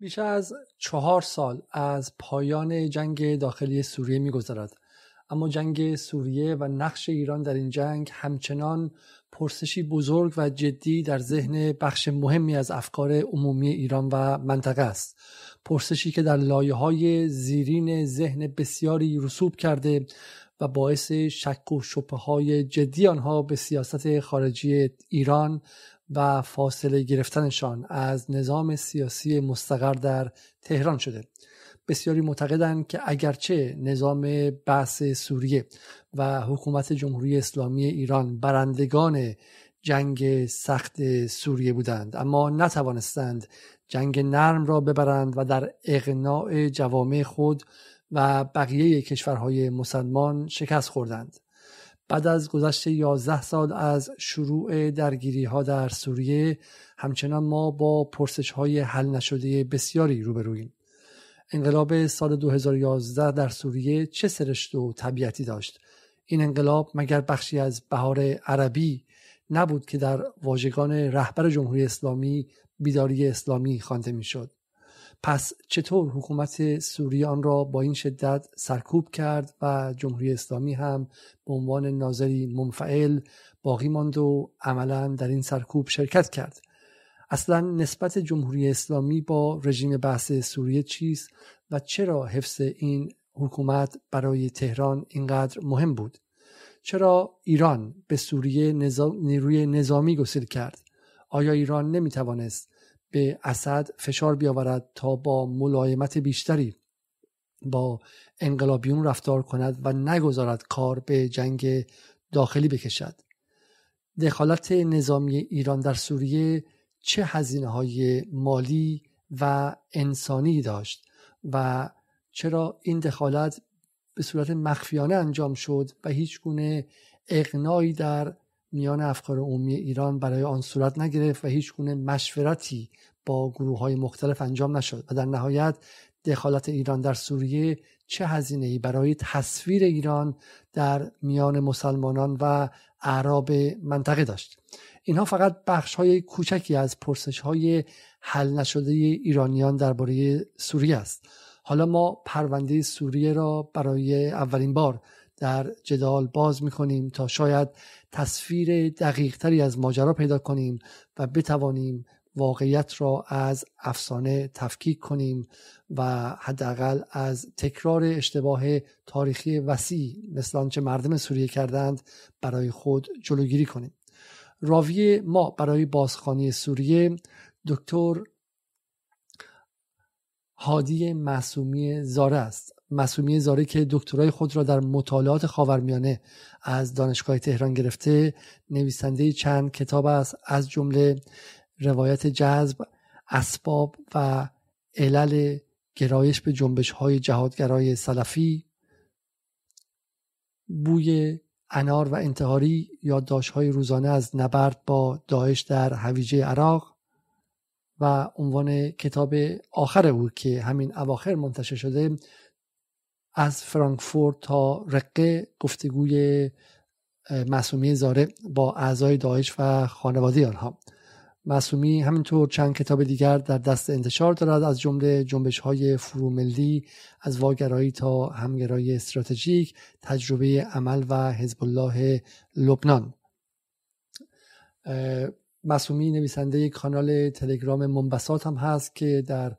بیش از چهار سال از پایان جنگ داخلی سوریه میگذرد. اما جنگ سوریه و نقش ایران در این جنگ همچنان پرسشی بزرگ و جدی در ذهن بخش مهمی از افکار عمومی ایران و منطقه است. پرسشی که در لایه های زیرین ذهن بسیاری رسوب کرده و باعث شک و شبه های جدی آنها به سیاست خارجی ایران و فاصله گرفتنشان از نظام سیاسی مستقر در تهران شده. بسیاری معتقدند که اگرچه نظام بحث سوریه و حکومت جمهوری اسلامی ایران برندگان جنگ سخت سوریه بودند اما نتوانستند جنگ نرم را ببرند و در اقناع جوامع خود و بقیه کشورهای مسلمان شکست خوردند. بعد از گذشت 11 سال از شروع درگیری ها در سوریه همچنان ما با پرسش های حل نشده بسیاری روبرویم. انقلاب سال 2011 در سوریه چه سرشت و طبیعتی داشت؟ این انقلاب مگر بخشی از بهار عربی نبود که در واژگان رهبر جمهوری اسلامی بیداری اسلامی خوانده می‌شد؟ پس چطور حکومت سوریه آن را با این شدت سرکوب کرد و جمهوری اسلامی هم به عنوان ناظری منفعل باقی ماند و عملا در این سرکوب شرکت کرد؟ اصلا نسبت جمهوری اسلامی با رژیم بحث سوریه چیست و چرا حفظ این حکومت برای تهران اینقدر مهم بود؟ چرا ایران به سوریه نیروی نظامی گسیل کرد؟ آیا ایران نمی توانست به اسد فشار بیاورد تا با ملایمت بیشتری با انقلابیون رفتار کند و نگذارد کار به جنگ داخلی بکشد. دخالت نظامی ایران در سوریه چه هزینه های مالی و انسانی داشت و چرا این دخالت به صورت مخفیانه انجام شد و هیچ گونه اقنایی در میان افکار عمومی ایران برای آن صورت نگرفت و هیچ گونه مشورتی با گروه های مختلف انجام نشد و در نهایت دخالت ایران در سوریه چه هزینه ای برای تصویر ایران در میان مسلمانان و اعراب منطقه داشت؟ اینها فقط بخش های کوچکی از پرسش های حل نشده ایرانیان درباره سوریه است. حالا ما پرونده سوریه را برای اولین بار در جدال باز می تا شاید تصویر دقیق تری از ماجرا پیدا کنیم و بتوانیم واقعیت را از افسانه تفکیک کنیم و حداقل از تکرار اشتباه تاریخی وسیع مثل آنچه مردم سوریه کردند برای خود جلوگیری کنیم. راوی ما برای بازخانی سوریه دکتر هادی معصومی زاره است. مسومی زاره که دکترای خود را در مطالعات خاورمیانه از دانشگاه تهران گرفته نویسنده چند کتاب است. از جمله روایت جذب اسباب و علل گرایش به جنبش های جهادگرای سلفی بوی انار و انتحاری یادداشت های روزانه از نبرد با داعش در هویجه عراق و عنوان کتاب آخر او که همین اواخر منتشر شده از فرانکفورت تا رقه گفتگوی معصومی زاره با اعضای داعش و خانواده آنها. معصومی همینطور چند کتاب دیگر در دست انتشار دارد از جمله جنبش های فروملی از واگرایی تا همگرایی استراتژیک تجربه عمل و حزب الله لبنان معصومی نویسنده کانال تلگرام منبسات هم هست که در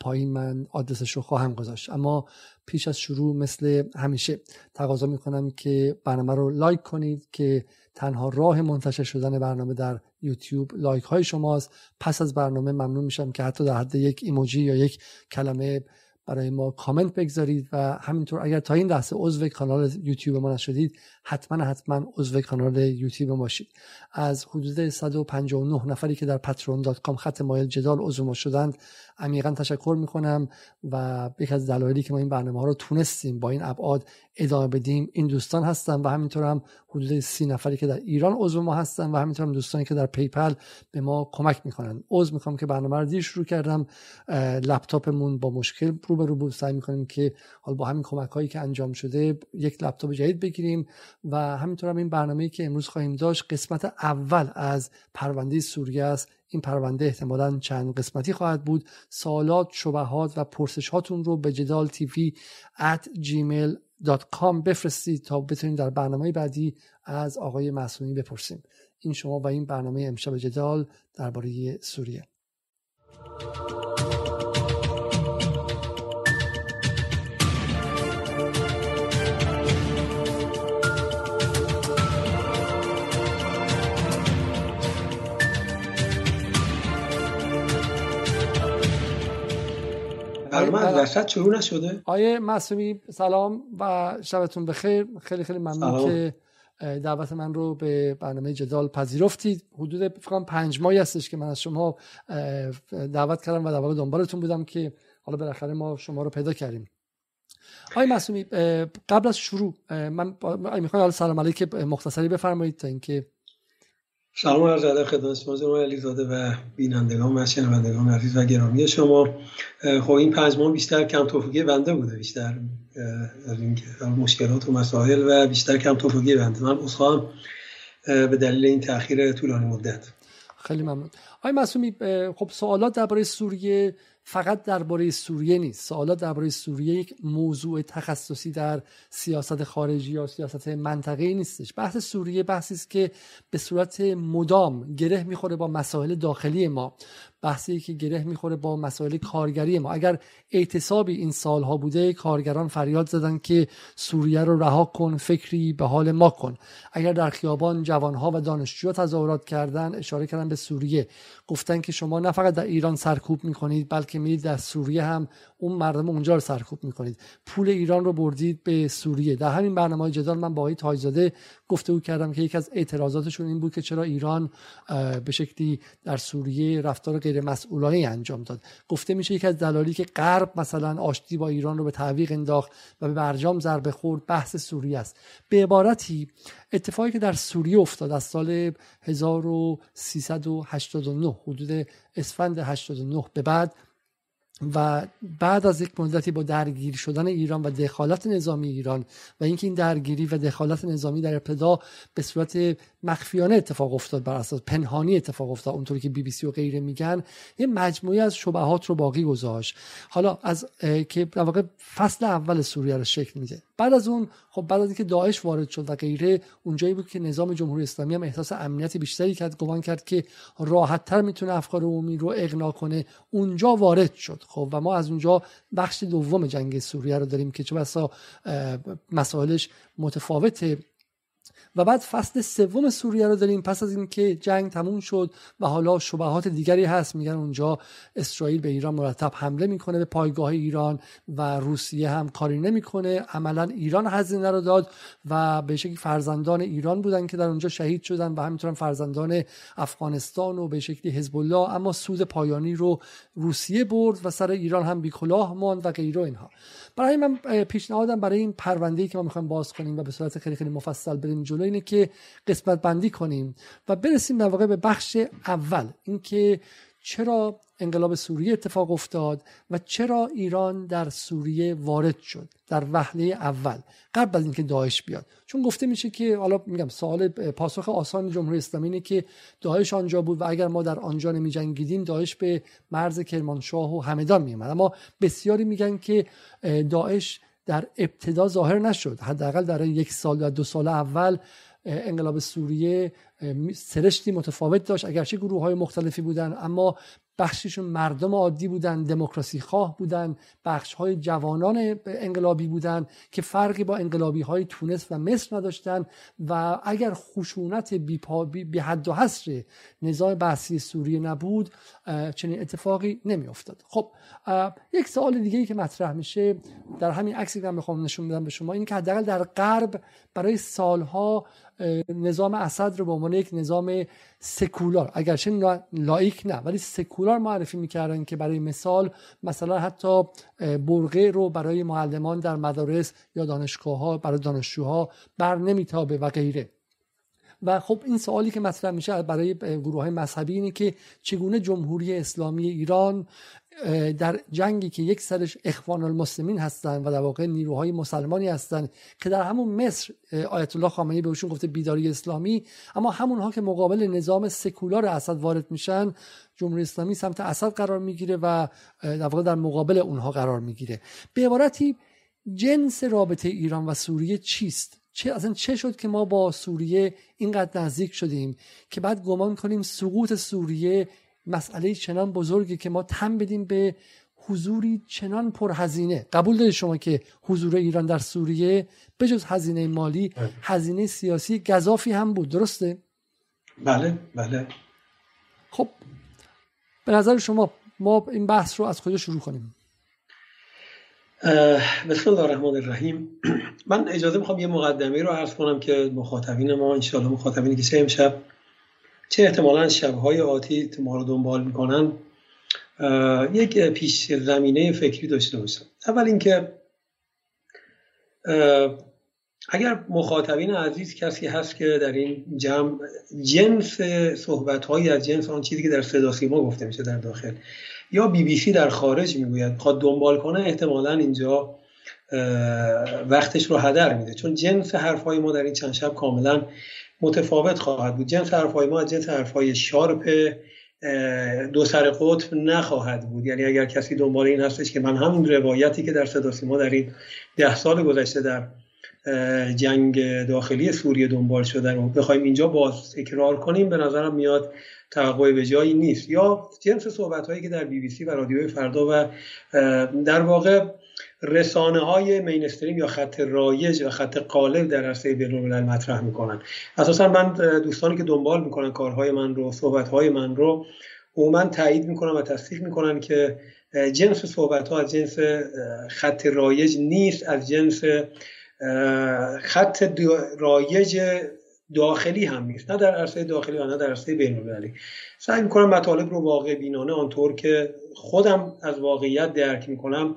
پایین من آدرسش رو خواهم گذاشت. اما پیش از شروع مثل همیشه تقاضا می‌کنم که برنامه رو لایک کنید که تنها راه منتشر شدن برنامه در یوتیوب لایک های شماست. پس از برنامه ممنون میشم که حتی در حد یک ایموجی یا یک کلمه برای ما کامنت بگذارید و همینطور اگر تا این لحظه عضو کانال یوتیوب ما نشدید حتما حتما عضو کانال یوتیوب ما باشید. از حدود 159 نفری که در patreon.com خط مایل جدال عضو ما شدند عمیقا تشکر می‌کنم و یکی از دلایلی که ما این برنامه ها رو تونستیم با این ابعاد ادامه بدیم این دوستان هستن و همینطور هم حدود سی نفری که در ایران عضو ما هستن و همینطور هم دوستانی که در PayPal به ما کمک می‌کنن. عذر می‌خوام که برنامه رو دیر شروع کردم لپتاپمون با مشکل روبرو بود. سعی می‌کنیم که حالا با همین کمک هایی که انجام شده یک لپتاپ جدید بگیریم و همینطور هم این برنامه که امروز خواهیم داشت قسمت اول از پرونده سوریه است. این پرونده احتمالا چند قسمتی خواهد بود. سوالات شبهات و پرسش هاتون رو به جدال TV at gmail.com بفرستید تا بتونیم در برنامه بعدی از آقای معصومی بپرسیم. این شما و این برنامه امشب جدال درباره سوریه. وسط شروع نشده. آیه معصومی سلام و شبتون بخیر. خیلی خیلی ممنون که دعوت من رو به برنامه جدال پذیرفتید. حدود فکر پنج ماهی هستش که من از شما دعوت کردم و در واقع دنبالتون بودم که حالا بالاخره ما شما رو پیدا کردیم. آقای معصومی قبل از شروع من می‌خوام حالا سلام علیک مختصری بفرمایید تا اینکه سلام عرض ادب خدمت شما جناب علیزاده و بینندگان و شنوندگان عزیز و گرامی شما. خب این پنج ماه بیشتر کم توفیقی بنده بوده بیشتر از این مشکلات و مسائل و بیشتر کم توفیقی بنده. من اصخام به دلیل این تاخیر طولانی مدت. خیلی ممنون. آقای معصومی خب سوالات درباره سوریه فقط درباره سوریه نیست. سوالات درباره سوریه یک موضوع تخصصی در سیاست خارجی یا سیاست منطقه‌ای نیستش. بحث سوریه بحثی است که به صورت مدام گره می‌خوره با مسائل داخلی ما. بحثی که گره می‌خوره با مسائل کارگری ما. اگر اعتصابی این سالها بوده کارگران فریاد زدن که سوریه رو رها کن فکری به حال ما کن. اگر در خیابان جوانها و دانشجوها تظاهرات کردن اشاره کردن به سوریه. گفتن که شما نه فقط در ایران سرکوب می‌کنید بلکه میرید در سوریه هم اون مردم اونجا رو سرکوب می‌کنید. پول ایران رو بردید به سوریه. در همین برنامه جدال من با آقای گفته او کردم که یکی از اعتراضاتشون این بود که چرا ایران به شکلی در سوریه رفتار غیر مسئولانه انجام داد. گفته میشه یکی از دلالی که غرب مثلا آشتی با ایران رو به تعویق انداخت و به برجام ضربه خورد بحث سوریه است. به عبارتی اتفاقی که در سوریه افتاد از سال 1389 حدود اسفند 89 به بعد و بعد از یک مدتی با درگیر شدن ایران و دخالت نظامی ایران و اینکه این درگیری و دخالت نظامی در ابتدا به صورت مخفیانه اتفاق افتاد بر اساس پنهانی اتفاق افتاد. اونطوری که بی بی سی و غیره میگن یه مجموعی از شبهات رو باقی گذاشت. حالا از که در واقع فصل اول سوریه رو شکل میده بعد از اون خب بعد از اینکه داعش وارد شد و غیره اونجایی بود که نظام جمهوری اسلامی هم احساس امنیت بیشتری کرد گمان کرد که راحتتر می‌تونه افکار عمومی رو اقنا کنه. اونجا وارد شد. خب و ما از اونجا بخش دوم جنگ سوریه رو داریم که چه بسا مسائلش متفاوته. و بعد فصل سوم سوریه رو داریم. پس از اینکه جنگ تموم شد و حالا شبهات دیگری هست میگن اونجا اسرائیل به ایران مرتب حمله می‌کنه به پایگاه ایران و روسیه هم کاری نمی‌کنه. عملا ایران هزینه رو داد و به شکلی فرزندان ایران بودن که در اونجا شهید شدن و همینطور فرزندان افغانستان و به شکلی حزب الله اما سود پایانی رو روسیه برد و سر ایران هم بیکلاه ماند و غیره اینها. برای من پیشنهادم برای این پرونده که ما می‌خوایم باز کنیم و به صورت خیلی خیلی مفصل بریم جلو اینه که قسمت بندی کنیم و برسیم در واقع به بخش اول اینکه چرا انقلاب سوریه اتفاق افتاد و چرا ایران در سوریه وارد شد در وهله اول قبل از اینکه داعش بیاد. چون گفته میشه که حالا میگم سوال پاسخ آسان جمهوری اسلامی اینه که داعش آنجا بود و اگر ما در آنجا نمی جنگیدیم داعش به مرز کرمانشاه و همدان میومد اما بسیاری میگن که داعش در ابتدا ظاهر نشد. حداقل در یک سال یا دو سال اول انقلاب سوریه سرشتی متفاوت داشت. اگرچه گروه های مختلفی بودن اما بخششون مردم عادی بودن دموکراسی خواه بودن بخش های جوانان انقلابی بودن که فرقی با انقلابی های تونس و مصر نداشتن و اگر خشونت بی, بی حد و حصر نظام بحثی سوریه نبود چنین اتفاقی نمی افتاد خب یک سوال دیگه ای که مطرح میشه در همین عکسی که من می‌خوام نشون بدم به شما این که حداقل در غرب برای سالها نظام اسد رو به عنوان یک نظام سکولار. اگرچه لایک نه ولی سکولار معرفی می‌کردن که برای مثال مثلا حتی برقه رو برای معلمان در مدارس یا دانشگاه ها برای دانشجوها بر نمیتابه و غیره. و خب این سوالی که مطرح میشه برای گروه های مذهبی اینه که چگونه جمهوری اسلامی ایران در جنگی که یک سرش اخوان المسلمین هستن و در واقع نیروهای مسلمانی هستن که در همون مصر آیت الله خامنه‌ای بهشون گفته بیداری اسلامی اما همونها که مقابل نظام سکولار اسد وارد میشن جمهوری اسلامی سمت اسد قرار می‌گیره و در واقع در مقابل اونها قرار می‌گیره. به عبارتی جنس رابطه ایران و سوریه چیست؟ چه اصلا چه شد که ما با سوریه اینقدر نزدیک شدیم که بعد گمان کنیم سقوط سوریه مسئله چنان بزرگی که ما تم بدیم به حضوری چنان پرهزینه. قبول دارید شما که حضور ایران در سوریه بجز هزینه مالی بله. هزینه سیاسی گذافی هم بود. درسته؟ بله بله. خب به نظر شما ما این بحث رو از کجا شروع کنیم؟ بسم الله الرحمن الرحیم. من اجازه می‌خوام یه مقدمه رو عرض کنم که مخاطبین ما انشاءالله مخاطبینی که چه امشب چه احتمالا شبهای آتی ما رو دنبال می‌کنن؟ یک پیش زمینه فکری داشته باشن اول اینکه اگر مخاطبین عزیز کسی هست که در این جمع جنس صحبت از جنس آن چیزی که در صدا سیما گفته میشه در داخل یا بی بی سی در خارج می‌گوید می‌خواد دنبال کنه احتمالا اینجا وقتش رو هدر میده. چون جنس حرفای ما در این چند شب کاملا متفاوت خواهد بود. جنس حرفای ما از جنس حرفای شارپ دو سر قطب نخواهد بود. یعنی اگر کسی دنبال این هستش که من همین روایتی که در صدا ما در این ده سال گذشته در جنگ داخلی سوریه دنبال شده رو بخوایم اینجا باز تکرار کنیم به نظرم میاد توقع به جایی نیست. یا جنس صحبت هایی که در بی بی سی و رادیوی فردا و در واقع رسانه های مینستریم یا خط رایج و خط قالب در عرصه بین مطرح می‌کنن. اساسا من دوستانی که دنبال می‌کنن کارهای من رو صحبت های من رو عموما تایید می‌کنن و تصدیق می‌کنن که جنس صحبت ها از جنس خط رایج نیست از جنس خط رایج داخلی هم نیست. نه در عرصه داخلی و نه در عرصه بین المللی سعی می‌کنم مطالب رو واقع بینانه آنطور که خودم از واقعیت درک می‌کنم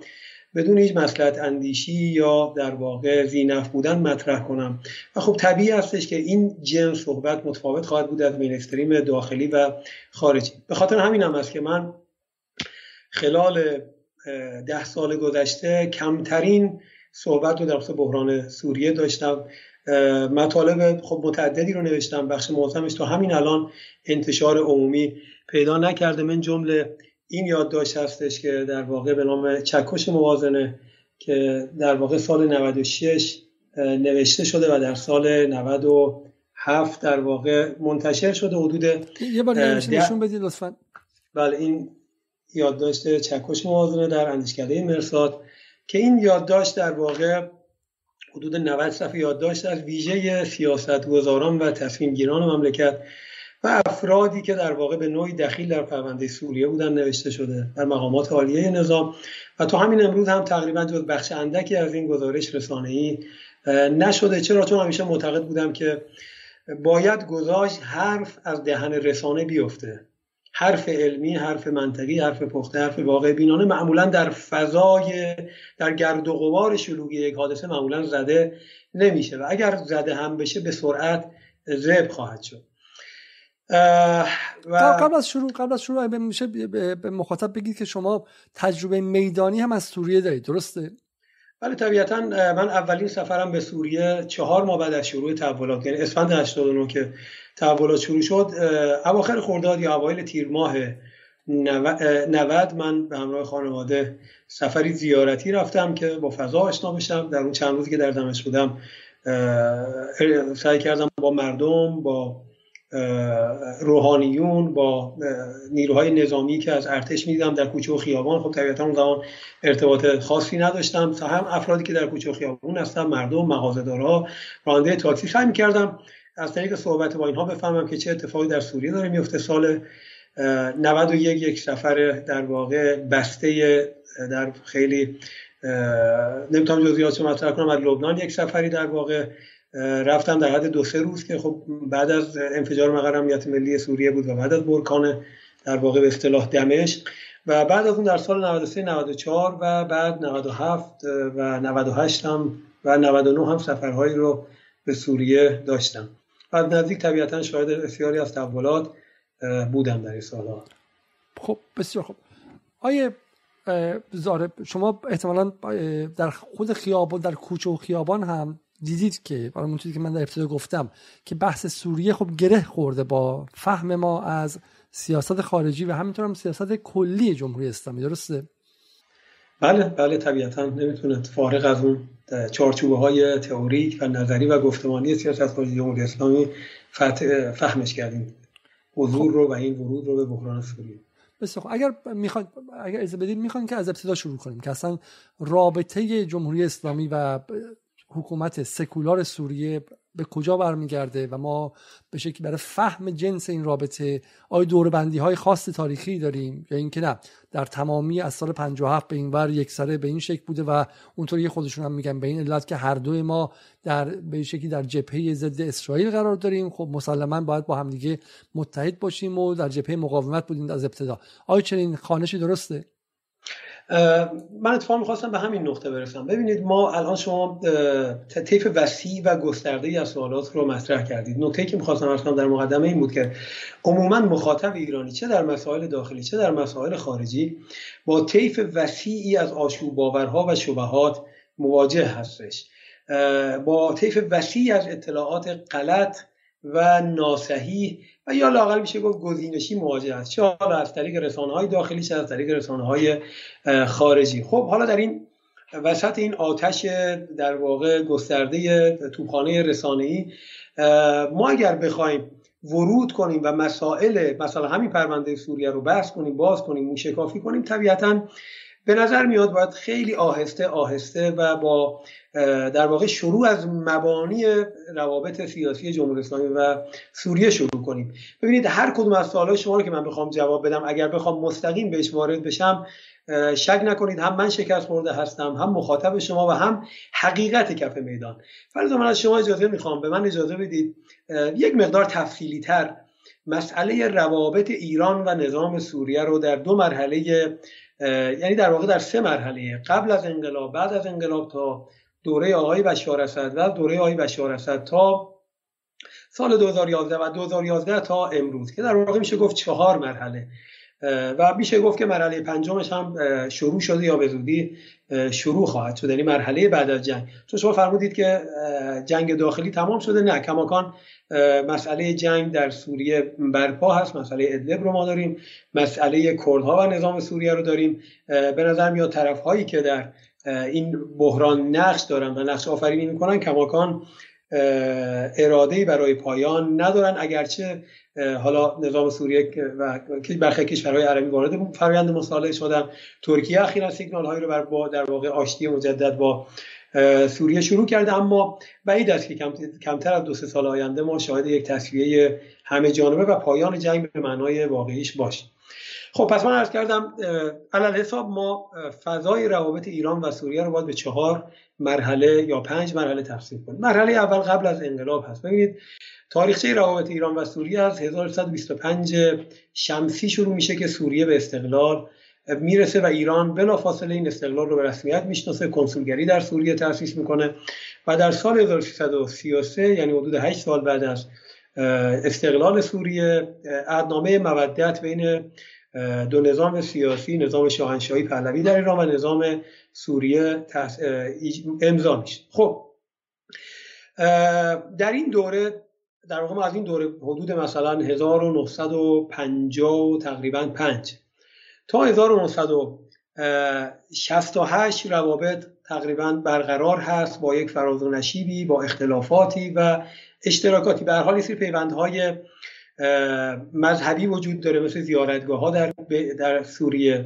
بدون هیچ مسلحت اندیشی یا در واقع زینف بودن مطرح کنم. و خب طبیعی هستش که این جنس صحبت متفاوت خواهد بود از مینستریم داخلی و خارجی. به خاطر همین هم است که من خلال ده سال گذشته کمترین صحبت رو در بحران سوریه داشتم. مطالب خب متعددی رو نوشتم بخش معظمش تو همین الان انتشار عمومی پیدا نکرده. من جمله این یادداشت هستش که در واقع به نام چکش موازنه که در واقع سال 96 نوشته شده و در سال 97 در واقع منتشر شده حدود یه بار نشون بدید لطفا. بله این یادداشت چکش موازنه در اندیشکده مرساد که این یادداشت در واقع حدود 90 صفحه یادداشت از ویژه سیاستگزاران و تصمیم گیران مملکت و افرادی که در واقع به نوعی دخیل در پرونده سوریه بودن نوشته شده در مقامات عالیه نظام. و تا همین امروز هم تقریبا جز بخش اندکی از این گزارش رسانه‌ای نشده. چرا؟ چون همیشه معتقد بودم که باید گذاشت حرف از دهن رسانه بیفته. حرف علمی حرف منطقی حرف پخته حرف واقع بینانه معمولا در فضای در گرد و غبار شلوغی یک حادثه معمولا زده نمیشه. و اگر زده هم بشه به سرعت زب خواهد شد. و... قبل از شروع قبل از شروع میشه به مخاطب بگید که شما تجربه میدانی هم از سوریه دارید درسته؟ بله طبیعتا من اولین سفرم به سوریه چهار ماه بعد از شروع تحولات یعنی اسفند 89 که تحولات شروع شد اواخر خرداد یا اوایل تیر ماه 90 من به همراه خانواده سفری زیارتی رفتم که با فضا آشنا بشم. در اون چند روزی که در دمشق بودم سعی کردم با مردم با روحانیون با نیروهای نظامی که از ارتش می‌دیدم در کوچه و خیابان خب طبیعتا اون زمان ارتباط خاصی نداشتم. هم افرادی که در کوچه و خیابان هستن مردم مغازه‌دارا راننده تاکسی سعی می‌کردم از طریق صحبت با اینها بفهمم که چه اتفاقی در سوریه داره میفته سال 91 یک سفر در واقع بسته در خیلی نمی‌تونم جزئیاتش مطرح کنم از لبنان یک سفری در واقع رفتم در حد دو سه روز که خب بعد از انفجار مقر امنیت ملی سوریه بود و بعد از برکان در واقع به اصطلاح دمشق و بعد از اون در سال 93 94 و بعد 97 و 98 هم و 99 هم سفرهایی رو به سوریه داشتم. و نزدیک طبیعتا شاهد بسیاری از تحولات بودم در این سالها. خب بسیار خب آیه شما احتمالا در خود خیابان در کوچه و خیابان هم دیدید که برای چیزی که من در ابتدا گفتم که بحث سوریه خب گره خورده با فهم ما از سیاست خارجی و همینطور هم سیاست کلی جمهوری اسلامی درسته؟ بله بله طبیعتا نمی‌تونه فارغ از اون چارچوبه های تئوریک و نظری و گفتمانی سیاست خارجی جمهوری اسلامی فهمش کردیم. حضور رو و این ورود رو به بحران سوریه. بسیار اگر می‌خواد اگر اجازه بدید می‌خوان که از ابتدا شروع کنیم که اصلا رابطه جمهوری اسلامی و حکومت سکولار سوریه به کجا برمیگرده و ما به شکلی برای فهم جنس این رابطه آیا دوربندی های خاص تاریخی داریم یا اینکه نه؟ در تمامی از سال 57 به این ور یک سره به این شکل بوده و اونطوری خودشون هم میگن به این علت که هر دوی ما در به شکلی در جبهه ضد اسرائیل قرار داریم. خب مسلما باید با همدیگه متحد باشیم و در جبهه مقاومت بودیم از ابتدا. آیا چنین خانشی درسته؟ من اتفاقا می‌خواستم به همین نقطه برسم. ببینید ما الان شما طیف وسیع و گسترده ای از سوالات رو مطرح کردید. نکته که می‌خواستم ارز در مقدمه این بود که عموما مخاطب ایرانی چه در مسائل داخلی چه در مسائل خارجی با طیف وسیعی از آشوب باورها و شبهات مواجه هستش. با طیف وسیعی از اطلاعات غلط و ناسحی یا لاقل میشه گفت گزینشی مواجه است. چه حالا از طریق رسانه های داخلی چه از طریق رسانه های خارجی. خب حالا در این وسط این آتش در واقع گسترده توپخانه رسانه‌ای ما اگر بخوایم ورود کنیم و مسائل مثلا همین پرونده سوریه رو بحث کنیم باز کنیم موشکافی کنیم طبیعتا به نظر میاد باید خیلی آهسته آهسته و با در واقع شروع از مبانی روابط سیاسی جمهوری اسلامی و سوریه شروع کنیم. ببینید هر کدوم از سوالات شما رو که من بخوام جواب بدم اگر بخوام مستقیم بهش وارد بشم شک نکنید هم من شکست خورده هستم هم مخاطب شما و هم حقیقت کف میدان. فرض من از شما اجازه می‌خوام به من اجازه بدید یک مقدار تفصیلی تر مسئله روابط ایران و نظام سوریه رو در دو مرحله یعنی در واقع در سه مرحله. قبل از انقلاب بعد از انقلاب تا دوره آقای بشار اسد و دوره آقای بشار اسد تا سال 2011 و 2011 تا امروز که در واقع میشه گفت چهار مرحله. و میشه گفت که مرحله پنجمش هم شروع شده یا به زودی شروع خواهد شد یعنی مرحله بعد از جنگ. چون شما فرمودید که جنگ داخلی تمام شده نه کماکان مسئله جنگ در سوریه برپا هست مسئله ادلب رو ما داریم مسئله کردها و نظام سوریه رو داریم. به نظر میاد طرف هایی که در این بحران نقش دارن و نقش آفرینی می‌کنن کماکان اراده برای پایان ندارن. اگرچه حالا نظام سوریه و برخی کشورهای عربی وارد فرآیند مصالحه شدن. ترکیه اخیرا سیگنال هایی رو بر در واقع آشتی مجدد با سوریه شروع کرده. اما بعید است که کمتر از دو سه سال آینده ما شاهد یک تصویه همه جانبه و پایان جنگ به معنای واقعیش باشیم. خب پس من عرض کردم علل حساب ما فضای روابط ایران و سوریه رو باید به چهار مرحله یا پنج مرحله تقسیم کنیم. مرحله اول قبل از انقلاب هست. ببینید تاریخچه روابط ایران و سوریه از 1125 شمسی شروع میشه که سوریه به استقلال می‌رسه و ایران بلافاصله این استقلال رو به رسمیت می‌شناسه. کنسولگری در سوریه تأسیس می‌کنه و در سال 1333 یعنی حدود 8 سال بعد از استقلال سوریه عهدنامه مودت بین دو نظام سیاسی نظام شاهنشاهی پهلوی در ایران و نظام سوریه امضا میشه. خب در این دوره در واقع ما از این دوره حدود مثلا 1950 تقریبا 5 تا 1968 روابط تقریبا برقرار هست با یک فراز و نشیبی با اختلافاتی و اشتراکاتی. به هر حال سری پیوندهای مذهبی وجود داره مثل زیارتگاه ها در, در سوریه.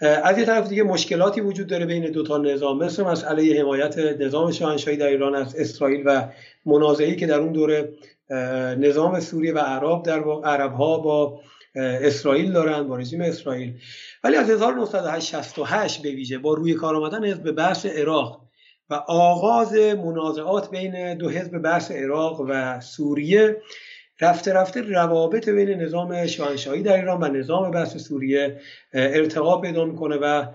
از یه طرف دیگه مشکلاتی وجود داره بین دو تا نظام مثل مسئله حمایت نظام شاهنشاهی در ایران از اسرائیل و منازعی که در اون دوره نظام سوریه و عرب در عرب ها با اسرائیل دارن با رژیم اسرائیل. ولی از 1968 به ویژه با روی کار آمدن حزب بحث عراق و آغاز منازعات بین دو حزب بحث عراق و سوریه رفته رفته روابط بین نظام شاهنشاهی در ایران و نظام بحث سوریه ارتقا پیدا می‌کنه و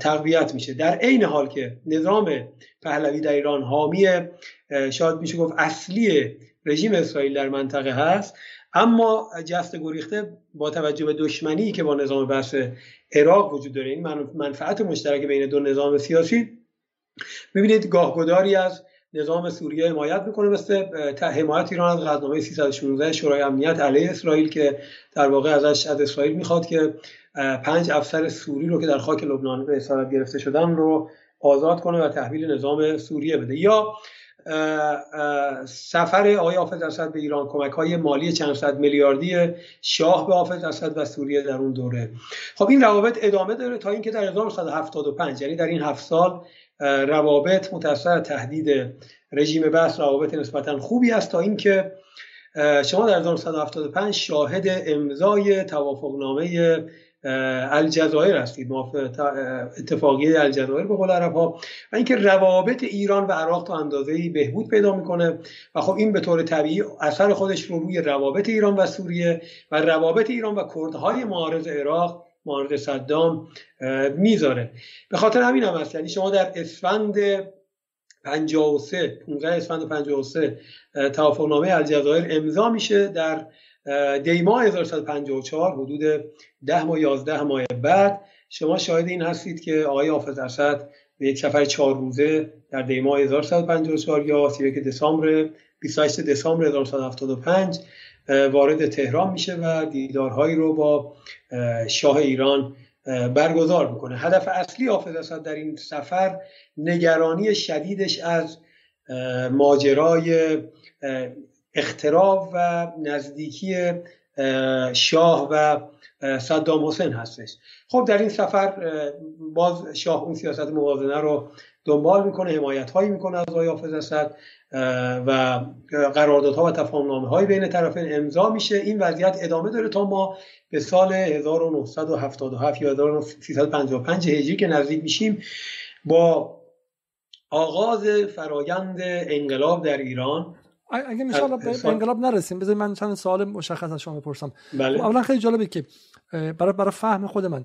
تقویت میشه. در عین حال که نظام پهلوی در ایران حامی شاید میشه گفت اصلی رژیم اسرائیل در منطقه هست اما جست گریخته با توجه به دشمنی که با نظام بحث عراق وجود داره این منفعت مشترک بین دو نظام سیاسی می‌بینید گاهگداری از نظام سوریه حمایت می‌کنه مثل حمایت ایران از قدنامه 316 شورای امنیت علیه اسرائیل که در واقع ازش از اسرائیل می‌خواد که پنج افسر سوری رو که در خاک لبنان به اسارت گرفته شدن رو آزاد کنه و تحویل نظام سوریه بده. یا سفر آقای حافظ اسد به ایران کمک های مالی چند صد میلیاردی شاه به حافظ اسد و سوریه در اون دوره. خب این روابط ادامه داره تا اینکه در 1975 یعنی در این هفت سال روابط متأثر تهدید رژیم بس روابط نسبتا خوبی است تا اینکه شما در 1975 شاهد امضای توافقنامه الجزایر هستید اتفاقیه الجزایر به قول عرب ها و اینکه روابط ایران و عراق تا اندازه بهبود پیدا می‌کنه و خب این به طور طبیعی اثر خودش رو روی روابط ایران و سوریه و روابط ایران و کردهای معارض عراق معارض صدام می‌ذاره. به خاطر همین هم هست. یعنی شما در اسفند 53 15 اسفند 53 توافقنامه الجزایر امضا میشه در دیما 1154 حدود 10 ماه 11 ماه بعد. شما شاهد این هستید که آقای حافظ اسد به یک سفر چهار روزه در دیما 1154 یا 31 دسامبر 28 دسامبر 1975 وارد تهران میشه و دیدارهایی رو با شاه ایران برگزار می‌کنه. هدف اصلی حافظ اسد در این سفر نگرانی شدیدش از ماجرای اختراف و نزدیکی شاه و صدام حسین هستش. خب در این سفر باز شاه اون سیاست موازنه رو دنبال می‌کنه حمایت هایی می‌کنه از آقای حافظ اسد و قراردادها و تفاهمنامه های بین طرفین امضا میشه. این وضعیت ادامه داره تا ما به سال 1977 یا 1355 هجری که نزدیک میشیم با آغاز فرایند انقلاب در ایران. اگه میشه به انقلاب نرسیم بذارید من چند سوال مشخص از شما بپرسم. بله. خب، اولا خیلی جالبه که برای برای فهم خود من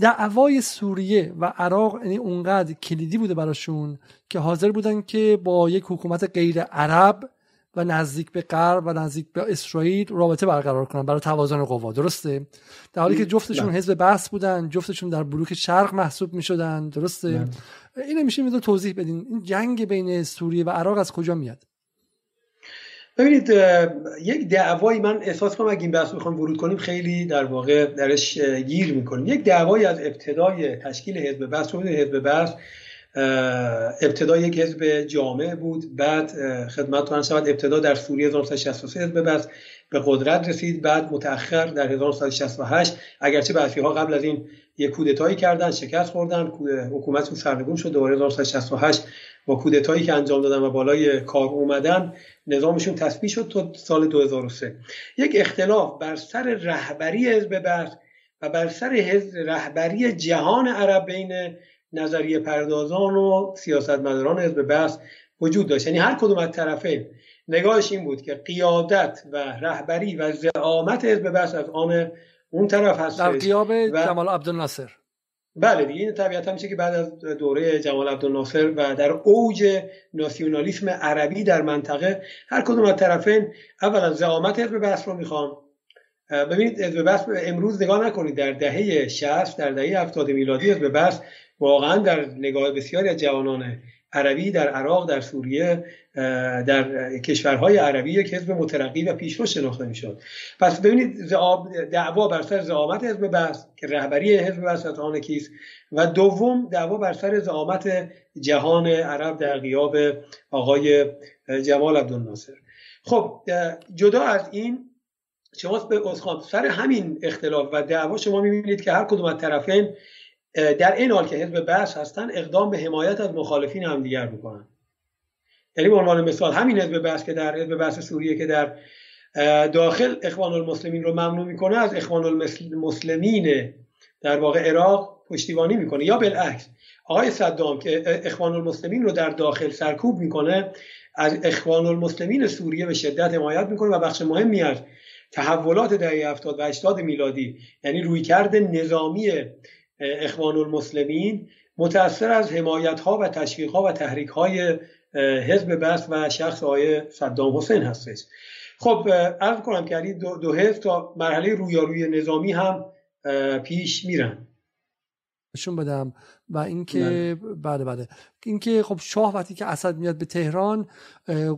دعوای سوریه و عراق یعنی اونقدر کلیدی بوده براشون که حاضر بودن که با یک حکومت غیر عرب و نزدیک به غرب و نزدیک به اسرائیل رابطه برقرار کنن برای توازن قوا. درسته؟ در حالی که جفتشون حزب بحث بودن جفتشون در بلوک شرق محسوب می‌شدن درسته؟ اینو میشه میدون توضیح بدین. این جنگ بین سوریه و عراق از کجا میاد؟ ببینید یک دعوایی من احساس کنم اگه این بحث بخوام ورود کنیم خیلی در واقع درش گیر می‌کنیم. یک دعوایی از ابتدای تشکیل حزب بحث رو حزب بحث ابتدا یک حزب جامع بود. بعد خدمتتون شود ابتدا در سوریه 1963 حزب بحث به قدرت رسید. بعد متأخر در 1968 اگرچه بعضی ها قبل از این یک کودتایی کردن شکست خوردن حکومتشون سرنگون شد دوباره 1968 با کودتایی که انجام دادن و بالای کار اومدن نظامشون تثبیت شد تا سال 2003 یک اختلاف بر سر رهبری حزب بعث و بر سر رهبری جهان عرب بین نظریه پردازان و سیاستمداران حزب بعث وجود داشت. یعنی هر کدوم از طرفین نگاهش این بود که قیادت و رهبری و زعامت حزب بعث از آن اون طرف هست در قیاب و... جمال عبدالناصر. بله دیگه این طبیعتا میشه که بعد از دوره جمال عبدالناصر و در اوج ناسیونالیسم عربی در منطقه هر کدوم از طرفین اولا زعامت حزب بحث رو می‌خوان ببینید حزب بحث امروز نگاه نکنید در دهه 60 در دهه 70 میلادی حزب بحث واقعا در نگاه بسیاری از جوانان عربی در عراق در سوریه در کشورهای عربی یک حزب مترقی و پیشرو شناخته می‌شد. پس ببینید دعوا بر سر زعامت حزب بس که رهبری حزب بس از آن کیست. و دوم دعوا بر سر زعامت جهان عرب در غیاب آقای جمال عبدالناصر. خب جدا از این شما به سر همین اختلاف و دعوا شما می‌بینید که هر کدوم از طرفین در این حال که حزب بحث هستن اقدام به حمایت از مخالفین هم دیگر می‌کنن. یعنی به عنوان مثال همین حزب بحث که در حزب بحث سوریه که در داخل اخوان المسلمین رو ممنوع می‌کنه از اخوان المسلمین در واقع عراق پشتیبانی می‌کنه. یا بالعکس آقای صدام که اخوان المسلمین رو در داخل سرکوب می‌کنه از اخوان المسلمین سوریه به شدت حمایت می‌کنه و بخش مهمی از تحولات دهه 70 و 80 میلادی یعنی رویکرد نظامی اخوان المسلمین متأثر از حمایت ها و تشویق ها و تحریک های حزب بس و شخص آقای صدام حسین هستش. خب عرض کنم که دو, دو حزب تا مرحله رویاروی نظامی هم پیش میرن. نشون بدم. و اینکه بله. بله اینکه خب شاه وقتی که اسد میاد به تهران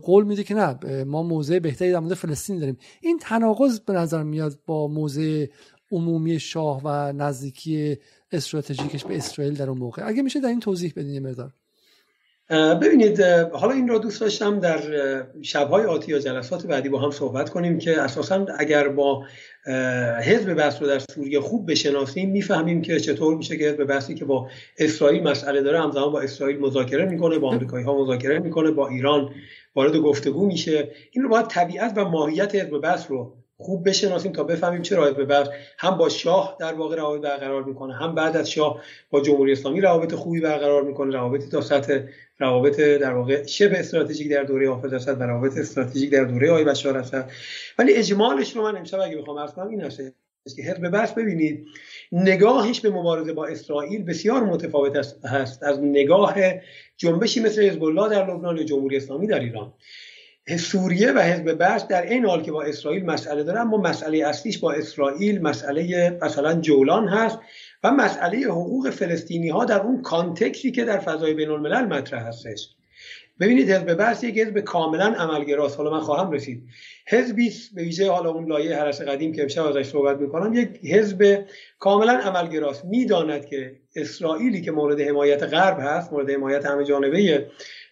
قول میده که نه ما موضع بهتری در مورد فلسطین داریم. این تناقض به نظر میاد با موضع عمومی شاه و نزدیکی استراتژیکش به اسرائیل در اون موقع. اگه میشه در این توضیح بدین مقدار. ببینید حالا این را دوست داشتم در شبهای آتی یا جلسات بعدی با هم صحبت کنیم که اساسا اگر با حزب بس رو در سوریه خوب بشناسیم می‌فهمیم که چطور میشه که حزب بسی که با اسرائیل مسئله داره همزمان با اسرائیل مذاکره می‌کنه با آمریکایی ها مذاکره می‌کنه با ایران وارد گفتگو میشه. این رو باید طبیعت و ماهیت حزب بس رو خوب بشناسیم تا بفهمیم چرا حزب بس هم با شاه در واقع روابط برقرار می‌کنه هم بعد از شاه با جمهوری اسلامی روابط خوبی برقرار می‌کنه روابطی تا سطح روابط در واقع شبه استراتژیک در دوره حافظ اسد و روابط استراتژیک در دوره آقای بشار اسد. ولی اجمالش رو من امشب اگه بخوام عرض کنم این هست که حزب بس ببینید نگاهش به مبارزه با اسرائیل بسیار متفاوت هست. از نگاه جنبشی مثل حزب الله در لبنان یا جمهوری اسلامی در ایران. سوریه و حزب بس در این حال که با اسرائیل مسئله داره اما مسئله اصلیش با اسرائیل مسئله مثلا جولان هست و مسئله حقوق فلسطینی ها در اون کانتکسی که در فضای بین الملل مطرح هستش. ببینید حزب بحث یک حزب کاملا عملگراست. حالا من خواهم رسید. حزبی به ویژه حالا اون لایه هرس قدیم که امشب ازش صحبت می‌کنم یک حزب کاملا عملگراست. می‌داند که اسرائیلی که مورد حمایت غرب هست مورد حمایت همه جانبه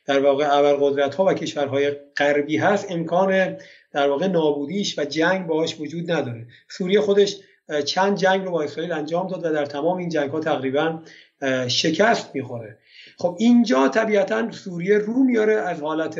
در واقع قدرت ها و کشورهای غربی هست امکان در واقع نابودیش و جنگ باهاش وجود نداره. سوریه خودش چند جنگ رو با اسرائیل انجام داد و در تمام این جنگ ها تقریبا شکست می‌خوره. خب اینجا طبیعتا سوریه رو میاره از حالت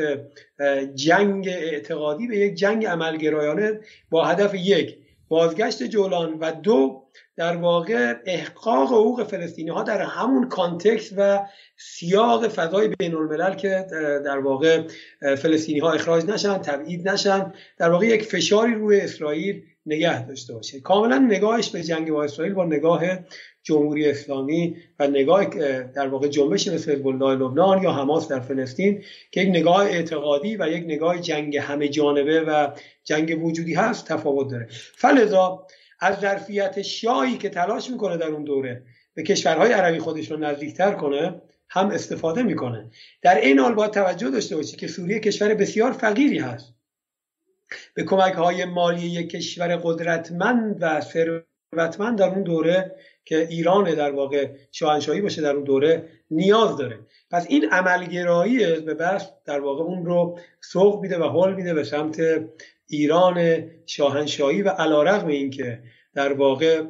جنگ اعتقادی به یک جنگ عملگرایانه با هدف یک بازگشت جولان و دو در واقع احقاق حقوق فلسطینی ها در همون کانتکست و سیاق فضای بین الملل که در واقع فلسطینی ها اخراج نشن تبعید نشن در واقع یک فشاری روی اسرائیل نگه داشته باشه. کاملا نگاهش به جنگ با اسرائیل با نگاه جمهوری اسلامی و نگاه در واقع جنبش مثل حزب لبنان یا حماس در فلسطین که یک نگاه اعتقادی و یک نگاه جنگ همه جانبه و جنگ وجودی هست تفاوت داره. فلذا از ظرفیت شاهی که تلاش می‌کنه در اون دوره به کشورهای عربی خودش رو نزدیکتر کنه هم استفاده می‌کنه. در این حال باید توجه داشته باشید که سوریه کشور بسیار فقیری هست. به کمک های مالی یک کشور قدرتمند و ثروتمند در اون دوره که ایران در واقع شاهنشاهی باشه در اون دوره نیاز داره. پس این عملگرایی به بس در واقع اون رو سوق میده و حل میده به سمت ایران شاهنشاهی و علا رغم اینکه در واقع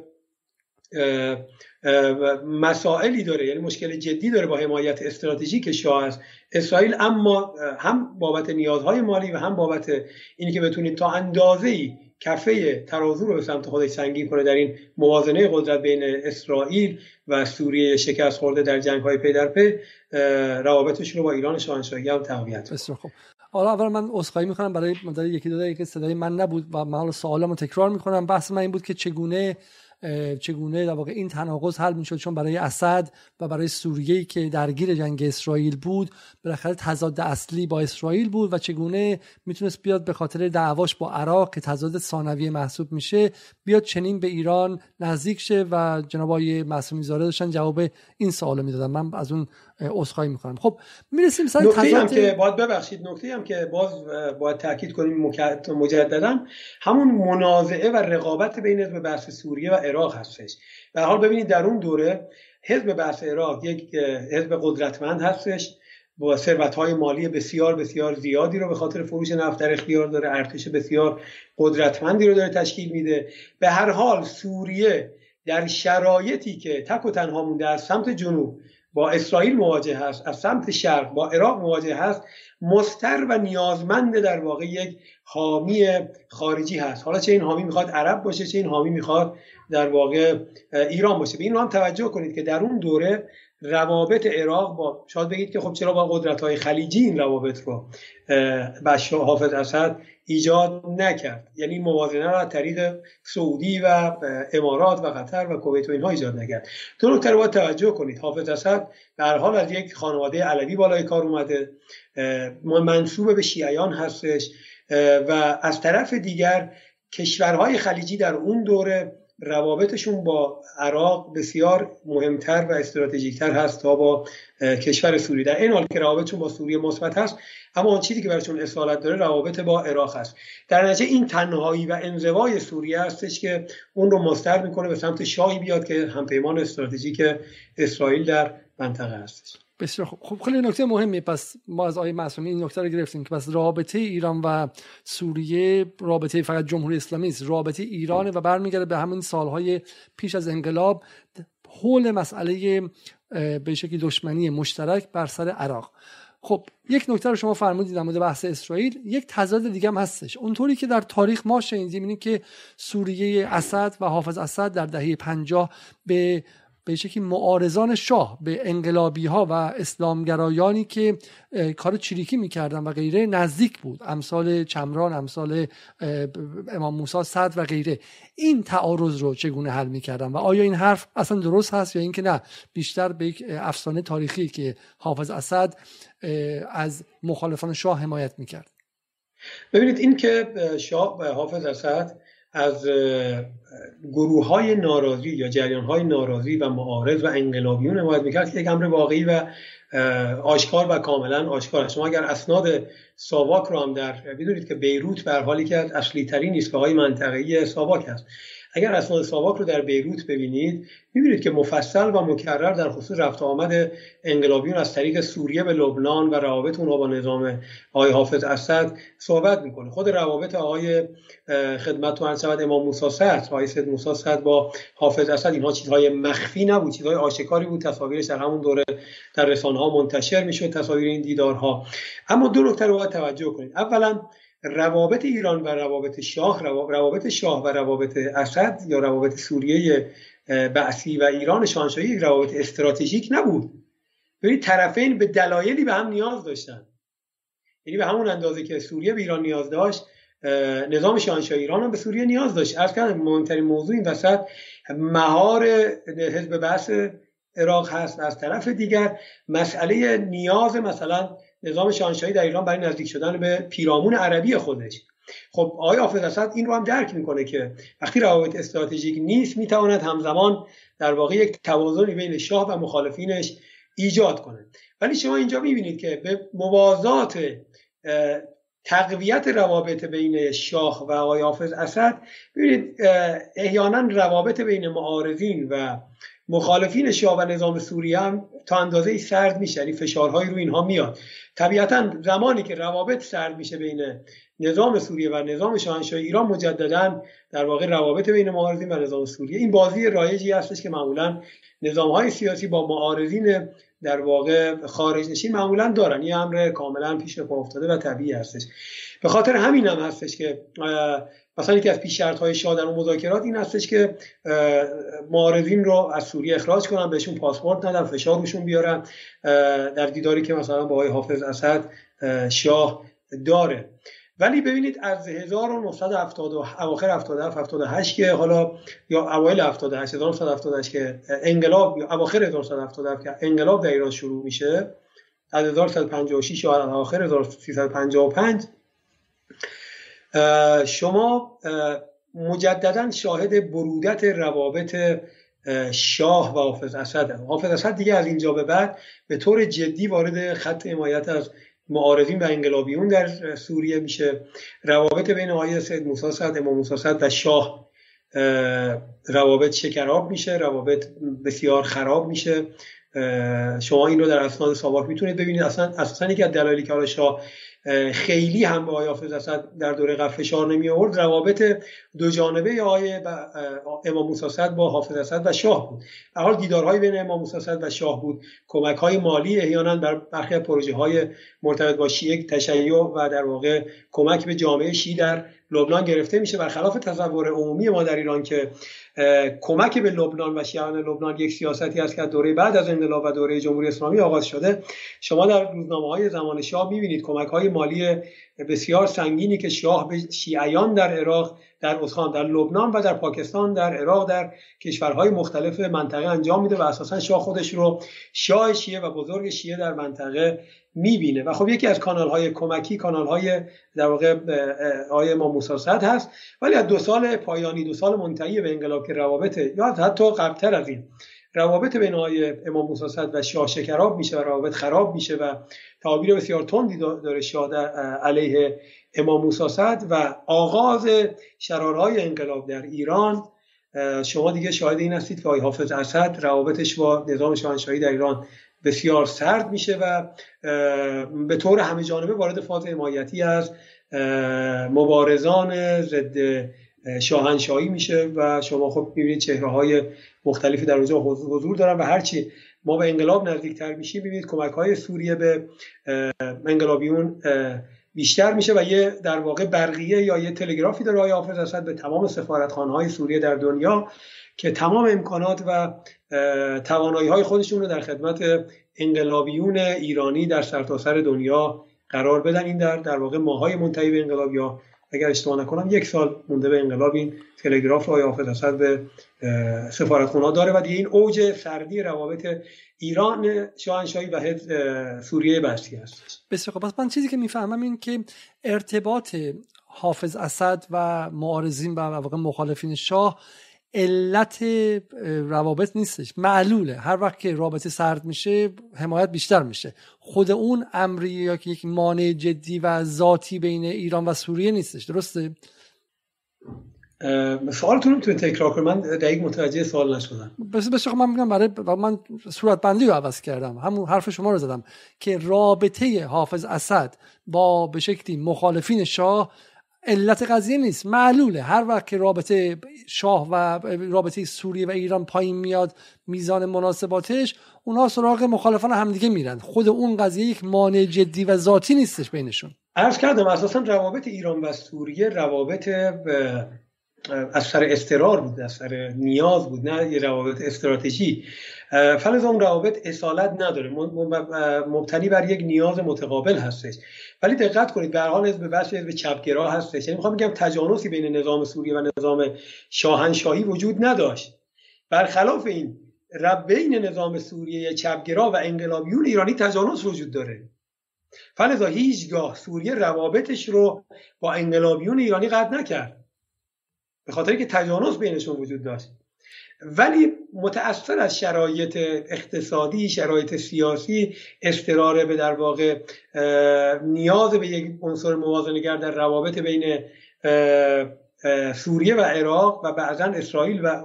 مسائلی داره یعنی مشکل جدی داره با حمایت استراتژیک شاه است اسرائیل اما هم بابت نیازهای مالی و هم بابت اینی که بتونید تا اندازه ای کفه ترازو رو به سمت خودش سنگین کنه در این موازنه قدرت بین اسرائیل و سوریه شکست خورده در جنگ های پی در پی روابطش رو با ایران شاهنشاهی هم تقویت بسیار خوب. حالا اول من عذرخواهی می‌کنم برای مدت یکی دو دقیقه صدای من نبود و من حالا سوالمو تکرار می‌کنم. بحث من این بود که چگونه چگونه در واقع این تناقض حل می‌شد؟ چون برای اسد و برای سوریه که درگیر جنگ اسرائیل بود بالاخره تضاد اصلی با اسرائیل بود و چگونه می‌تونست بیاد به خاطر دعواش با عراق که تضاد ثانویه محسوب میشه بیاد چنین به ایران نزدیک شه و جناب آقای معصومی زاده داشتن جواب این سوالو می‌دادن. من از اون عذرخواهی می‌کنم. خب می‌رسیم سر نکته هم که باید ببخشید نکته هم که باز باید تاکید کنیم مجددا همون منازعه و رقابت بین حزب بحث سوریه و عراق هستش. به حال ببینید در اون دوره حزب بحث عراق یک حزب قدرتمند هستش. با ثروت های مالی بسیار بسیار زیادی رو به خاطر فروش نفت در اختیار داره ارتش بسیار قدرتمندی رو داره تشکیل میده. به هر حال سوریه در شرایطی که تک و تنها مونده از سمت جنوب با اسرائیل مواجه هست از سمت شرق با عراق مواجه هست مستر و نیازمند در واقع یک حامی خارجی هست. حالا چه این حامی می‌خواد عرب باشه چه این حامی می‌خواد در واقع ایران باشه. به این هم توجه کنید که در اون دوره روابط عراق با شاید بگید که خب چرا با قدرت های خلیجی این روابط رو بشار حافظ اسد ایجاد نکرد؟ یعنی موازنه را از طریق سعودی و امارات و قطر و کویت و اینها ایجاد نکرد. دو نکته رو باید توجه کنید. حافظ اسد در حال از یک خانواده علوی بالای کار اومده منصوب به شیعیان هستش و از طرف دیگر کشورهای خلیجی در اون دوره روابطشون با عراق بسیار مهمتر و استراتژیکتر هست تا با کشور سوریه. در این حال که روابطشون با سوریه مثبت هست اما آن چیزی که برشون اصالت داره روابط با عراق هست. در نتیجه این تنهایی و انزوای سوریه هستش که اون رو مستر می‌کنه به سمت شاهی بیاد که همپیمان استراتژیک اسرائیل در منطقه هستش. بسیار خوب خب خیلی نکته مهمی. پس ما از آقای معصومی این نکته رو گرفتیم که پس رابطه ایران و سوریه رابطه فقط جمهوری اسلامی است رابطه ایرانه و برمیگرده به همون سالهای پیش از انقلاب. حول مسئله به شکلی دشمنی مشترک بر سر عراق. خب یک نکته رو شما فرمودید در مورد بحث اسرائیل. یک تضاد دیگه هم هستش. اونطوری که در تاریخ ما شنیدیم که سوریه اسد و حافظ اسد در دهه 50 به به شکلی معارضان شاه به انقلابی ها و اسلامگرایانی که کار چریکی می‌کردن و غیره نزدیک بود. امثال چمران امثال امام موسی صد و غیره. این تعارض رو چگونه حل می‌کردن؟ و آیا این حرف اصلا درست هست یا اینکه نه؟ بیشتر به یک افسانه تاریخی که حافظ اسد از مخالفان شاه حمایت می‌کرد. ببینید این که شاه حافظ اسد از گروه های ناراضی یا جریان های ناراضی و معارض و انقلابیون حمایت می‌کرد که یک امر واقعی و آشکار و کاملا آشکار شما اگر اسناد ساواک رو هم در بدونید که بیروت به حالی که اصلی ترین ایستگاه های منطقه‌ای ساواک هست. اگر اسناد ساواک رو در بیروت ببینید می‌بینید که مفصل و مکرر در خصوص رفت آمد انقلابیون از طریق سوریه به لبنان و روابط اونها با نظام آقای حافظ اسد صحبت می‌کنه. خود روابط آقای خدمت تو شود امام موسی صدر آقای سید موسی با حافظ اسد اینها چیزهای مخفی نبود چیزهای آشکاری بود. تصاویرش در همون دوره در رسانه ها منتشر می‌شد تصاویر این دیدارها. اما دو نکته رو باید توجه کنید. اولا روابط ایران و روابط شاه روابط شاه و روابط اسد یا روابط سوریه بعثی و ایران شاهنشاهی روابط استراتژیک نبود. ببینید طرفین به دلایلی به هم نیاز داشتن. یعنی به همون اندازه که سوریه به ایران نیاز داشت نظام شاهنشاهی ایران هم به سوریه نیاز داشت. از کردم مهمترین موضوع این وسط مهار حزب بعث عراق هست از طرف دیگر. مسئله نیاز مثلا نظام شاهنشاهی در ایران برای نزدیک شدن به پیرامون عربی خودش. خب آقای حافظ اسد این رو هم درک می‌کنه که وقتی روابط استراتژیک نیست می‌تواند همزمان در واقع یک توازنی بین شاه و مخالفینش ایجاد کنه ولی شما اینجا می‌بینید که به موازات تقویت روابط بین شاه و آقای حافظ اسد ببینید احیانا روابط بین معارضین و مخالفین شاه و نظام سوریه هم تا اندازه سرد میشه یعنی فشارهایی رو اینها میاد. طبیعتا زمانی که روابط سرد میشه بین نظام سوریه و نظام شاهنشاهی ایران مجددا در واقع روابط بین معارضین و نظام سوریه. این بازی رایجی هستش که معمولا نظام های سیاسی با معارضین در واقع خارج نشین معمولا دارن. این امر کاملا پیش پا افتاده و طبیعی هستش. به خاطر همین هم هستش که مثلا یکی از پیش شرط های شاه در اون مذاکرات این هستش که معارضین رو از سوریه اخراج کنن بهشون پاسپورت ندن فشار روشون بیارن. در دیداری که مثلا با آقای حافظ اسد شاه داره. ولی ببینید از 1970 اواخر 77 78 که حالا یا اوایل 78 1978 که انقلاب یا اواخر 1977 که انقلاب در ایران شروع میشه از 1156 یا اواخر 1355 شما مجددا شاهد برودت روابط شاه و حافظ اسد. حافظ اسد دیگه از اینجا به بعد به طور جدی وارد خط حمایت از معارضین و انقلابیون در سوریه میشه. روابط بین آقای سید موسی صد امام موسی صد و شاه روابط شکراب میشه روابط بسیار خراب میشه. شما این رو در اسناد ساواک می‌تونید ببینید. اصلا اساسا یکی از دلایلی که حالا شاه خیلی هم به آقای حافظ اسد در دوره قبل فشار نمی آورد. روابط دو جانبه آقای امام موسی با حافظ اسد و شاه بود. به حال دیدارهای بین امام موسی و شاه بود. کمک های مالی احیانا بر برخی پروژه های مرتبط با شیعه تشیع و در واقع کمک به جامعه شیعه در لبنان گرفته میشه برخلاف تصور عمومی ما در ایران که کمک به لبنان و شیعان لبنان یک سیاستی است که دوره بعد از انقلاب و دوره جمهوری اسلامی آغاز شده. شما در روزنامه های زمان شاه می‌بینید کمک های مالی بسیار سنگینی که شاه به شیعیان در عراق در اسخان در لبنان و در پاکستان در عراق در کشورهای مختلف منطقه انجام میده و اساسا شاه خودش رو شاه شیعه و بزرگ شیعه در منطقه می‌بینه. و خب یکی از کانال های کمکی کانال های در واقع آیه ما موساسد هست. ولی از دو سال پایانی دو سال منتهی به انقلاب که روابط یا حتی قبلتر از این روابط بین آقای امام موسی و شاه شکراب میشه و روابط خراب میشه و تعابیر بسیار تندی داره شاه علیه امام موسی و آغاز شرارهای انقلاب در ایران. شما دیگه شاهد این هستید که آقای حافظ اسد روابطش با نظام شاهنشاهی در ایران بسیار سرد میشه و به طور همه جانبه وارد فاز حمایتی از مبارزان ضد شاهنشاهی میشه و شما خب می‌بینید چهره های مختلفی در اونجا حضور دارن و هرچی ما به انقلاب نزدیکتر میشیم ببینید کمک های سوریه به انقلابیون بیشتر میشه و یه در واقع برقیه یا یه تلگرافی داره آقای حافظ اسد به تمام های سوریه در دنیا که تمام امکانات و توانایی های خودشون رو در خدمت انقلابیون ایرانی در سرتاسر سر دنیا قرار بدن. این در در واقع ماهای منتهی به انقلاب یا اگر اشتباه نکنم یک سال مونده به انقلاب این تلگراف آقای حافظ اسد به سفارتخونه داره و دیگه این اوج سردی روابط ایران شاهنشاهی و سوریه بستی هست. بسیار خب من چیزی که می‌فهمم این که ارتباط حافظ اسد و معارضین و واقع مخالفین شاه علت روابط نیستش. معلوله. هر وقت که رابطه سرد میشه حمایت بیشتر میشه. خود اون امری یا که یک مانع جدی و ذاتی بین ایران و سوریه نیستش. درسته؟ سوالتون رو تکرار کنم من دقیق متوجه سوال نشدم. بس بس من میگم برای من صورت بندی رو عوض کردم. همون حرف شما رو زدم. که رابطه حافظ اسد با به شکلی مخالفین شاه علت قضیه نیست. معلوله. هر وقت که رابطه شاه و رابطه سوریه و ایران پایین میاد میزان مناسباتش اونها سراغ مخالفان همدیگه میرن. خود اون قضیه یک مانع جدی و ذاتی نیستش بینشون. عرض کردم اساسا روابط ایران و سوریه روابط از سر استرار بود از سر نیاز بود نه یه روابط استراتژی. فلز اون روابط اصالت نداره. مبتنی بر یک نیاز متقابل هستش. ولی دقت کنید به حال حزب بس حزب چپگرا هستش. یعنی می‌خوام بگم تجانسی بین نظام سوریه و نظام شاهنشاهی وجود نداشت. برخلاف این رب بین نظام سوریه چپگرا و انقلابیون ایرانی تجانس وجود داره. فلذا هیچگاه سوریه روابطش رو با انقلابیون ایرانی قطع نکرد. به خاطر که تجانس بینشون وجود داشت. ولی متأثر از شرایط اقتصادی شرایط سیاسی استراره به در واقع نیاز به یک عنصر موازنگر در روابط بین سوریه و عراق و بعضا اسرائیل و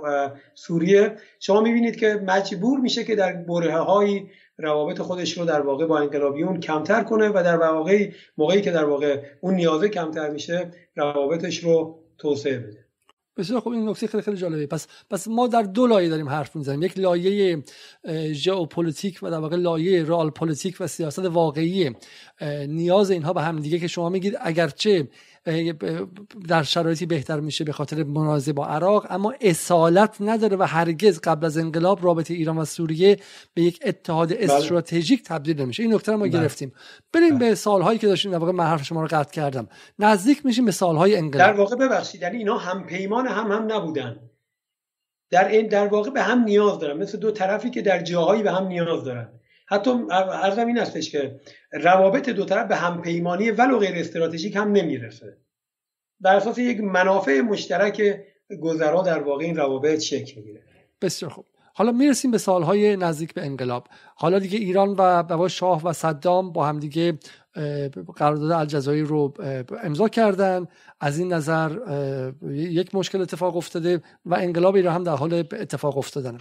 سوریه. شما می‌بینید که مجبور میشه که در بره های روابط خودش رو در واقع با انقلابیون کمتر کنه و در واقع موقعی که در واقع اون نیازه کمتر میشه روابطش رو توسعه بده. بسیار خب این نکته خیلی خیلی جالبه. پس پس ما در دو لایه داریم حرف می‌زنیم. یک لایه ژئوپلیتیک و در واقع لایه رئال پلیتیک و سیاست واقعی. نیاز اینها به هم دیگه که شما میگید. اگرچه در شرایطی بهتر میشه به خاطر منازعه با عراق اما اصالت نداره و هرگز قبل از انقلاب رابطه ایران و سوریه به یک اتحاد بله. استراتژیک تبدیل نمیشه. این نکته رو ما بله. گرفتیم. بریم بله. به سالهایی که داشتیم در واقع من حرف شما رو قطع کردم. نزدیک میشیم به سالهای انقلاب. در واقع ببخشید یعنی اینا هم پیمان هم هم نبودن. در این در واقع به هم نیاز دارن. مثل دو طرفی که در جاهایی به هم نیاز دارن. حتی ارزم این هستش که روابط دو طرف به همپیمانی ولو غیر استراتژیک هم نمی‌رسه. بر اساس یک منافع مشترک گذرا در واقع این روابط شکل می‌گیره. بسیار خوب. حالا می‌رسیم به سالهای نزدیک به انقلاب. حالا دیگه ایران و بابا شاه و صدام با هم دیگه قرارداد الجزایر رو امضا کردن. از این نظر یک مشکل اتفاق افتاده و انقلاب ایران هم در حال اتفاق افتادن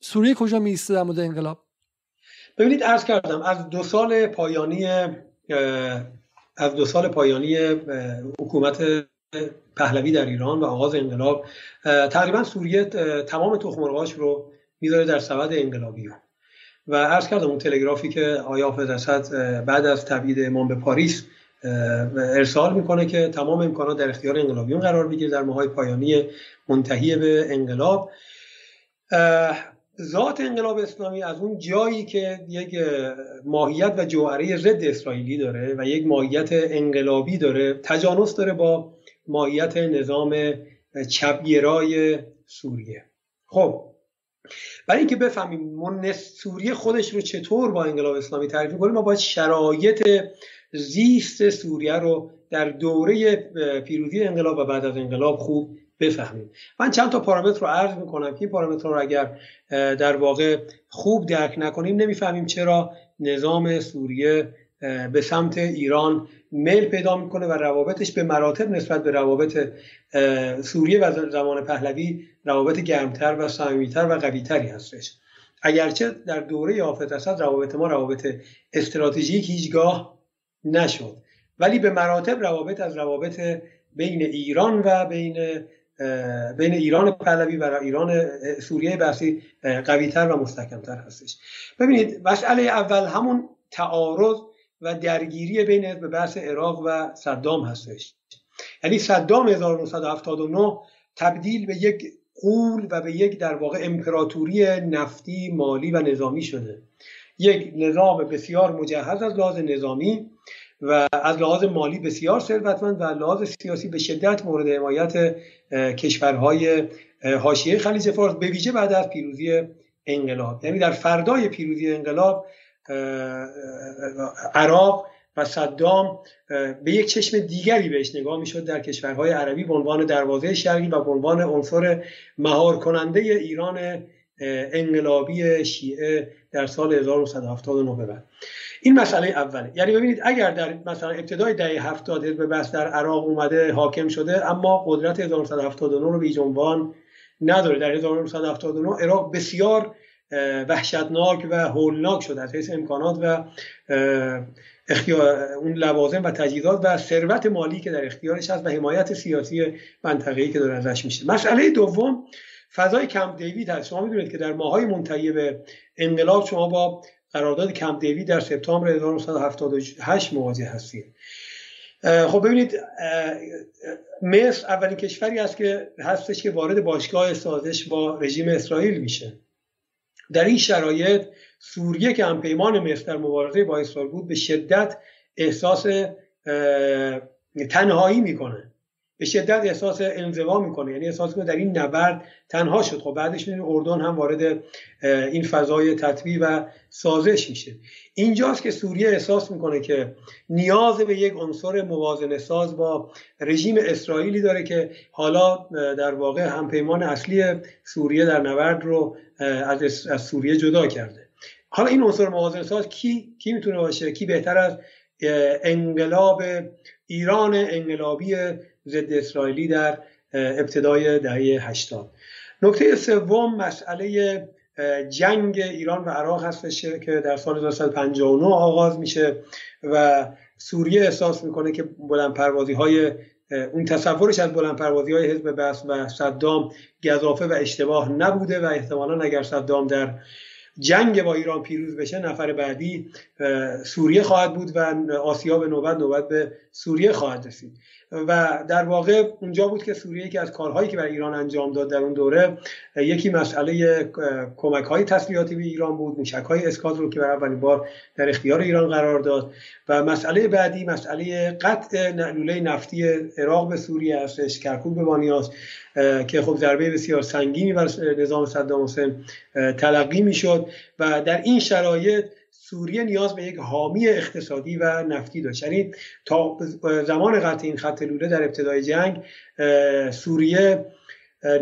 سوریه کجا میسته در مورد انقلاب؟ ببینید ارز کردم از دو سال پایانی از دو سال پایانی حکومت پهلوی در ایران و آغاز انقلاب تقریبا سوریه تمام تخمرغاش رو می‌ذاره در سبد انقلابیون. و عرض کردم اون تلگرافی که آیا حافظ بعد از تبعید امام به پاریس ارسال می‌کنه که تمام امکانات در اختیار انقلابیون قرار بگیره در ماهای پایانی منتهی به انقلاب. ذات انقلاب اسلامی از اون جایی که یک ماهیت و جوهره ضد اسرائیلی داره و یک ماهیت انقلابی داره تجانس داره با ماهیت نظام چپگرای سوریه. خب برای اینکه بفهمیم سوریه خودش رو چطور با انقلاب اسلامی تعریف کنیم ما باید شرایط زیست سوریه رو در دوره پیروزی انقلاب و بعد از انقلاب خوب بفهمیم. من چند تا پارامتر رو عرض می‌کنم که این پارامتر رو اگر در واقع خوب درک نکنیم نمی‌فهمیم چرا نظام سوریه به سمت ایران میل پیدا می‌کنه و روابطش به مراتب نسبت به روابط سوریه و زمان پهلوی روابط گرمتر و صمیمیتر و قویتری هستش. اگرچه در دوره آفت اسد روابط ما روابط استراتژیک هیچگاه نشد ولی به مراتب روابط از روابط بین ایران و بین بین ایران پهلوی و ایران سوریه بحثی قویتر و مستحکمتر هستش. ببینید مسئله اول همون تعارض و درگیری بین به بحث عراق و صدام هستش. یعنی صدام 1979 تبدیل به یک قول و به یک در واقع امپراتوری نفتی مالی و نظامی شده. یک نظام بسیار مجهز از لحاظ نظامی و از لحاظ مالی بسیار ثروتمند و لحاظ سیاسی به شدت مورد حمایت کشورهای حاشیه خلیج فارس به ویژه بعد از پیروزی انقلاب. یعنی در فردای پیروزی انقلاب عراق و صدام به یک چشم دیگری بهش نگاه می‌شد در کشورهای عربی به عنوان دروازه شرقی و به عنوان عنصر مهار کننده ایران انقلابی شیعه در سال 1979 بعد. این مسئله اوله. یعنی ببینید اگر در مثلا ابتدای دهه 70 حزب بس در عراق اومده حاکم شده اما قدرت 1979 رو به جنبان نداره. در 1979 عراق بسیار وحشتناک و هولناک شده. از حیث امکانات و اون لوازم و تجهیزات و ثروت مالی که در اختیارش هست و حمایت سیاسی منطقه‌ای که داره ازش میشه. مسئله دوم فضای کمپ دیوید هست. شما می‌دونید که در ماهای منتهی به انقلاب شما با قرارداد کمپ دیوید در سپتامبر 1978 مواجه هستید خب ببینید مصر اولین کشوری است که هستش که وارد باشگاه سازش با رژیم اسرائیل میشه. در این شرایط سوریه که هم پیمان مصر در مبارزه با اسرائیل بود به شدت احساس تنهایی می‌کنه. به شدت احساس انزوا می‌کنه. یعنی احساس کنه در این نبرد تنها شد. خب بعدش می‌بینیم اردن هم وارد این فضای تطبیع و سازش میشه. اینجاست که سوریه احساس می‌کنه که نیاز به یک عنصر موازنه ساز با رژیم اسرائیلی داره که حالا در واقع همپیمان اصلی سوریه در نبرد رو از, از سوریه جدا کرده. حالا این عنصر موازنه ساز کی کی می‌تونه باشه؟ کی بهتر از انقلاب ایران انقلابی ضد اسرائیلی در ابتدای دهه 80 نکته سوم مسئله جنگ ایران و عراق هستش که در سال 1959 آغاز میشه و سوریه احساس می‌کنه که بلند پروازی های اون تصورش از بلند پروازی های حزب بس و صدام گذافه و اشتباه نبوده و احتمالا اگر صدام در جنگ با ایران پیروز بشه نفر بعدی سوریه خواهد بود و آسیا به نوبت نوبت به سوریه خواهد رسید. و در واقع اونجا بود که سوریه که از کارهایی که بر ایران انجام داد در اون دوره یکی مسئله کمک های تسلیحاتی به ایران بود موشک های اسکات رو که برای اولین بار در اختیار ایران قرار داد و مسئله بعدی مسئله قطع لوله نفتی عراق به سوریه هستش کرکوک به بانیاس که خب ضربه بسیار سنگینی بر نظام صدام حسین تلقی می‌شد و در این شرایط سوریه نیاز به یک حامی اقتصادی و نفتی داشت. یعنی تا زمان قطع این خط لوله در ابتدای جنگ سوریه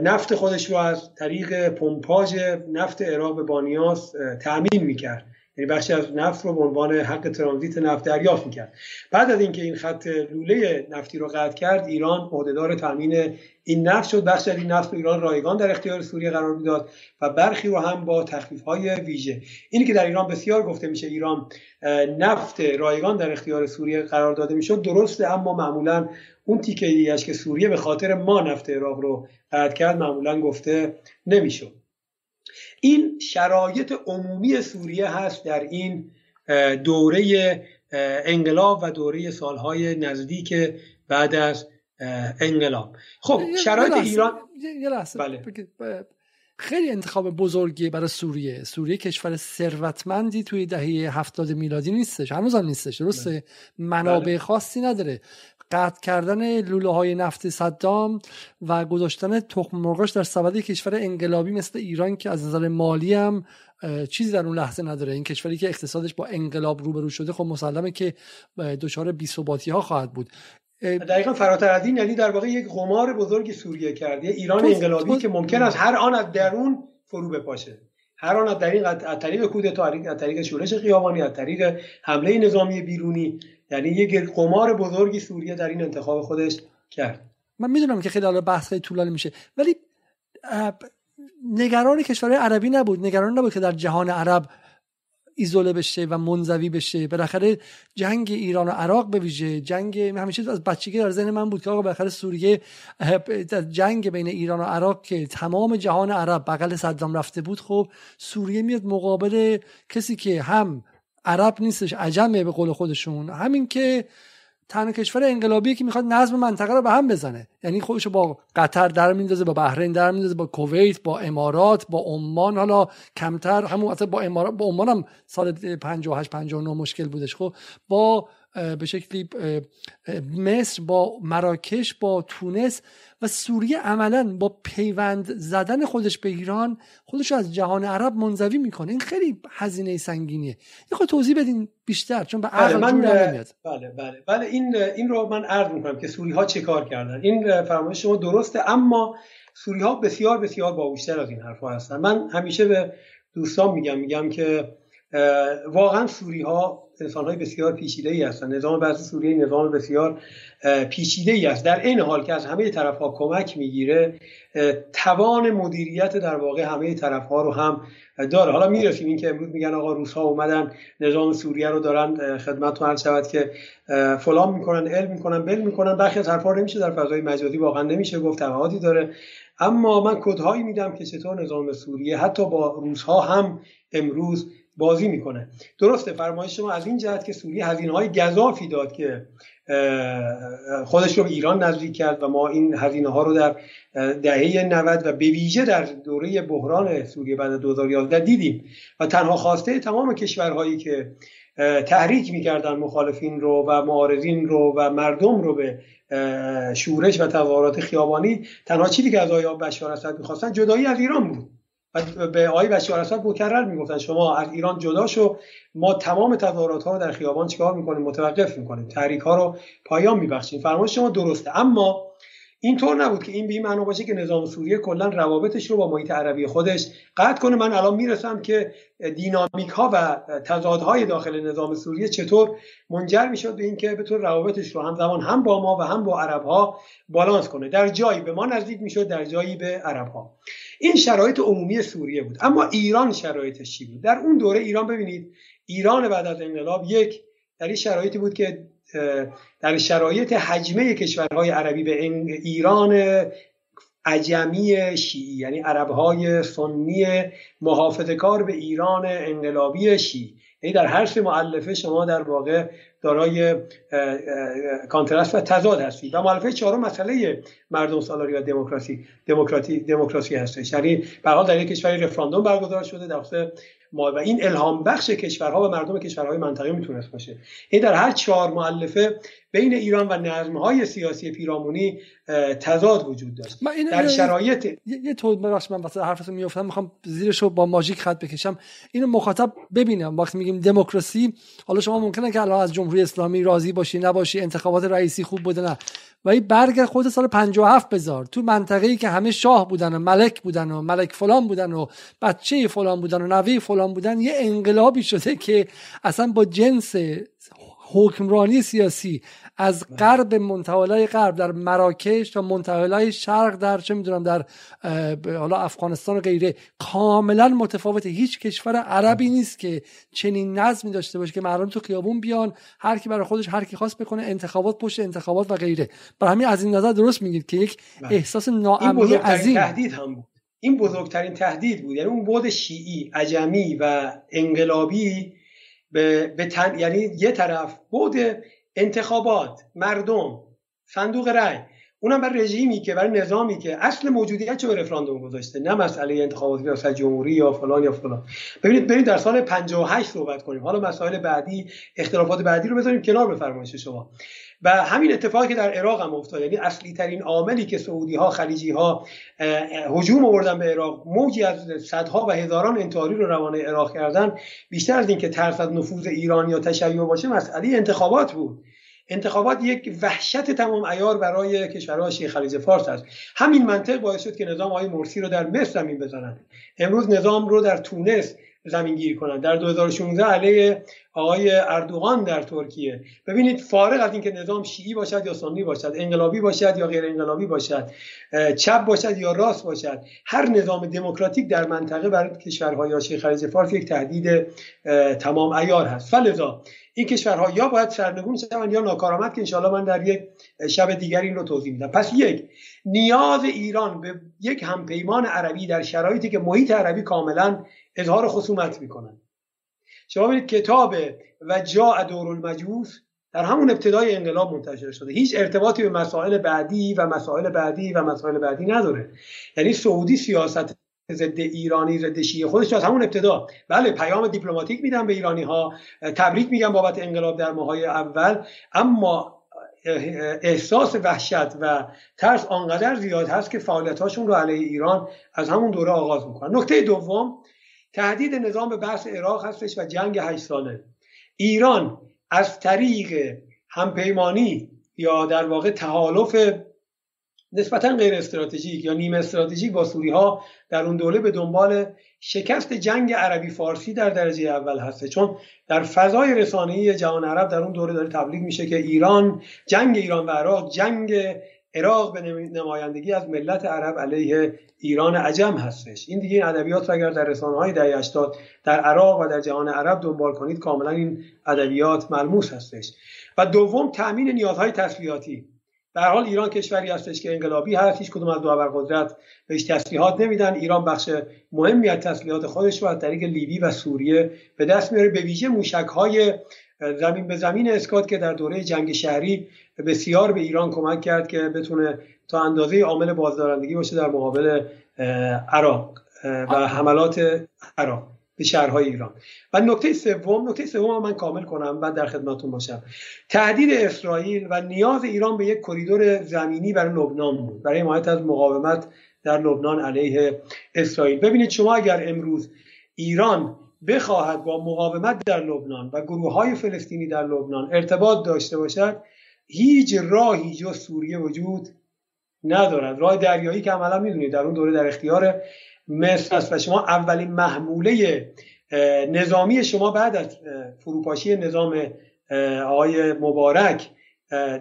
نفت خودش رو از طریق پمپاژ نفت عراق به بانیاس تأمین می‌کرد. یعنی بخشی از نفت رو به عنوان حق ترانزیت نفت دریافت می‌کرد. بعد از اینکه این خط لوله نفتی رو قطع کرد ایران عهدهدار تامین این نفت شد. بخش از این نفت رو ایران رایگان در اختیار سوریه قرار می‌داد و برخی رو هم با تخفیف های ویژه. اینی که در ایران بسیار گفته میشه ایران نفت رایگان در اختیار سوریه قرار داده می‌شد. درسته اما معمولا اون تیکه که سوریه به خاطر ما نفت عراق رو قطع کرد معمولا گفته نمی‌شد. این شرایط عمومی سوریه هست در این دوره انقلاب و دوره سالهای نزدیک بعد از انقلاب. خب شرایط ایران یه لحظه. بله. خیلی انتخاب بزرگی برای سوریه. سوریه کشور ثروتمندی توی دهه هفتاد میلادی نیستش. هنوز هم نیستش. درسته؟ بله. منابع بله. خاصی نداره. قطع کردن لوله های نفت صدام و گذاشتن تخم مرغاش در سبد کشور انقلابی مثل ایران که از نظر مالی هم چیزی در اون لحظه نداره. این کشوری که اقتصادش با انقلاب روبرو شده خب مسلمه که دچار بی‌ثباتی ها خواهد بود. دقیقا فراتر از این یعنی در واقع یک قمار بزرگ سوریه کرده ایران انقلابی که ممکن است هر آن از درون فرو بپاشه. هر آن از طریق از طریق کودتا از طریق شورش خیابانی از طریق حمله نظامی بیرونی یعنی یک قمار بزرگی سوریه در این انتخاب خودش کرد. من می‌دونم که خیلی حالا بحث خیلی طولانی میشه ولی نگران کشورهای عربی نبود. نگران نبود که در جهان عرب ایزوله بشه و منزوی بشه. بالاخره جنگ ایران و عراق به ویژه جنگ همیشه از بچگی در ذهن من بود که آقا بالاخره سوریه جنگ بین ایران و عراق که تمام جهان عرب بغل صدام رفته بود خب سوریه میاد مقابل کسی که هم عرب نیستش عجمه به قول خودشون. همین که تنها کشور انقلابی که می‌خواد نظم منطقه رو به هم بزنه. یعنی خودشو با قطر در میندازه با بحرین در میندازه با کویت با امارات با عمان. حالا کمتر همون با امارات با عمان هم سال 58 59 مشکل بودش. خب با به شکلی مصر با مراکش با تونس و سوریه عملا با پیوند زدن خودش به ایران خودش از جهان عرب منزوی می‌کنه. این خیلی هزینه سنگینیه. یه خود توضیح بدین بیشتر چون به عقل بله نمیاد. بله بله. بله این این رو من عرض می‌کنم که سوری ها چه کار کردن. این فرمایش شما درسته اما سوری ها بسیار بسیار باهوشتر از این حرفها هستن. من همیشه به دوستان میگم میگم که واقعا سوری ها انسان های بسیار پیچیده ای هستند نظام بعضی سوریه نظام بسیار پیچیده ای است. در این حال که از همه طرف ها کمک می‌گیره توان مدیریت در واقع همه طرف ها رو هم داره. حالا می‌رسیم این که امروز میگن آقا روس ها اومدن نظام سوریه رو دارن خدمت هر شود که فلان می‌کنن علم می‌کنن بل می‌کنن. برخی از حرفا نمیشه در فضای مجازی واقعا نمیشه گفت ابعادی داره. اما من کدهایی میدم که چطور نظام سوریه حتی با روس ها هم امروز بازی می‌کنه. درسته فرمایش شما از این جهت که سوریه هزینه های گذافی داد که خودش رو ایران نزدیک کرد و ما این هزینه ها رو در دهه 90 و به ویژه در دوره بحران سوریه بعد 2011 دیدیم. و تنها خواسته تمام کشورهایی که تحریک می‌کردن مخالفین رو و معارضین رو و مردم رو به شورش و تظاهرات خیابانی تنها چیزی که از آقای بشار اسد می‌خواستن جدایی از ایران بود. به آقای بشار اسد مکرر می‌گفتن شما از ایران جدا شو ما تمام تظاهرات ها رو در خیابان چیکار می‌کنیم؟ متوقف می‌کنیم. تحریک ها رو پایان میبخشیم. فرمایش شما درسته. اما اینطور نبود که این به این معنا باشه که نظام سوریه کلا روابطش رو با محیط عربی خودش قطع کنه. من الان می‌رسم که دینامیک ها و تضادهای داخل نظام سوریه چطور منجر می‌شد به اینکه بتونه روابطش رو همزمان هم با ما و هم با عرب ها بالانس کنه. در جایی به ما نزدیک می‌شد در جایی به عرب ها این شرایط عمومی سوریه بود. اما ایران شرایطش چی بود؟ در اون دوره ایران ببینید ایران بعد از انقلاب یک در این شرایطی بود که در شرایط حجمه کشورهای عربی به ایران عجمی شیعی یعنی عربهای سنی محافظه کار به ایران انقلابی شیعی. یعنی در هر سه معلفه شما در واقع دارای کانترست و تضاد هستید. و معلفه چهارم مسئله مردم سالاری و دموکراسی دموکراتی دموکراسی هستش. یعنی به حال در یک کشوری رفراندوم برگزار شده در و این الهام بخش کشورها و مردم کشورهای منطقه می‌تونست باشه. این در هر چهار معلفه بین ایران و نظمهای سیاسی پیرامونی تضاد وجود داشت. در شرایط یه, یه طور ببخشید من واسه حرفتون میافتم می‌خوام زیرش رو با ماژیک خط بکشم. اینو مخاطب ببینم. وقتی میگیم دموکراسی حالا شما ممکنه که الان از جمهوری اسلامی راضی باشی نباشی انتخابات رئیسی خوب بوده نه. و برگ خود سال 57 بذار. تو منطقه‌ای که همه شاه بودن و ملک بودن و ملک فلان بودن و بچه فلان بودن و نوی فلان فلان بودن یه انقلابی شده که اصلا با جنس حکمرانی سیاسی از بله. غرب منتهالای غرب در مراکش تا منتهالای شرق در چه می‌دونم در حالا افغانستان و غیره کاملا متفاوته. هیچ کشور عربی نیست که چنین نظمی داشته باشه که مردم تو خیابون بیان هر کی برای خودش هر کی خواست بکنه انتخابات پشت انتخابات و غیره. برای همین از این نظر درست میگید که یک بله. احساس ناامنی عظیم. تهدید هم بود. این بزرگترین تهدید بود. یعنی اون بود شیعی عجمی و انقلابی به, تن... یعنی یه طرف بود انتخابات مردم صندوق رأی. اونم بر رژیمی که برای نظامی که اصل موجودیت رو به رفراندوم گذاشته؟ نه مسئله انتخابات ریاست جمهوری یا فلان یا فلان. ببینید برید در سال 58 صحبت کنیم. حالا مسائل بعدی اختلافات بعدی رو بذاریم کنار به فرمایش شما. و همین اتفاقی که در عراق هم افتاد یعنی اصلی ترین عاملی که سعودی ها خلیجی ها هجوم آوردن به عراق موجی از صدها و هزاران انتحاری رو روانه عراق کردن بیشتر از اینکه ترس از نفوذ ایران یا تشیع باشه مسئله انتخابات بود. انتخابات یک وحشت تمام ایار برای کشورهای شیعه خلیج فارس است. همین منطق باعث شد که نظام آقای مرسی رو در مصر زمین بزنن. امروز نظام رو در تونس زمین گیر کنند در 2016 علیه آقای اردوغان در ترکیه. ببینید فارغ از اینکه نظام شیعی باشد یا سنی باشد انقلابی باشد یا غیر انقلابی باشد چپ باشد یا راست باشد هر نظام دموکراتیک در منطقه برای کشورهای آسیای خلیج فارس یک تهدید تمام ایار هست. فلذا این کشورها یا باید سرنگون شوند یا ناکارآمد که انشاءالله من در یک شب دیگر این رو توضیح میدم. پس یک نیاز ایران به یک همپیمان عربی در شرایطی که محیط عربی کاملا اظهار خصومت می‌کنن شما ببینید کتاب و جا دور المجوس در همون ابتدای انقلاب منتشر شده. هیچ ارتباطی به مسائل بعدی و مسائل بعدی و مسائل بعدی نداره. یعنی سعودی سیاست ضد ایرانی ضد شیعه خودش از همون ابتدا. بله پیام دیپلماتیک میدن به ایرانی ها تبریک میگن بابت انقلاب در ماهای اول اما احساس وحشت و ترس آنقدر زیاد هست که فعالیتاشون رو علیه ایران از همون دوره آغاز می‌کنن. نکته دوم تهدید نظام به بحث عراق هستش و جنگ هشت ساله. ایران از طریق همپیمانی یا در واقع تحالف نسبتا غیر استراتژیک یا نیمه استراتژیک با سوری ها در اون دوره به دنبال شکست جنگ عربی فارسی در درجه اول هسته چون در فضای رسانه‌ای جهان عرب در اون دوره داره تبلیغ میشه که ایران جنگ ایران و عراق جنگ عراق به نمایندگی از ملت عرب علیه ایران عجم هستش. این دیگه این ادبیات رو اگر در رسانه های دهه 80 در عراق و در جهان عرب دنبال کنید کاملا این ادبیات ملموس هستش. و دوم تامین نیازهای تسلیحاتی. در حال ایران کشوری هستش که انقلابی هست هیچ کدوم از دو ابرقدرت بهش تسلیحات نمیدن. ایران بخش مهمی از تسلیحات خودش رو از طریق لیبی و سوریه به دست میاره. به ویژه موشک های زمین به زمین اسکات که در دوره جنگ شهری بسیار به ایران کمک کرد که بتونه تا اندازه عامل بازدارندگی باشه در مقابل عراق و حملات عراق. به شهرهای ایران. و نکته سوم نکته سوم من کامل کنم و در خدمتتون باشم. تهدید اسرائیل و نیاز ایران به یک کریدور زمینی برای لبنان بود برای حمایت از مقاومت در لبنان علیه اسرائیل. ببینید شما اگر امروز ایران بخواهد با مقاومت در لبنان و گروه های فلسطینی در لبنان ارتباط داشته باشد هیچ راهی جز سوریه وجود ندارد. راه دریایی که عملا می‌دونید در اون دوره در اختیار مصر است و شما اولین محموله نظامی شما بعد از فروپاشی نظام آقای مبارک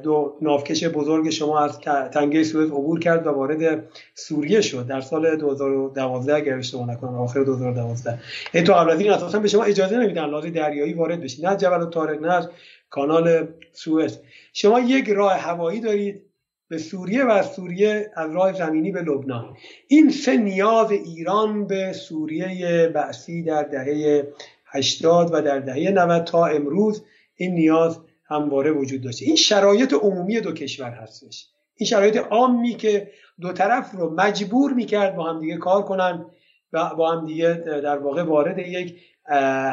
دو نافکش بزرگ شما از تنگه سوئد عبور کرد و وارد سوریه شد. در سال 2012 اگر اشتباه نکنم آخر 2012 این تو قبل از این اساسا به شما اجازه نمیدن لازم دریایی وارد بشید نه جبل طارق نه کانال سوئد. شما یک راه هوایی دارید. به سوریه و از سوریه از راه زمینی به لبنان. این سه نیاز ایران به سوریه بعثی در دهه 80 و در دهه 90 تا امروز این نیاز همواره وجود داشته. این شرایط عمومی دو کشور هستش. این شرایط عامی که دو طرف رو مجبور می‌کرد با هم دیگه کار کنن و با هم دیگه در واقع وارد یک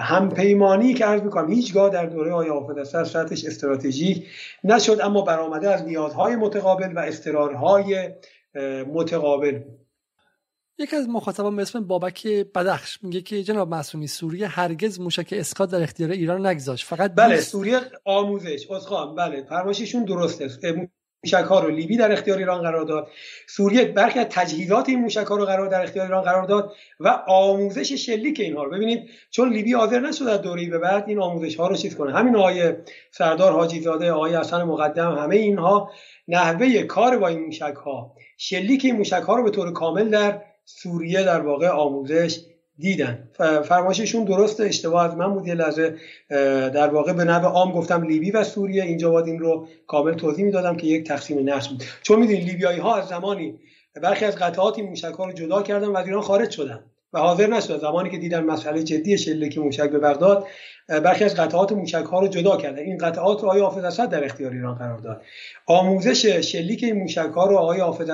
همپیمانی که عرض می‌کنم هیچگاه در دوره های حافظ از سطحش استراتژیک نشد اما برآمده از نیازهای متقابل و استرارهای متقابل. یکی از مخاطبان به اسم بابک بدخش میگه که جناب معصومی سوریه هرگز موشک اسکات در اختیار ایران نگذاشت. فقط بله سوریه آموزش. اسخام بله فرمایششون درسته. موشک ها رو لیبی در اختیار ایران قرار داد. سوریه برخی از تجهیزات این موشک ها رو قرار در اختیار ایران قرار داد و آموزش شلیک اینها رو. ببینید چون لیبی حاضر نشد در دوره‌ای به بعد این آموزش ها رو چیز کنه. همین آقای سردار حاجی زاده آقای حسن مقدم همه اینها نحوه کار با این موشک ها شلیک این موشک ها رو به طور کامل در سوریه در واقع آموزش دیدن. فرمایششون درست اشتباه از من بود. یه لحظه در واقع به نوع عام گفتم لیبی و سوریه. اینجا باید این رو کامل توضیح می‌دادم که یک تقسیم نقش بود. چون می‌دونید لیبیایی ها از زمانی برخی از قطعات این موشک ها رو جدا کردن و از ایران خارج شدن و حاضر نشد زمانی که دیدن مسئله جدی شلیک موشک به بغداد برخی از قطعات موشک ها رو جدا کردن. این قطعات رو آقای حافظ اسد در اختیار ایران قرار داد. آموزش شلیک این موشک ها رو آقای حافظ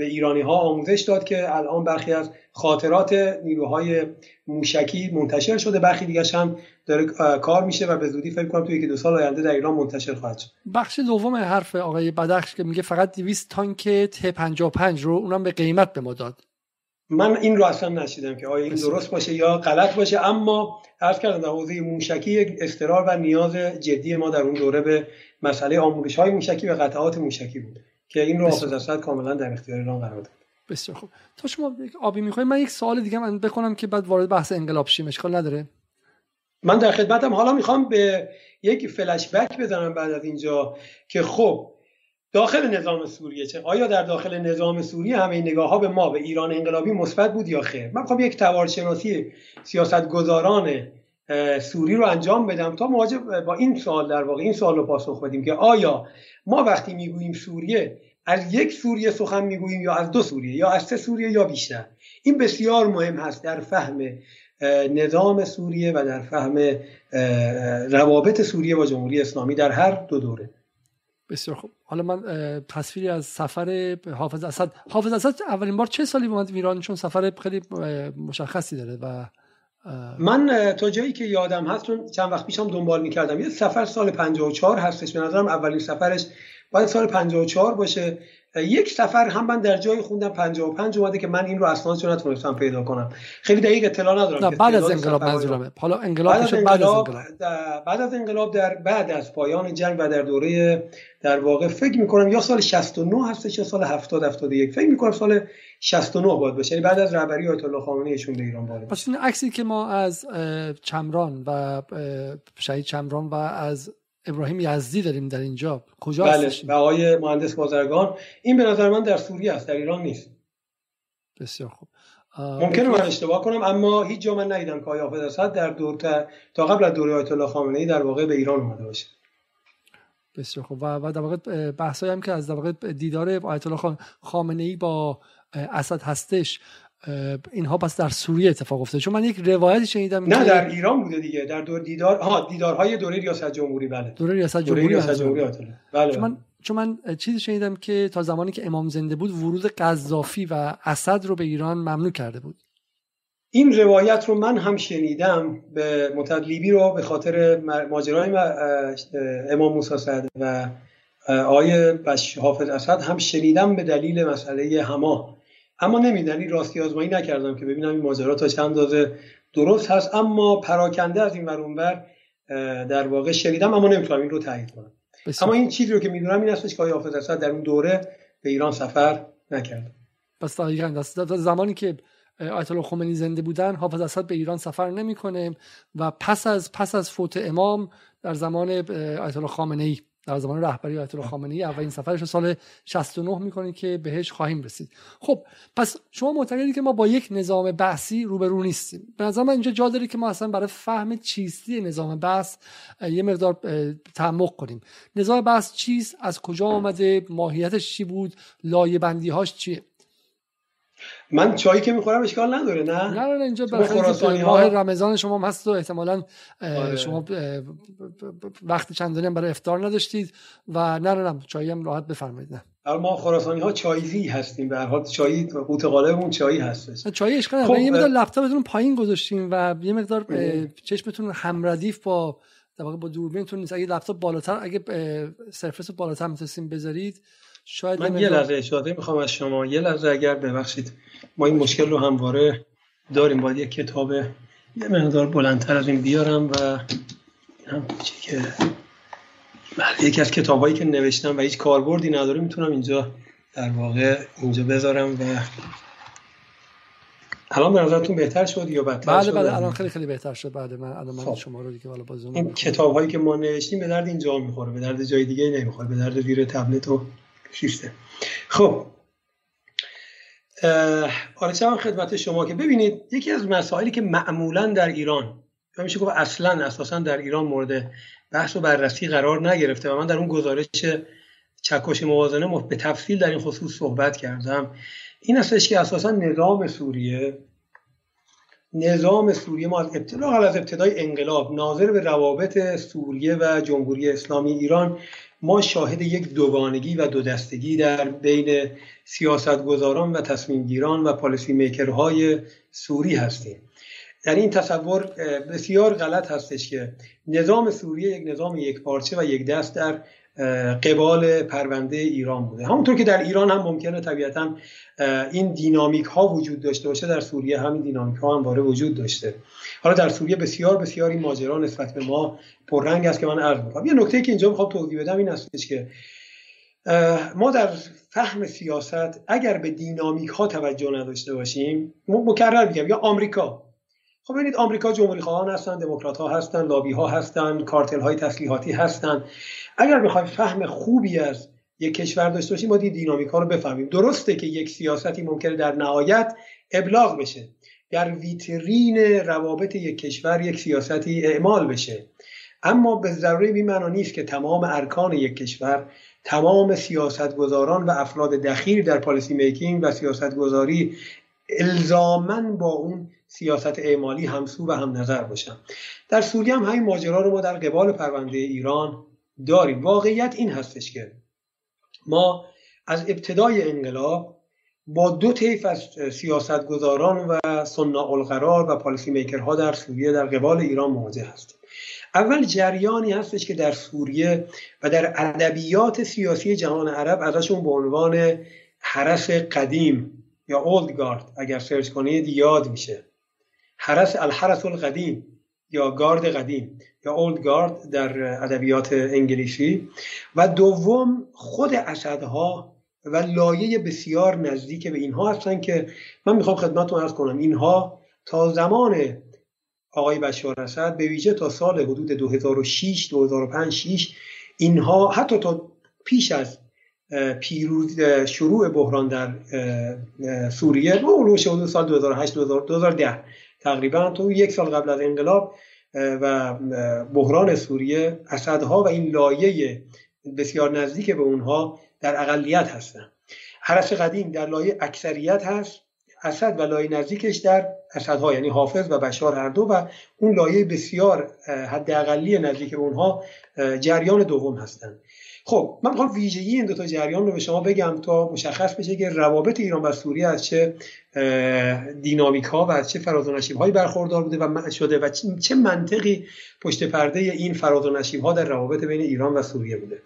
به ایرانی ها آموزش داد که الان برخی از خاطرات نیروهای موشکی منتشر شده. برخی دیگه هم داره کار میشه و به زودی فکر کنم توی یکی دو سال آینده در ایران منتشر خواهد شد. بخش دوم حرف آقای بدخش که میگه فقط 200 تانک ت 55 رو اونم به قیمت به ما داد. من این رو اصلا نشیدم که آیا این درست باشه یا غلط باشه. اما عرض کردم در حوزه موشکی یک استرار و نیاز جدی ما در اون دوره به مسئله آموزش های موشکی و قطعات موشکی بود. که این رو حافظ کاملا در اختیار ایران قرار داد. بسیار خوب. تا شما آبی می‌خواید من یک سوال دیگه من بکنم که بعد وارد بحث انقلاب شیم. اشکال نداره. من در خدمتم. حالا می‌خوام به یک فلش بک بزنم بعد از اینجا که خب داخل نظام سوریه چه آیا در داخل نظام سوریه همه نگاه ها به ما به ایران انقلابی مثبت بود یا خیر؟ من می‌خوام یک توارشناسی سیاستگزاران سوری رو انجام بدم تا مواجه با این سوال در واقع این سوال رو پاسخ بدیم که آیا ما وقتی می‌گوییم سوریه از یک سوریه سخن می‌گوییم یا از دو سوریه یا از سه سوریه یا بیشتر؟ این بسیار مهم هست در فهم نظام سوریه و در فهم روابط سوریه با جمهوری اسلامی در هر دو دوره. بسیار خوب. حالا من تصویری از سفر حافظ اسد حافظ اسد اولین بار چه سالی اومد ایران؟ چون سفر خیلی مشخصی داره و من تا جایی که یادم هست چون چند وقت پیشم دنبال می‌کردم یه سفر سال 54 هستش به نظرم اولین سفرش باید سال 54 باشه. یک سفر هم من در جایی خوندم 55 اومده که من این رو رو نتونستم پیدا کنم. خیلی دقیق اطلاع ندارم نه بعد از انقلاب منظورمه. حالا انقلاب بعد از انقلاب, بعد از انقلاب در بعد از پایان جنگ و در دوره در واقع فکر می‌کنم یا سال 69 هستش یا سال 70 71 فکر می‌کنم سال 69 باید باشه یعنی بعد از رهبری آیت الله خامنه‌ای ایشون به ایران وارد پس این عکسی که ما از چمران و شهید چمران و از ابراهیم یزدی داریم در اینجا. کجا بله و آقای مهندس بازرگان. این به نظر من در سوریه است در ایران نیست. بسیار خوب. ممکنه من اشتباه کنم اما هیچ جا من ندیدم که آقای حافظ اسد در دور تا, تا قبل از دوره آیت الله خامنه ای در واقع به ایران اومده باشه. بسیار خوب. و در واقع بحثایی هم که از در واقع دیدار آیت الله خامنه ای با اسد هستش. اینها پس در سوریه اتفاق افتاده. چون من یک روایتی شنیدم نه در ایران بوده دیگه. در دور دیدار ها دیدارهای دوره ریاست جمهوری بله. دوره ریاست جمهوری, ریاست جمهوری بله. چون من چون من چیزی شنیدم که تا زمانی که امام زنده بود ورود قذافی و اسد رو به ایران ممنوع کرده بود. این روایت رو من هم شنیدم به متدلیبی رو به خاطر ماجرای امام موسی و آیه بش حافظ اسد هم شنیدم به دلیل مسئله هما اما نمیدنی راستی آزمایی نکردم که ببینم این ماجرا تا چند اندازه درست هست. اما پراکنده از این ور در واقع شنیدم اما نمی‌تونم این رو تایید کنم. اما این چیزی رو که می‌دونم این هستش که آقای حافظ اسد در اون دوره به ایران سفر نکرد. پس دقیقاً زمانی که آیت الله خمینی زنده بودن حافظ اسد به ایران سفر نمی‌کنه و پس از پس از فوت امام در زمان آیت الله خامنه ای در زمان رهبری آیت الله خامنه ای اولین سفرش سال 69 می‌کنید که بهش خواهیم رسید. خب پس شما معتقدید که ما با یک نظام بحثی روبرو نیستیم. به نظر من اینجا جا داره که ما اصلا برای فهم چیستی نظام بحث یه مقدار تعمق کنیم. نظام بحث چیست؟ از کجا آمده؟ ماهیتش چی بود؟ لایه بندی هاش چیه؟ من چایی که می‌خورم اشکال نداره نه؟ نه نه اینجا خراسانی ماه رمضان شما هم هست و احتمالا آره. شما وقت چندانی هم برای افطار نداشتید و نه نه نه چایی هم راحت بفرمایید نه. ما خراسانی ها چایزی هستیم به هر حال چایی قوت قالبمون چایی هستش. چایی اشکال نداره. خب یه مقدار لپتاپتون پایین گذاشتیم و یه مقدار چشمتون هم ردیف با در واقع با دوربینتون نیست. اگه لپتاپ بالاتر اگه سرفس بالاتر می‌تونستیم بذارید شاید من یه لحظه اشاره می‌خوام از شما. یه لحظه اگر ببخشید ما این مشکل رو همواره داریم. باید یه کتاب یه مقدار بلندتر از این بیارم و هم که بله یکی از کتابایی که نوشتم و هیچ کاربردی نداره می‌تونم اینجا در واقع اینجا بذارم و الان به نظرتون بهتر شد یا بدتر بله شد؟ بله الان خیلی خیلی بهتر شد. بعد من الان من خب. شما رو دیگه بالا باز این کتاب هایی که ما نوشتیم به درد اینجا می‌خوره به درد جای دیگه نمی‌خوره به درد زیر تبلت و سیستم خب. آره خدمت شما که ببینید یکی از مسائلی که معمولا در ایران یا میشه گفت اصلا اساسا در ایران مورد بحث و بررسی قرار نگرفته و من در اون گزارش چکش موازنه به تفصیل در این خصوص صحبت کردم. این هستش که اساسا نظام سوریه نظام سوریه ما از از ابتدای انقلاب ناظر به روابط سوریه و جمهوری اسلامی ایران ما شاهد یک دوگانگی و دو دستگی در بین سیاستگزاران و تصمیم گیران و پالیسی میکرهای سوری هستیم. در این تصور بسیار غلط هستش که نظام سوریه یک نظام یک پارچه و یک دست در قبال پرونده ایران بوده. همونطور که در ایران هم ممکنه طبیعتا این دینامیک ها وجود داشته باشه در سوریه همین دینامیک ها هم وجود داشته. حالا در سوریه بسیار بسیار این ماجرا نسبت به ما پررنگ است که من عرض می‌کنم. یه نکته که اینجا می‌خوام توضیح بدم این هستش که ما در فهم سیاست اگر به دینامیک ها توجه نداشته باشیم مکرر میگم یا آمریکا. خب ببینید آمریکا جمهوری خواهان هستن دموکرات ها هستن لابی ها هستن کارتل های تسلیحاتی هستن. اگر بخوایم فهم خوبی از یک کشور داشته باشیم باید دینامیک ها رو بفهمیم. درسته که یک سیاستی ممکنه در نهایت ابلاغ بشه. در ویترین روابط یک کشور یک سیاستی اعمال بشه. اما به ضروری بی نیست که تمام ارکان یک کشور تمام سیاستگزاران و افراد دخیل در پالیسی میکینگ و سیاستگذاری الزامن با اون سیاست اعمالی همسو و هم نظر باشن. در سوریه هم همین ماجرا رو ما در قبال پرونده ایران داریم. واقعیت این هستش که ما از ابتدای انقلاب با دو طیف از سیاستگزاران و سنا القرار و پالیسی میکرها در سوریه در قبال ایران مواجه هستیم. اول جریانی هستش که در سوریه و در ادبیات سیاسی جهان عرب ازشون به عنوان حرس قدیم یا اولد گارد اگر سرچ کنید یاد میشه. حرس الحرس القدیم یا گارد قدیم یا اولد گارد در ادبیات انگلیسی. و دوم خود اسدها و لایه بسیار نزدیک به اینها هستن که من می‌خوام خدمتتون ارز کنم. اینها تا زمان آقای بشار اسد به ویژه تا سال حدود 2006 2005 6 اینها حتی تا پیش از پیروز شروع بحران در سوریه و سال 2008 2010 تقریبا تو یک سال قبل از انقلاب و بحران سوریه اسدها و این لایه بسیار نزدیک به اونها در اقلیت هستند حرس قدیم در لایه اکثریت هست اسد و لایه نزدیکش در اسدها یعنی حافظ و بشار هر دو و اون لایه بسیار حداقلی نزدیک به اونها جریان دوم هستند خب من می‌خوام ویژگی این دو تا جریان رو به شما بگم تا مشخص بشه که روابط ایران و سوریه از چه دینامیک ها و از چه فراز و نشیب هایی برخوردار بوده و شده و چه منطقی پشت پرده این فراز و نشیب ها در روابط بین ایران و سوریه بوده.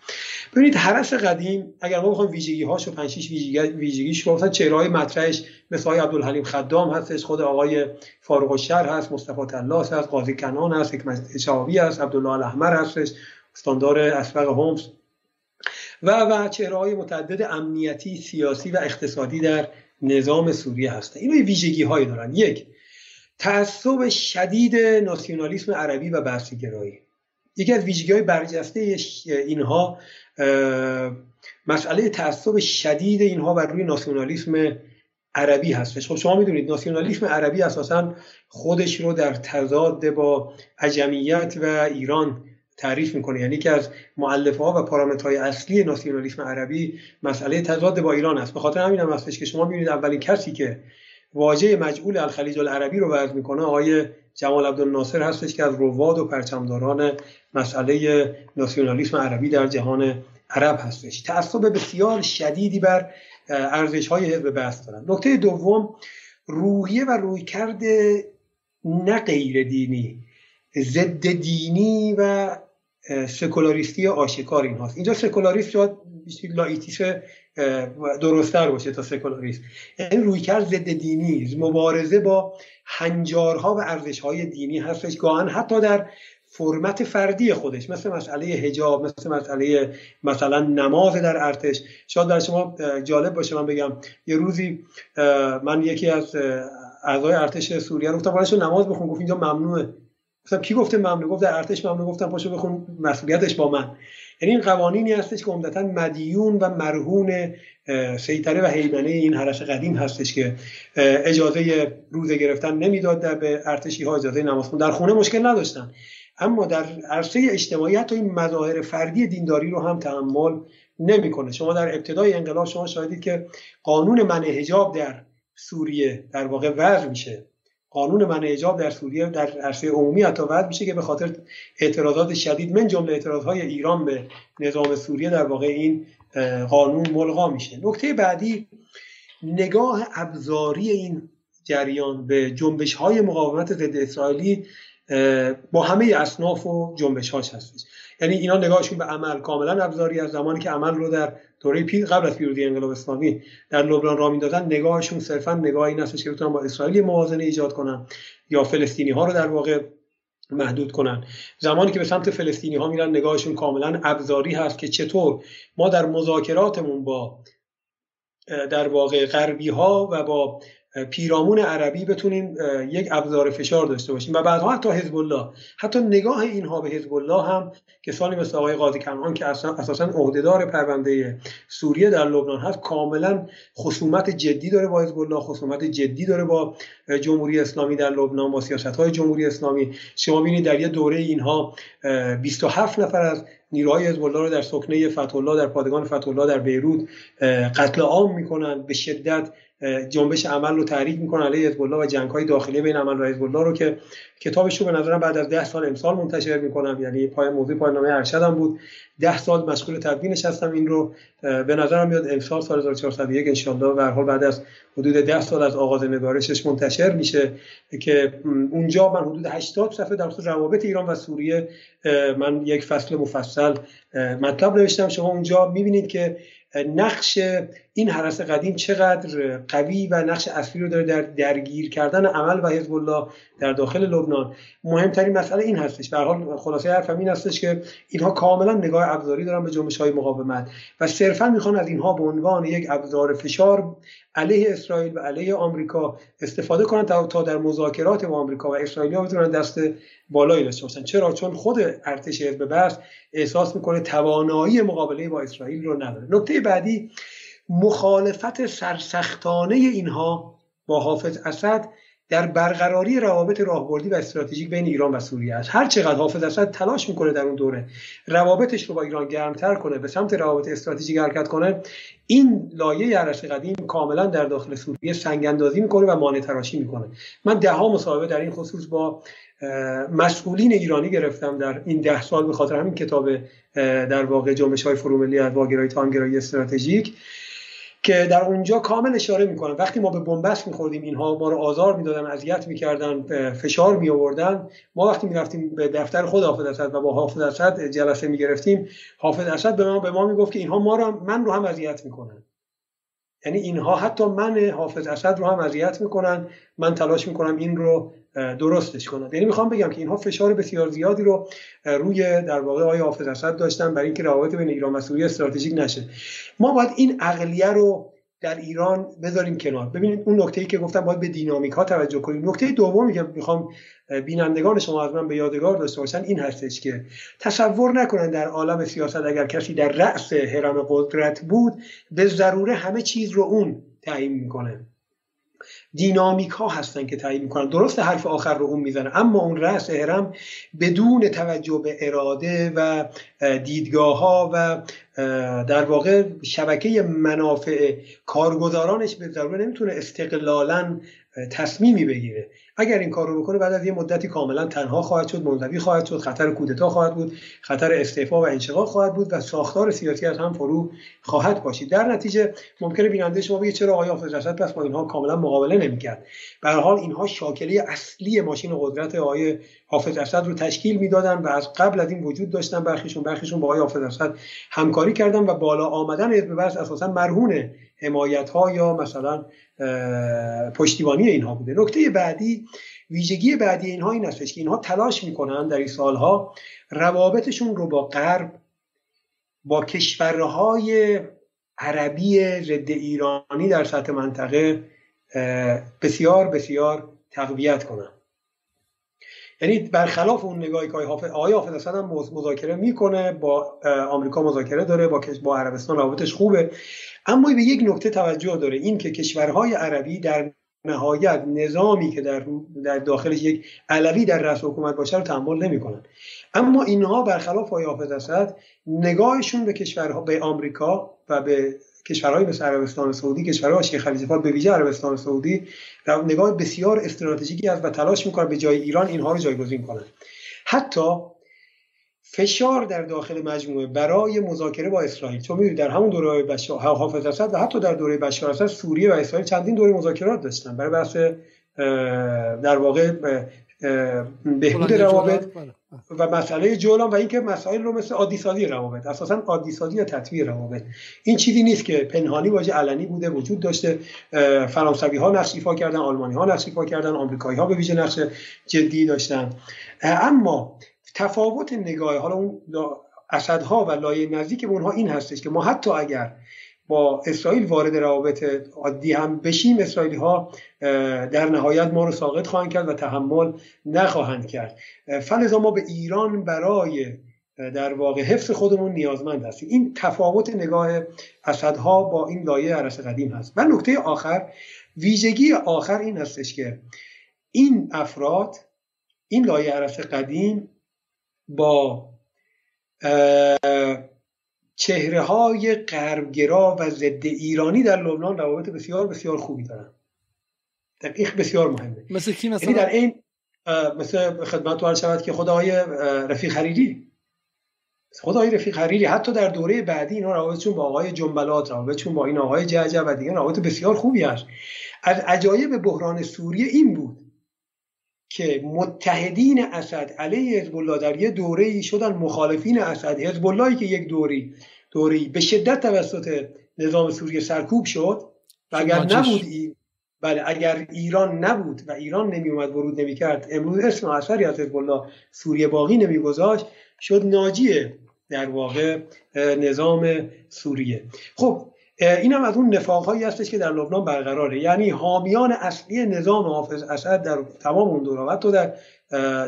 ببینید حرس قدیم اگر ما بخوایم ویژگی هاشو 5 6 ویژگی ویژگیش رو مثلا چهره های مطرحش مثل آقای عبدالحلیم خدام هستش خود آقای فاروق الشر هست مصطفی طلاس هست قاضی کنان هست حکمت شعبی هست عبدالله الاحمر هستش استاندار اسبق هومز. و و چهره های متعدد امنیتی سیاسی و اقتصادی در نظام سوریه هستند اینا ویژگی هایی دارن. یک تعصب شدید ناسیونالیسم عربی و بحثی گرایی یکی از ویژگی های برجسته اینها مسئله تعصب شدید اینها بر روی ناسیونالیسم عربی هستش. خب شما می‌دونید ناسیونالیسم عربی اساسا خودش رو در تضاد با عجمیت و ایران تعریف می‌کنه. یعنی که از معلفه ها و پارامترهای اصلی ناسیونالیسم عربی مسئله تضاد با ایران است. به خاطر همین هم هستش که شما می‌بینید اولین کسی که واژه مجعول الخلیج العربی رو وضع می‌کنه آقای جمال عبدالناصر هستش که از رواد و پرچمداران مسئله ناسیونالیسم عربی در جهان عرب هستش. تعصب بسیار شدیدی بر ارزش های حزب بحث دارن. نکته دوم روحیه و رویکرد نه غیر دینی ضد دینی و سکولاریستی آشکار این هاست. اینجا سکولاریست شاید لائیسیته درستتر باشه تا سکولاریست این رویکرد ضد دینی مبارزه با هنجارها و ارزشهای دینی هستش. گاهاً حتی در فرمت فردی خودش مثل مسئله حجاب مثل مسئله مثلا نماز در ارتش. شاید برای شما جالب باشه من بگم. یه روزی من یکی از اعضای ارتش سوریه رو گفتم نماز بخون. گفت اینجا ممنوعه. گفتم کی گفته ممنوع گفت در ارتش ممنوع گفتم پاشو بخون مسئولیتش با من. یعنی این قوانینی هستش که عمدتا مدیون و مرهون سیطره و حیمنه این حرس قدیم هستش که اجازه روزه گرفتن نمی‌داد به ارتشی ها اجازه نماز در خونه مشکل نداشتن. اما در عرصه اجتماعی حتی این مظاهر فردی دینداری رو هم تحمل نمی‌کنه. شما در ابتدای انقلاب شما شاهدید که قانون منع حجاب در سوریه در واقع وضع میشه. قانون منع حجاب در سوریه در عرصه عمومی حتی وضع میشه که به خاطر اعتراضات شدید من جمله اعتراضهای ایران به نظام سوریه در واقع این قانون ملغا میشه. نکته بعدی نگاه ابزاری این جریان به جنبش های مقاومت ضد اسرائیلی با همه اصناف و جنبش هاش هستش. یعنی اینا نگاهشون به عمل کاملا ابزاری از زمانی که عمل رو در دوره پی قبل از پیروزی انقلاب اسلامی در لبنان را می‌دادن نگاهشون صرفا نگاهی این که بتونن با اسرائیل موازنه ایجاد کنن یا فلسطینی ها رو در واقع محدود کنن. زمانی که به سمت فلسطینی ها میرن نگاهشون کاملا ابزاری هست که چطور ما در مذاکراتمون با در واقع غربی ها و با پیرامون عربی بتونیم یک ابزار فشار داشته باشیم و بعدها حتی حزب الله حتی نگاه اینها به حزب الله هم کسانی مثل آقای قاضی کنعان که اساسا عهدهدار پرونده سوریه در لبنان هست کاملا خصومت جدی داره با حزب الله خصومت جدی داره با جمهوری اسلامی در لبنان با سیاست های جمهوری اسلامی. شما ببینید در یه دوره اینها 27 نفر از نیروهای حزب الله رو در سکنه فتح الله در پادگان فتح الله در بیروت قتل عام می‌کنن. به شدت جنبش عمل رو تحریک می‌کنه علیه حزب و جنگ های داخلی بین عمل و حزب رو که کتابش رو به نظرم بعد از ده سال امسال منتشر می‌کنم. یعنی پای موضوع پای نامه ارشدم بود. ده سال مشغول تدوینش هستم این رو. به نظرم میاد امسال سال 1401 انشالله به حال بعد از حدود ده سال از آغاز نگارشش منتشر میشه که اونجا من حدود 80 صفحه در خصوص روابط ایران و سوریه من یک فصل مفصل مطلب نوشتم. شما اونجا می‌بینید که نقش این حرس قدیم چقدر قوی و نقش اصلی رو داره در درگیر کردن عمل و حزب الله در داخل لبنان. مهمترین مسئله این هستش. به حال خلاصه حرفم این هستش که اینها کاملا نگاه ابزاری دارن به جنبش های مقاومت. و صرفا می‌خوان از اینها به عنوان یک ابزار فشار علیه اسرائیل و علیه آمریکا استفاده کنن تا در مذاکرات با آمریکا و اسرائیل بتونن دست بالایی داشته باشن. چرا؟ چون خود ارتش حزب بس احساس می‌کنه توانایی مقابله با اسرائیل رو نداره. نکته بعدی مخالفت سرسختانه اینها با حافظ اسد در برقراری روابط راهبردی و استراتژیک بین ایران و سوریه است. هر چقدر حافظ اسد تلاش می‌کنه در اون دوره روابطش رو با ایران گرمتر کنه به سمت روابط استراتژیک حرکت کنه این لایه ارش قدیم کاملا در داخل سوریه سنگ اندازی می‌کنه و مانع تراشی می‌کنه. من ده ها مصاحبه در این خصوص با مسئولین ایرانی گرفتم در این ده سال به خاطر همین کتاب در واقع جنبش های فروملی از واگرایی تامگرایی استراتژیک. که در اونجا کامل اشاره می‌کنن وقتی ما به بنبست میخوردیم اینها ما رو آزار می‌دادن اذیت می‌کردن فشار می آوردن ما وقتی می‌رفتیم به دفتر خود حافظ اسد و با حافظ اسد جلسه می‌گرفتیم حافظ اسد به ما به ما می‌گفت که اینها ما رو من رو هم اذیت می‌کنن. یعنی اینها حتی من حافظ اسد رو هم اذیت می‌کنن. من تلاش می‌کنم این رو درستش کنن یعنی می‌خوام بگم که اینها فشار بسیار زیادی رو روی در واقع آقای حافظ اسد داشتن برای اینکه روابط بین ایران و سوریه استراتژیک نشه. ما باید این عقلیه رو در ایران بذاریم کنار. ببینید اون نکته ای که گفتم باید به دینامیک ها توجه کنیم. نکته دومی که می‌خوام بینندگان شما از من به یادگار داشته باشن این هستش که تصور نکنن در عالم سیاست اگر کسی در رأس حرم قدرت بود به ضروره همه چیز رو اون تعیین می‌کنه. دینامیک ها هستن که تعیین می‌کنن. درست حرف آخر رو اون می‌زنه. اما اون رأس هرم بدون توجه به اراده و دیدگاه ها و در واقع شبکه منافع کارگزارانش به ضروره نمی‌تونه استقلالا تصمیمی بگیره. اگر این کار رو بکنه بعد از یه مدتی کاملا تنها خواهد شد منزوی خواهد شد خطر کودتا خواهد بود خطر استعفا و انشقاق خواهد بود و ساختار سیاسی از هم فرو خواهد باشید در نتیجه ممکنه بیننده شما بگه چرا آقای حافظ اسد پس با اینها کاملا مقابله نمی‌کرد؟ به حال اینها شاکله اصلی ماشین قدرت آقای حافظ اسد رو تشکیل می‌دادن و از قبل از این وجود داشتن. برخیشون برخیشون با آقای حافظ اسد همکاری کردن و بالا آمدن حزب اساسا مرهون حمایت ها یا مثلا پشتیبانی اینها بوده. نکته بعدی ویژگی بعدی اینها این هستش که اینها تلاش می‌کنن در این سالها روابطشون رو با غرب با کشورهای عربی ضد ایرانی در سطح منطقه بسیار بسیار تقویت کنن. یعنی برخلاف اون نگاهی که آقای حافظ اسد هم مذاکره می‌کنه با آمریکا مذاکره داره با با عربستان روابطش خوبه. اما به یک نکته توجه داره. این که کشورهای عربی در نهایت نظامی که در در داخلش یک علوی در رأس حکومت باشه رو تحمل نمی‌کنن. اما اینها برخلاف آقای حافظ اسد نگاهشون به کشورها به آمریکا و به کشورهای مثل عربستان سعودی کشورهای شیخ خلیفه به ویژه عربستان سعودی نگاه بسیار استراتژیکی است و تلاش می‌کنه به جای ایران اینها رو جایگزین کنند حتی فشار در داخل مجموعه برای مذاکره با اسرائیل چون می‌دونید در همون دوره بشار حافظ اسد و حتی در دوره بشار اسد سوریه و اسرائیل چندین دوره مذاکرات داشتن. برای بحث در واقع بهبود روابط. بله. و مسئله جولان و اینکه مسائل رو مثل عادی سازی روابط اساسا عادی سازی یا تطویر روابط. این چیزی نیست که پنهانی واژه علنی بوده وجود داشته فرانسوی ها نقش کردن آلمانی ها نقش کردن آمریکایی ها به ویژه نقش جدی داشتن. اما تفاوت نگاه حالا اون اسدها و لایه نزدیک به اونها این هستش که ما حتی اگر با اسرائیل وارد روابط عادی هم بشیم اسرائیلی ها در نهایت ما رو ساقط خواهند کرد و تحمل نخواهند کرد. فلزا ما به ایران برای در واقع حفظ خودمون نیازمند هستیم. این تفاوت نگاه اسدها با این لایه عرص قدیم هست. و نکته آخر ویژگی آخر این هستش که این افراد این لایه عرص قدیم با چهره های غربگرا و ضد ایرانی در لبنان روابط بسیار بسیار خوبی دارن. دقیق بسیار مهمه. مثل کی مثلا؟ یعنی در این مثل خدمت وارد شود که خدای رفیق حریری خدای رفیق حریری حتی در دوره بعدی اینا روابطشون با آقای جنبلات روابطشون با این آقای جعجع و دیگه روابط بسیار خوبی هست. از عجایب بحران سوریه این بود که متحدین اسد علیه حزب الله در یه دوره ای شدن مخالفین اسد. حزب اللهی که یک دوری دوری به شدت توسط نظام سوریه سرکوب شد و اگر نبود ای بله اگر ایران نبود و ایران نمی اومد ورود نمی کرد امروز اسم اثری از حزب الله سوریه باقی نمی گذاشت شد ناجیه در واقع نظام سوریه. خب این هم از اون نفاقهایی هستش که در لبنان برقراره. یعنی حامیان اصلی نظام حافظ اسد در تمام اون دوره حتی در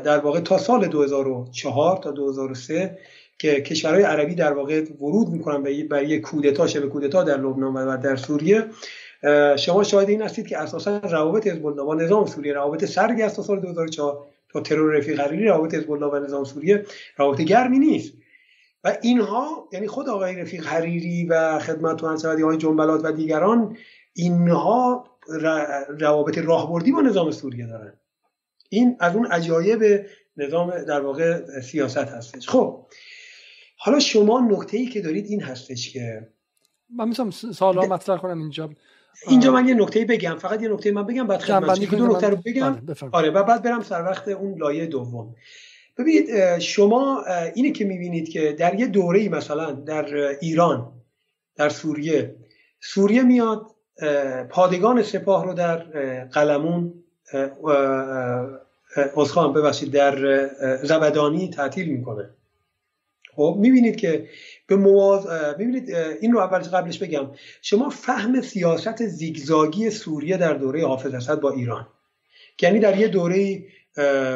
در واقع تا سال 2004 تا 2003 که کشورهای عربی در واقع ورود می‌کنن به یک کودتا شبه کودتا در لبنان و در سوریه. شما شاهد این هستید که اساسا روابط حزب الله با نظام سوریه روابط است تا سال 2004 تا ترور رفیق حریری روابط حزب الله و نظام سوریه روابط گرمی نیست. و اینها یعنی خود آقای رفیق حریری و خدمت و های جنبلات و دیگران اینها روابط راهبردی با نظام سوریه دارن. این از اون عجایب نظام در واقع سیاست هستش. خب حالا شما نکته ای که دارید این هستش که من می‌تونم سوالا مطرح کنم اینجا. اینجا من یه نکته بگم فقط یه نکته من بگم بعد خدمت دو نکته رو بگم. بله، آره و بعد برم سر وقت اون لایه دوم. ببینید شما اینه که می‌بینید که در یه دوره مثلا در ایران در سوریه سوریه میاد پادگان سپاه رو در قلمون اسخان ببخشید در زبدانی تعطیل می‌کنه. خب می‌بینید که به مواز... می‌بینید این رو اول قبلش بگم. شما فهم سیاست زیگزاگی سوریه در دوره حافظ اسد با ایران. یعنی در یه دوره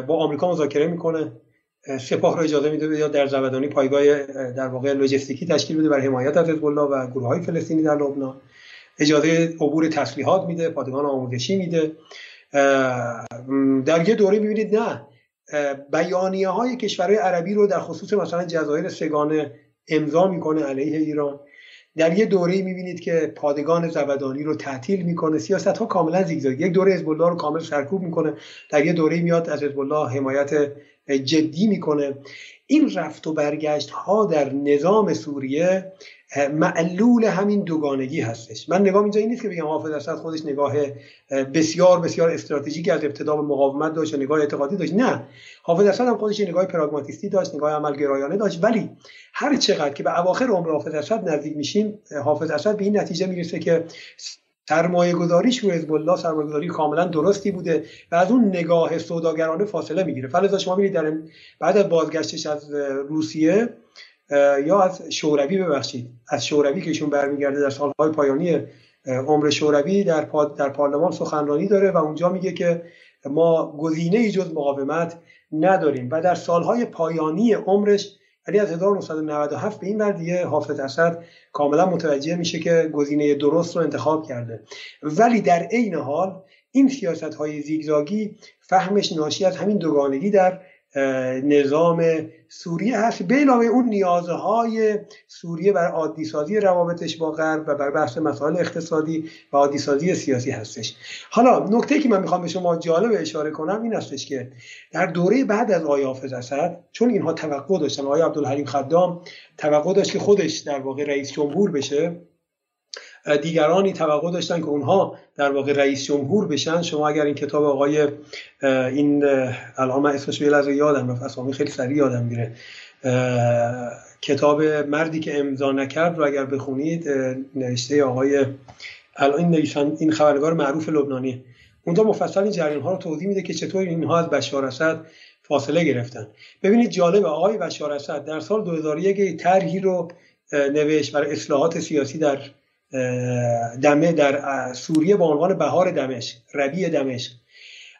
با آمریکا مذاکره می‌کنه. سپاه رو اجازه میده یا در زبدانی پایگاه در واقع لوجستیکی تشکیل بده برای حمایت از حزب و گروه های فلسطینی در لبنان. اجازه عبور تسلیحات میده پادگان آموزشی میده. در یه دوره می‌بینید نه بیانیه های کشورهای عربی رو در خصوص مثلا جزایر سگانه امضا می‌کنه علیه ایران. در یه دوره می‌بینید که پادگان زبدانی رو تعطیل می‌کنه سیاست ها کاملا زیگزاگ. یک دوره حزب رو کامل سرکوب می‌کنه در یه دوره میاد از حزب حمایت جدی می‌کنه. این رفت و برگشت ها در نظام سوریه معلول همین دوگانگی هستش. من نگاه اینجا این نیست که بگم حافظ اسد خودش نگاه بسیار بسیار استراتژیک از ابتدا به مقاومت داشت و نگاه اعتقادی داشت. نه. حافظ اسد هم خودش نگاه پراگماتیستی داشت نگاه عملگرایانه داشت. ولی هر چقدر که به اواخر عمر حافظ اسد نزدیک میشیم حافظ اسد به این نتیجه می‌رسه که سرمایه گذاریش رو حزب الله سرمایه گذاری کاملا درستی بوده و از اون نگاه سوداگرانه فاصله می‌گیره. فلزا شما می‌بینید در بعد از بازگشتش از روسیه یا از شوروی ببخشید. از شوروی که ایشون برمیگرده در سالهای پایانی عمر شوروی در, در پارلمان سخنرانی داره و اونجا میگه که ما گزینه ای جز مقاومت نداریم و در سالهای پایانی عمرش یعنی از 1997 به این ور دیگه حافظ اسد کاملا متوجه میشه که گزینه درست رو انتخاب کرده. ولی در عین حال این سیاست های زیگزاگی فهمش ناشی از همین دوگانگی در نظام سوریه هست. به علاوه اون نیازهای سوریه بر عادی سازی روابطش با غرب و بر بحث مسائل اقتصادی و عادی سازی سیاسی هستش. حالا نکته که من می‌خوام به شما جالب اشاره کنم این هستش که در دوره بعد از آقای حافظ اسد چون اینها توقع داشتن آقای عبدالحلیم خدام توقع داشت که خودش در واقع رئیس جمهور بشه دیگرانی توقع داشتن که اونها در واقع رئیس جمهور بشن. شما اگر این کتاب آقای این الان من اسمش از یادم رفت اسامی خیلی سریع یادم میره. کتاب مردی که امضا نکرد رو اگر بخونید نوشته آقای الان این این خبرنگار معروف لبنانی. اونجا مفصل این جریان ها رو توضیح میده که چطور اینها از بشار اسد فاصله گرفتن. ببینید جالب آقای بشار اسد در سال 2001 طرحی رو نوشت برای اصلاحات سیاسی در دمه در سوریه با عنوان بهار دمشق ربیع دمشق.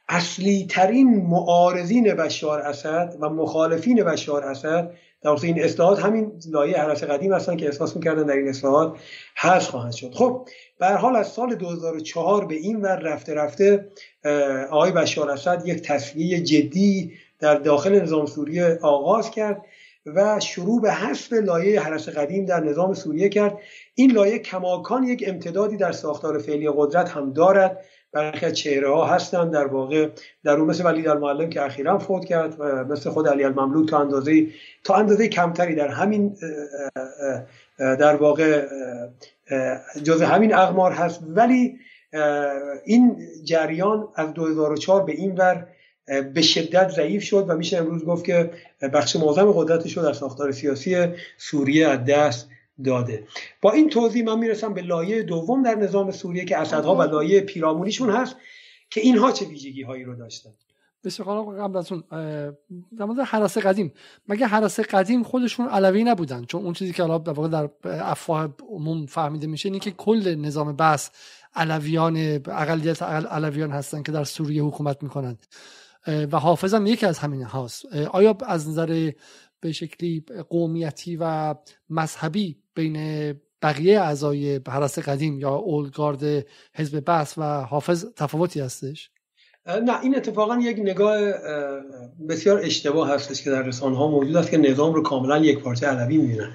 اصلی ترین معارضین بشار اسد و مخالفین بشار اسد در این اصلاحات همین لایه حرس قدیم هستن که احساس می‌کردن در این اصلاحات هست خواهند شد. خب به حال از سال 2004 به این ور رفته رفته آقای بشار اسد یک تصویه جدی در داخل نظام سوریه آغاز کرد. و شروع به حذف لایه حرس قدیم در نظام سوریه کرد. این لایه کماکان یک امتدادی در ساختار فعلی قدرت هم دارد. برخی از چهره ها هستند در واقع در اون مثل ولید المعلم که اخیرا فوت کرد و مثل خود علی المملوک تا اندازه تا اندازه کمتری در همین در واقع جز همین اغمار هست. ولی این جریان از 2004 به این ور به شدت ضعیف شد و میشه امروز گفت که بخش معظم قدرتش رو در ساختار سیاسی سوریه از دست داده. با این توضیح من می‌رسم به لایه دوم در نظام سوریه که اسدها و لایه پیرامونیشون هست که اینها چه ویژگی هایی رو داشتن. بسیار قبل از اون در مورد حراس قدیم. مگه حراس قدیم خودشون علوی نبودن؟ چون اون چیزی که حالا در واقع در افواه عموم فهمیده میشه اینه که کل نظام بس علویان اقلیت علویان هستن که در سوریه حکومت می‌کنن. و حافظم یکی از همین هاست. آیا از نظر به شکلی قومیتی و مذهبی بین بقیه اعضای حرس قدیم یا اولگارد حزب بس و حافظ تفاوتی هستش؟ نه این اتفاقا یک نگاه بسیار اشتباه هستش که در رسانه ها موجود است که نظام رو کاملا یک پارچه علوی می‌بینن.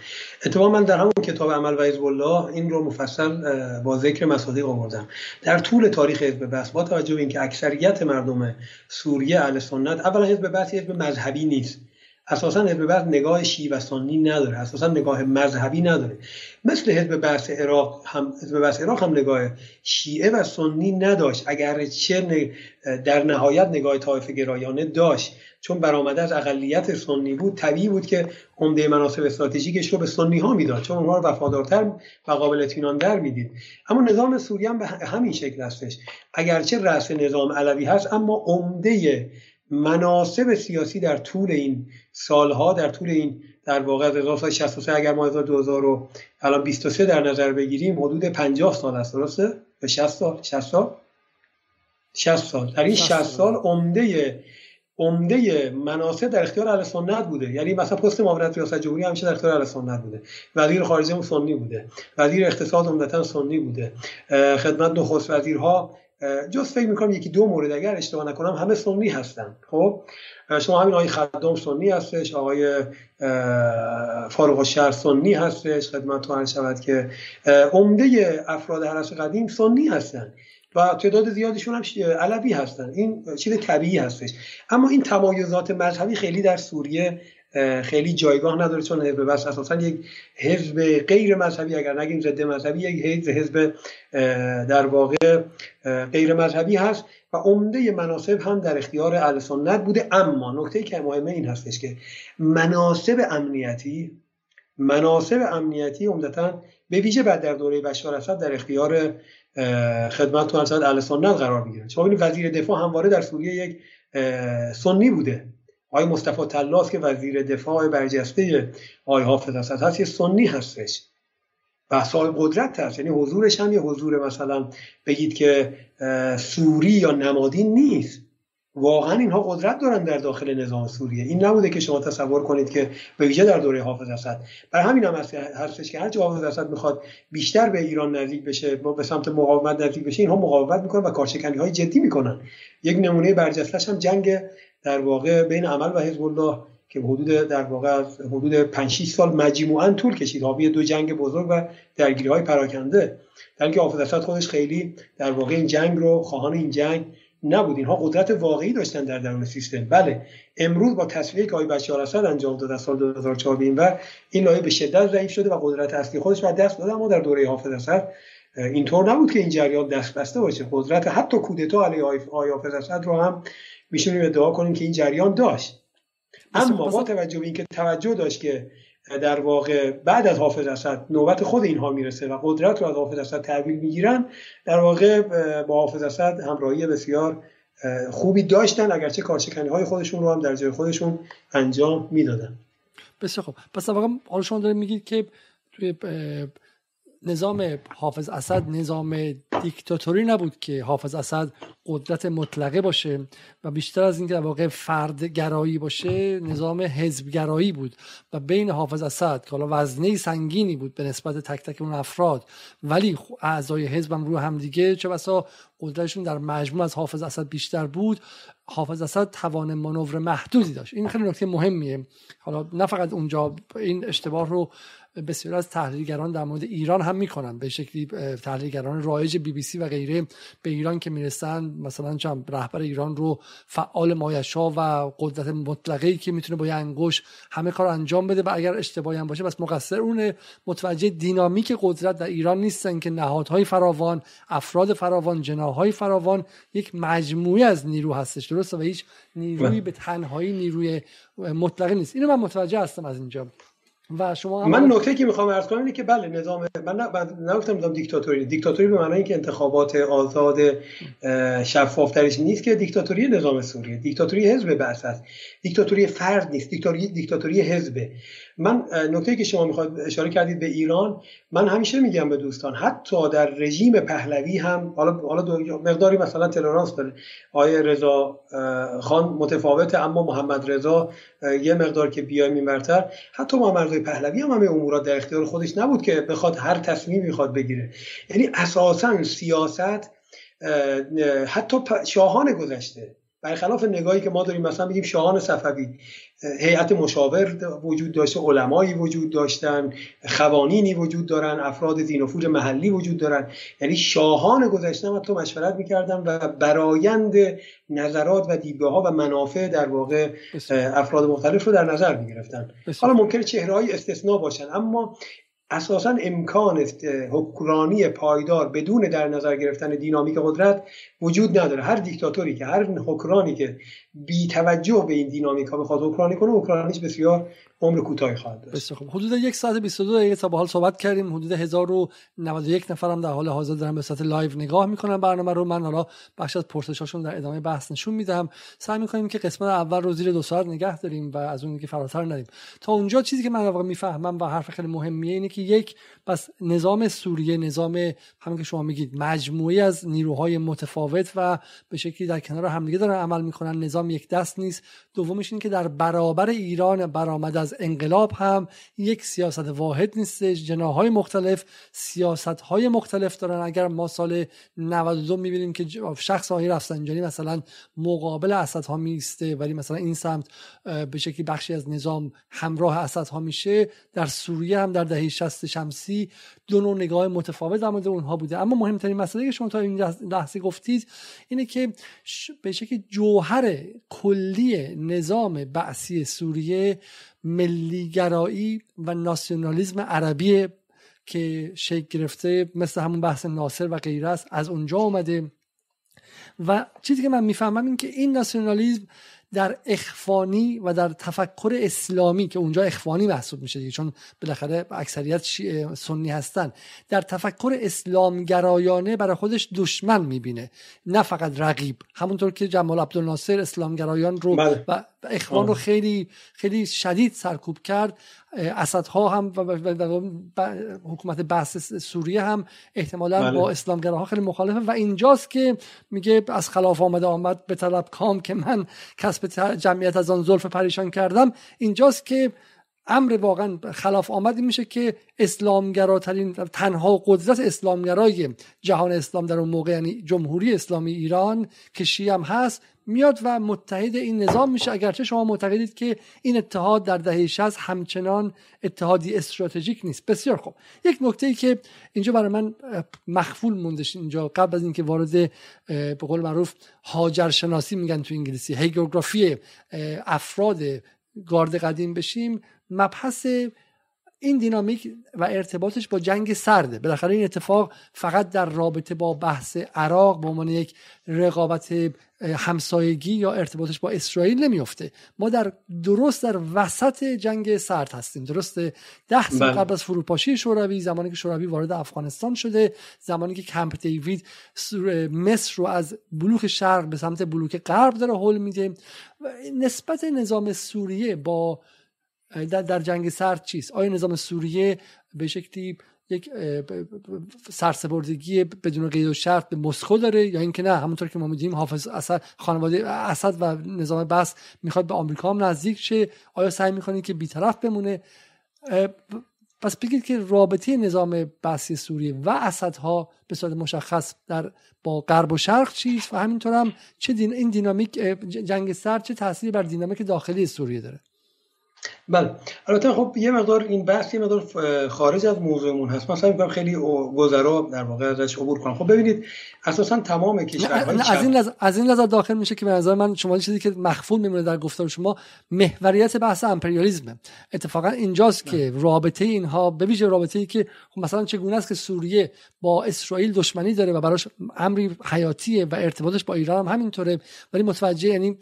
اتفاقا من در همون کتاب عمل و حزب الله این رو مفصل با ذکر مصادیق آوردم. در طول تاریخ حزب بس با توجه به اینکه اکثریت مردم سوریه اهل سنت اولا حزب بس حزب مذهبی نیست. اساسا حزب بعث نگاه شیعی و سنی نداره. اساسا نگاه مذهبی نداره. مثل حزب بعث عراق هم حزب بعث عراق هم نگاه شیعه و سنی نداشت. اگر چه در نهایت نگاه طایفه گرایانه داشت. چون برآمده از اقلیت سنی بود طبیعی بود که عمده مناسب استراتژیکش رو به سنی ها می‌داد. چون اونها رو وفادارتر و قابل اطمینان در می‌دید. اما نظام سوریه هم به همین شکل هستش. اگرچه رأس نظام علوی هست اما عمده مناسب سیاسی در طول این سالها در طول این در واقع از 1963 اگر ما 2000 رو الان 23 در نظر بگیریم حدود 50 سال است درسته؟ به 60 سال؟ 60 سال؟ 60 سال. در این 60 سال. عمده عمده مناسب در اختیار اهل سنت بوده. یعنی مثلا پست معاونت ریاست جمهوری همیشه در اختیار اهل سنت بوده. وزیر خارجه سنی بوده. وزیر اقتصاد عمدتا سنی بوده. خدمت نخست وزیرها جز فکر می‌کنم یکی دو مورد اگر اشتباه نکنم همه سنی هستن. خب؟ شما همین آقای خدام سنی هستش آقای فاروق شهر سنی هستش خدمت شود که عمده افراد حرس قدیم سنی هستن و تعداد زیادشون هم علوی هستن. این چیز طبیعی هستش. اما این تمایزات مذهبی خیلی در سوریه خیلی جایگاه نداره چون حزب بس اساسا یک حزب غیر مذهبی اگر نگیم ضد مذهبی یک حزب در واقع غیر مذهبی هست و عمده مناسب هم در اختیار اهل سنت بوده. اما نکته که مهمه این هستش که مناسب امنیتی مناسب امنیتی عمدتا به ویژه بعد در دوره بشار اسد در اختیار خدمت تو اهل سنت قرار می‌گیرن. شما ببینید وزیر دفاع همواره در سوریه یک سنی بوده. آقای مصطفی طلاس که وزیر دفاع برجسته آقای حافظ اسد هست یه سنی هستش. و صاحب قدرت هست یعنی حضورش هم یه حضور مثلا بگید که سوری یا نمادی نیست. واقعا اینها قدرت دارن در داخل نظام سوریه. این نبوده که شما تصور کنید که به ویژه در دوره حافظ اسد. بر همین هم هستش که هرچه حافظ اسد می‌خواد بیشتر به ایران نزدیک بشه به سمت مقاومت نزدیک بشه اینها مقاومت می‌کنن و کارشکنی های جدی می‌کنن. یک نمونه برجستش هم جنگ در واقع بین عمل و حزب الله که حدود در واقع حدود 5 6 سال مجموعا طول کشید. حاوی دو جنگ بزرگ و درگیری های پراکنده. در که حافظ خودش خیلی در واقع این جنگ رو خواهان این جنگ نبود. اینها قدرت واقعی داشتن در درون سیستم. بله امروز با تصویه که آقای بشار اسد انجام داد از سال 2004 به و این لایه به شدت ضعیف شده و قدرت اصلی خودش رو دست داده اما در دوره حافظ اسد اینطور نبود که این جریان دست بسته باشه. قدرت حتی کودتا علیه آقای حافظ اسد رو هم میشونیم ادعا کنیم که این جریان داشت. اما با توجه به اینکه توجه داشت که در واقع بعد از حافظ اسد نوبت خود اینها می‌رسه و قدرت رو از حافظ اسد تحویل می‌گیرن در واقع با حافظ اسد همراهی بسیار خوبی داشتن اگرچه کارشکنی های خودشون رو هم در جای خودشون انجام می‌دادن. بسیار خوب. پس واقعا حالا شما دارید میگید که توی نظام حافظ اسد نظام دیکتاتوری نبود که حافظ اسد قدرت مطلقه باشه و بیشتر از اینکه واقع فرد گرایی باشه نظام حزب گرایی بود. و بین حافظ اسد که حالا وزنه سنگینی بود به نسبت تک تک اون افراد ولی اعضای حزبم رو هم دیگه چه بسا قدرتشون در مجموع از حافظ اسد بیشتر بود. حافظ اسد توان مانور محدودی داشت. این خیلی نکته مهمیه. حالا نه فقط اونجا این اشتباه رو بسیار از تحلیلگران در مورد ایران هم می‌کنن. به شکلی تحلیلگران رایج بی بی سی و غیره به ایران که می‌رسن مثلا چند رهبر ایران رو فعال مایشا و قدرت مطلقه که می‌تونه با یه انگوش همه کار انجام بده و اگر اشتباهی هم باشه بس مقصر اون متوجه دینامیک قدرت در ایران نیستن که نهادهای فراوان افراد فراوان جناهای فراوان یک مجموعه از نیرو هستش درسته؟ و هیچ نیروی بله. به تنهایی نیروی مطلقه نیست. اینو من متوجه هستم از اینجا. و شما من نکته که می‌خوام عرض کنم اینه که بله نظام من نگفتم نظام دیکتاتوری. دیکتاتوری به معنی اینکه انتخابات آزاد شفاف درش نیست که دیکتاتوری نظام سوریه. دیکتاتوری حزب بعث است. دیکتاتوری فرد نیست. دیکتاتوری دیکتاتوری حزبه من نکته که شما می‌خواد اشاره کردید به ایران من همیشه میگم به دوستان حتی در رژیم پهلوی هم حالا حالا مقداری مثلا تلرانس داره. آیه رضا خان متفاوته اما محمد رضا یه مقدار که بیایم اینورتر حتی محمد رضا پهلوی هم همه امورات در اختیار خودش نبود که بخواد هر تصمیم می‌خواد بگیره. یعنی اساسا سیاست حتی شاهان گذشته. برخلاف نگاهی که ما داریم مثلا بگیم شاهان صفوی هیئت مشاور وجود داشته علمایی وجود داشتن خوانینی وجود دارن افراد زینفوج محلی وجود دارن. یعنی شاهان گذشته حتی مشورت می‌کردن و برایند نظرات و دیدگاه ها و منافع در واقع افراد مختلف رو در نظر می‌گرفتن. حالا ممکنه چهره های استثناء باشن اما اساسا امکان حکمرانی پایدار بدون در نظر گرفتن دینامیک قدرت وجود نداره. هر دیکتاتوری که هر حکمرانی که بی توجه به این دینامیک ها بخواد حکمرانی کنه حکمرانیش بسیار عمر کوتاهی خواهد داشت. بسیار خوب. حدود یک ساعت 22 دقیقه تا به حال صحبت کردیم. حدود 1091 نفرم در حال حاضر دارن به صورت live نگاه می‌کنن برنامه رو. من حالا بخشی از پرسشاشون در ادامه بحث نشون میدم سعی می‌کنیم که قسمت اول رو زیر دو ساعت نگه داریم و از اون که فراتر نریم. تا اونجا چیزی که من واقعا می‌فهمم و حرف خیلی مهمیه اینه که یک پس نظام سوریه نظام همین که شما میگید مجموعی از نیروهای متفاوت و به شکلی در کنار همدیگه دارن عمل می‌کنن. نظام یک دست نیست. دومش این که در برابر ایران برآمد از انقلاب هم یک سیاست واحد نیستش. جناهای مختلف سیاست های مختلف دارن. اگر ما سال 92 می‌بینیم که شخص های رفسنجانی مثلا مقابل اسد ها میسته ولی مثلا این سمت به شکلی بخشی از نظام همراه اسد ها میشه در سوریه هم در دهه 60 شمسی دو نوع نگاه متفاوت در مورد اونها بوده. اما مهمترین مسئله که شما تا این لحظه گفتید اینه که به شکل جوهر کلی نظام بعثی سوریه ملیگرایی و ناسیونالیزم عربی که شکل گرفته مثل همون بحث ناصر و غیره است از اونجا اومده. و چیزی که من می‌فهمم این که این ناسیونالیزم در اخفانی و در تفکر اسلامی که اونجا اخوانی محسوب میشه دیگه چون بالاخره اکثریت سنی هستن در تفکر اسلامگرایانه برای خودش دشمن می‌بینه نه فقط رقیب همونطور که جمال عبدالناصر اسلامگرایان رو بله. و اخوان رو خیلی خیلی شدید سرکوب کرد. اسدها هم و, حکومت بحث سوریه هم احتمالا بله. با اسلامگراها خیلی مخالفه. و اینجاست که میگه از خلاف آمده آمد به طلب کام که من کسب جمعیت از آن زلف پریشان کردم. اینجاست که امر واقعا خلاف آمدی میشه که اسلامگراترین تنها قدرت اسلامگرای جهان اسلام در اون موقع یعنی جمهوری اسلامی ایران که شیعه هم هست میاد و متحد این نظام میشه. اگرچه شما معتقدید که این اتحاد در دهه 60 همچنان اتحادی استراتژیک نیست. بسیار خوب. یک نکته ای که اینجا برای من مخفول موندش اینجا قبل از اینکه وارد به قول معروف هاجر شناسی میگن تو انگلیسی هیگوگرافی افراد گارد قدیم بشیم مبحث این دینامیک و ارتباطش با جنگ سرده. بالاخره این اتفاق فقط در رابطه با بحث عراق به عنوان یک رقابت همسایگی یا ارتباطش با اسرائیل نمیفته ما در درست در وسط جنگ سرد هستیم. درست ده سال بله. قبل از فروپاشی شوروی زمانی که شوروی وارد افغانستان شده زمانی که کمپ دیوید مصر رو از بلوک شرق به سمت بلوک غرب داره حل میده. نسبت نظام سوریه با در, در جنگ سرد چیست؟ آیا نظام سوریه به شکلی یک سرسپردگی بدون قید و شرط به مسکو داره یا اینکه نه همونطور که ما می‌دونیم حافظ اسد خانواده اسد و نظام بس می‌خواد به آمریکا هم نزدیک شه. آیا سعی می‌کنه که بیطرف بمونه؟ پس بگید که رابطه نظام بحثی سوریه و اسدها به صورت مشخص در با غرب و شرق چیست؟ و همینطور هم چه دین این دینامیک جنگ سرد چه تأثیری بر دینامیک داخلی سوریه داره؟ بله. البته خب یه مقدار این بحث یه مقدار خارج از موضوعمون هست. مثلا میگم خیلی گذرا در واقع ازش عبور کنم. خب ببینید اساسا تمام کشورهای از این از این لحظه داخل میشه که به نظر من شما چیزی که مخفول میمونه در گفتار شما محوریت بحث امپریالیسم اتفاقا اینجاست که بله. رابطه اینها به ویژه رابطه ای که خب مثلا چگونه است که سوریه با اسرائیل دشمنی داره و براش امری حیاتیه و ارتباطش با ایران هم همینطوره. ولی متوجه یعنی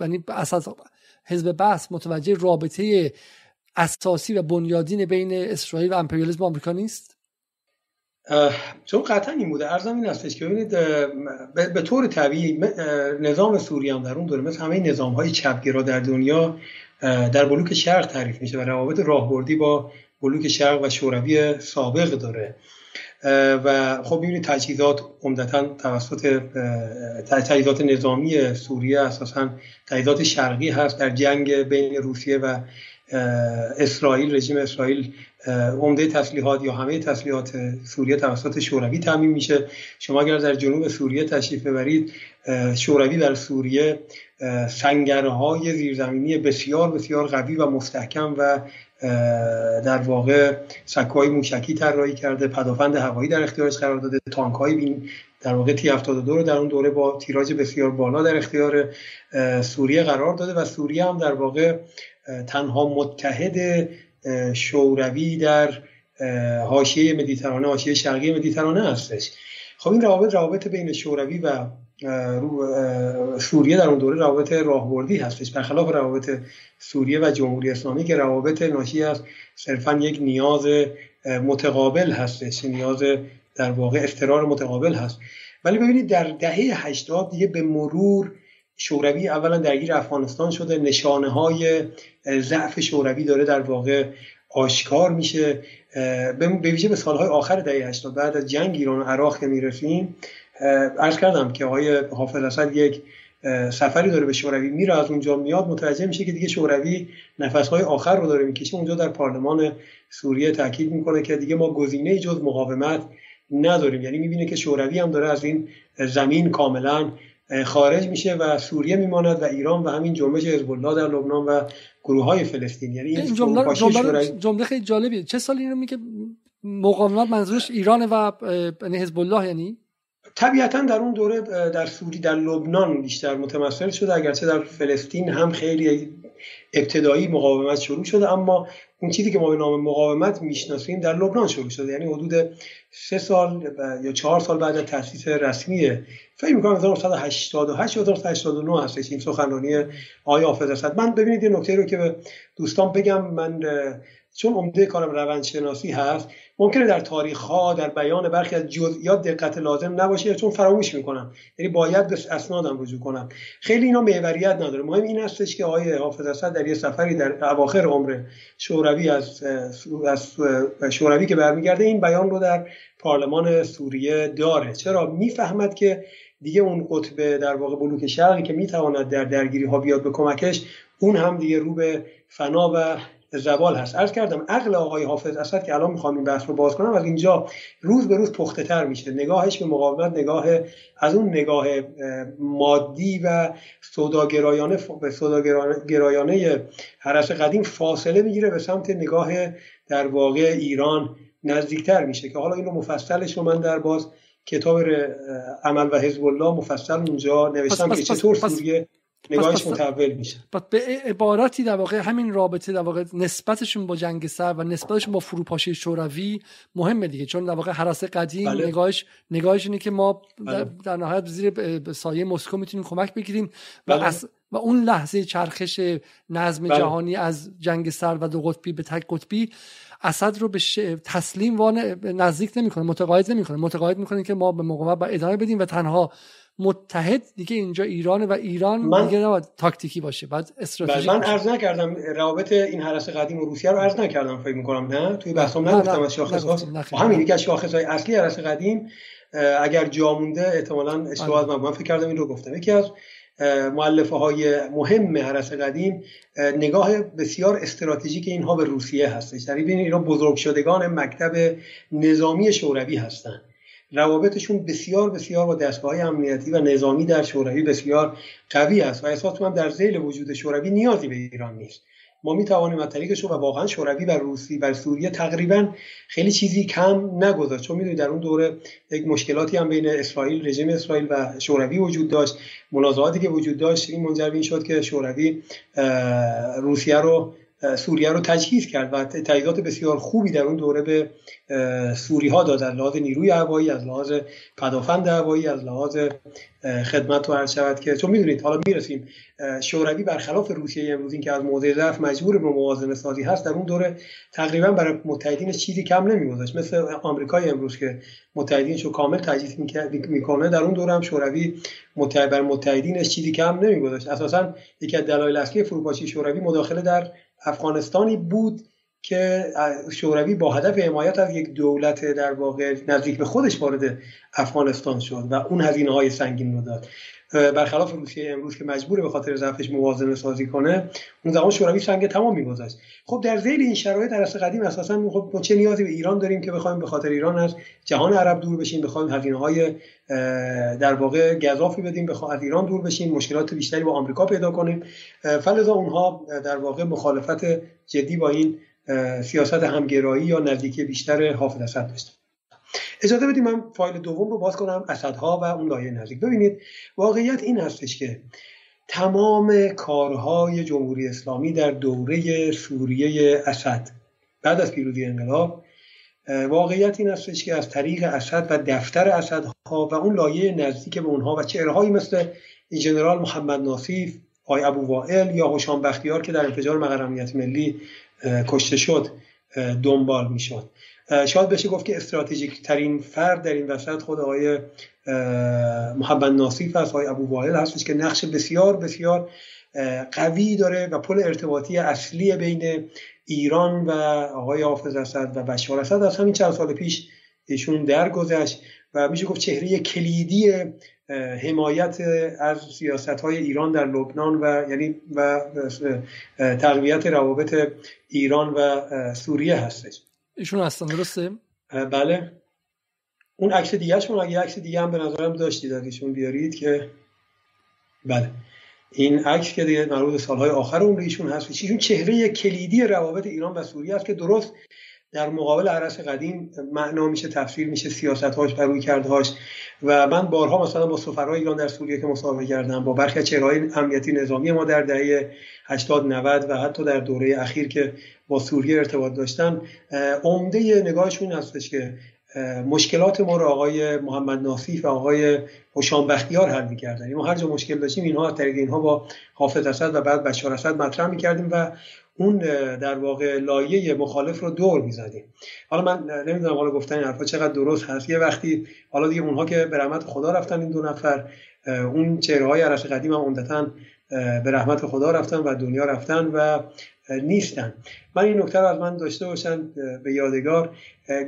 یعنی اساس حزب بحث متوجه رابطه اساسی و بنیادین بین اسرائیل و امپریالیسم آمریکا نیست؟ چون قطعا این بوده. ارزم این هستش که ببینید به طور طبیعی نظام سوریه هم در اون دوره مثل همه نظام های چپگرا در دنیا در بلوک شرق تعریف میشه و روابط راهبردی با بلوک شرق و شوروی سابق داره. و خب می‌بینید تجهیزات عمدتا توسط تجهیزات نظامی سوریه اساسا تجهیزات شرقی هست در جنگ بین روسیه و اسرائیل رژیم اسرائیل عمده تسلیحات یا همه تسلیحات سوریه توسط شوروی تعمین میشه. شما اگر در جنوب سوریه تشریف ببرید شوروی در سوریه سنگرهای زیرزمینی بسیار بسیار قوی و مستحکم و در واقع سکوهای موشکی طراحی کرده پدافند هوایی در اختیارش قرار داده تانک های در واقع تی 72 رو در اون دوره با تیراژ بسیار بالا در اختیار سوریه قرار داده و سوریه هم در واقع تنها متحد شوروی در حاشیه مدیترانه حاشیه شرقی مدیترانه هستش. خب این روابط روابط بین شوروی و سوریه در اون دوره روابط راهبردی هستش برخلاف روابط سوریه و جمهوری اسلامی که روابط ناشی از صرفا یک نیاز متقابل هستش نیاز در واقع استرار متقابل هست. ولی ببینید در دهه 80 دیگه به مرور شوروی اولا درگیر افغانستان شده. نشانه های ضعف شوروی داره در واقع آشکار میشه. به ویژه به سالهای آخر دهه 80 بعد از جنگ ایران و عراق که می‌رسیم عرض کردم که آقای حافظ اسد یک سفری داره به شوروی میره از اونجا میاد متوجه میشه که دیگه شوروی نفسهای آخر رو داره می‌کشه. اونجا در پارلمان سوریه تاکید می‌کنه که دیگه ما گزینه جز مقاومت نداریم. یعنی می‌بینه که شوروی هم داره از این زمین کاملا خارج میشه و سوریه میماند و ایران و همین جنبش حزب الله در لبنان و گروه های فلسطین یعنی این جمله, خیلی جالبیه. چه سالی اینو میگه؟ مقاومت منظورش ایران و حزب الله یعنی؟ طبیعتا در اون دوره در سوری در لبنان بیشتر متمثل شده. اگرچه در فلسطین هم خیلی ابتدایی مقاومت شروع شده اما اون چیزی که ما به نام مقاومت می‌شناسیم در لبنان شروع شده. یعنی حدود سه سال یا چهار سال بعد از تاسیس رسمی فکر می‌کنم 1988 یا 1989 هستش این سخنرانی آقای حافظ اسد. من ببینید یه نکته رو که به دوستان بگم. من چون عمده کارم روانشناسی هست ممکنه در تاریخ ها در بیان برخی از جزئیات دقت لازم نباشه چون فراموش می‌کنم. یعنی باید به اسنادم رجوع کنم. خیلی اینا محوریت نداره. مهم این هستش که آقای حافظ اسد در یه سفری در اواخر عمر شوروی از شوروی که برمیگرده این بیان رو در پارلمان سوریه داره. چرا؟ می‌فهمد که دیگه اون قطب در واقع بلوک شرقی که می‌تواند در درگیری ها بیاد به کمکش اون هم دیگه رو به فنا و زوال هست. عرض کردم عقل آقای حافظ اسد که الان می‌خوام این بحث رو باز کنم از اینجا روز به روز پخته تر میشه. نگاهش به مقاومت نگاه از اون نگاه مادی و سوداگرایانه به سوداگرایانه حرس قدیم فاصله می‌گیره به سمت نگاه در واقع ایران نزدیکتر میشه که حالا اینو مفصلش رو من در باز کتاب عمل و حزب الله مفصل اونجا نوشتم که چطور سوریه نگاهش متحول میشه به عبارتی در واقع همین رابطه در واقع نسبتشون با جنگ سر و نسبتشون با فروپاشی شوروی مهمه دیگه چون در واقع حراس قدیم بله. نگاهش نگاهش اینه که ما در, بله. در نهایت زیر سایه مسکو می‌تونیم کمک بگیریم و بله. و اون لحظه چرخش نظم بله. جهانی از جنگ سر و دو قطبی به تک قطبی اسد رو به تسلیم و نزدیک نمی‌کنه متقاعد نمی‌کنه متقاعد می‌کنه که ما به مقاومت با ادامه بدیم و تنها متحد دیگه اینجا ایرانه و ایران من دیگه نباید تاکتیکی باشه بعد استراتژی من عرض نکردم روابط این حرس قدیم و روسیه رو عرض نکردم فکر می‌کنم نه؟ توی بحثم نگفتم از شاخص ها همین یکی از شاخص های اصلی حرس قدیم اگر جا مونده احتمالاً اشتباه از من. من فکر کردم این رو گفتم. یکی از معلفه های مهم حرس قدیم نگاه بسیار استراتژیک اینها به روسیه هستش. در این اینا بزرگ شدگان مکتب نظامی شوروی هستند روابطشون بسیار بسیار با دستگاه امنیتی و نظامی در شوروی بسیار قوی است و احساس من در زیل وجود شوروی نیازی به ایران نیست. ما می توانیم از طریقش و واقعا شوروی بر روسی بر سوریه تقریبا خیلی چیزی کم نگذاشت. چون می‌دونید در اون دوره یک مشکلاتی هم بین اسرائیل رژیم اسرائیل و شوروی وجود داشت. منازعاتی که وجود داشت این منجر به این شد که شوروی روسیه رو سوریه رو تجهیز کرد و تجهیزات بسیار خوبی در اون دوره به سوری ها داد. از لحاظ نیروی هوایی از لحاظ پدافند هوایی از لحاظ خدمت و عرض شود که چون می‌دونید حالا می‌رسیم شوروی برخلاف روسیه امروز این که از موضع ضعف مجبور به موازنه سازی هست در اون دوره تقریبا برای متحدینش چیزی کم نمیگذاشت. مثل آمریکای امروز که متحدینش رو کامل تجهیز می‌کنه در اون دوره هم شوروی متحد بر متحدینش چیزی کم نمیگذاشت. اساسا یکی از دلایل اصلی فروپاشی شوروی مداخله در افغانستانی بود که شوروی با هدف حمایت از یک دولت در واقع نزدیک به خودش وارد افغانستان شد و اون هزینه های سنگین رو داد. برخلاف روسیه امروز که مجبور به خاطر ضعفش موازنه سازی کنه اون زمان شوروی سنگ تمام میگذاشت خب در ذیل این شرایط در قدیم اساسا خب چه نیازی به ایران داریم که بخوایم به خاطر ایران از جهان عرب دور بشیم بخوایم هزینه های در واقع گزافی بدیم بخوایم از ایران دور بشیم مشکلات بیشتری با آمریکا پیدا کنیم. فلذا اونها در واقع مخالفت جدی با این سیاست همگرایی یا نزدیکی بیشتر حافظ اسد داشتن. اجازه بدید من فایل دوم رو باز کنم اسدها و اون لایه نزدیک. ببینید واقعیت این هستش که تمام کارهای جمهوری اسلامی در دوره سوریه اسد بعد از پیروزی انقلاب واقعیت این هستش که از طریق اسد و دفتر اسدها و اون لایه نزدیک به اونها و چهرههایی مثل جنرال محمد ناصیف آی ابو وائل یا هوشام بختیار که در انفجار مقر ملی کشته شد دنبال می‌شد. شاید بشه گفت که استراتژیک ترین فرد در این وسط خود آقای محمد ناصیف است آقای ابو وائل هستش که نقش بسیار بسیار قوی داره و پل ارتباطی اصلی بین ایران و آقای حافظ اسد و بشار اسد از همین چند سال پیش ایشون درگذشت و میشه گفت چهره کلیدی حمایت از سیاست های ایران در لبنان و یعنی و تقویت روابط ایران و سوریه هستش. ایشون هستن درسته؟ بله. اون عکس دیگه شون اگه عکس دیگه هم به نظرم داشتید ایشون بیارید که بله. این عکس که دیگه مربوط سالهای آخر عمر ایشون هست ایشون چهره کلیدی روابط ایران و سوریه است که درست در مقابل عرص قدیم معنا میشه تفسیر میشه سیاست هاش و روی کردهاش و من بارها مثلا با سفرهای ایران در سوریه که مصاحبه کردم با برخی از چهرهای امنیتی نظامی ما در دهه 80 90 و حتی در دوره اخیر که با سوریه ارتباط داشتن عمده نگاهشون هستش که مشکلات ما رو آقای محمد ناصیف و آقای حشام بختیار حل می‌کردن. ما هر جا مشکل داشتیم اینها طریق اینها با حافظ اسد و بعد بشار اسد مطرح می‌کردیم و اون در واقع لایه مخالف رو دور می‌زدیم. حالا من نمی‌دونم حالا گفتن این حرفا چقدر درست هست. یه وقتی حالا دیگه اونها که به رحمت خدا رفتن این دو نفر اون چهره های عرش قدیم هم عمدتا به رحمت خدا رفتن و دنیا رفتن و نیستن. من این نکته رو از من داشته باشن به یادگار.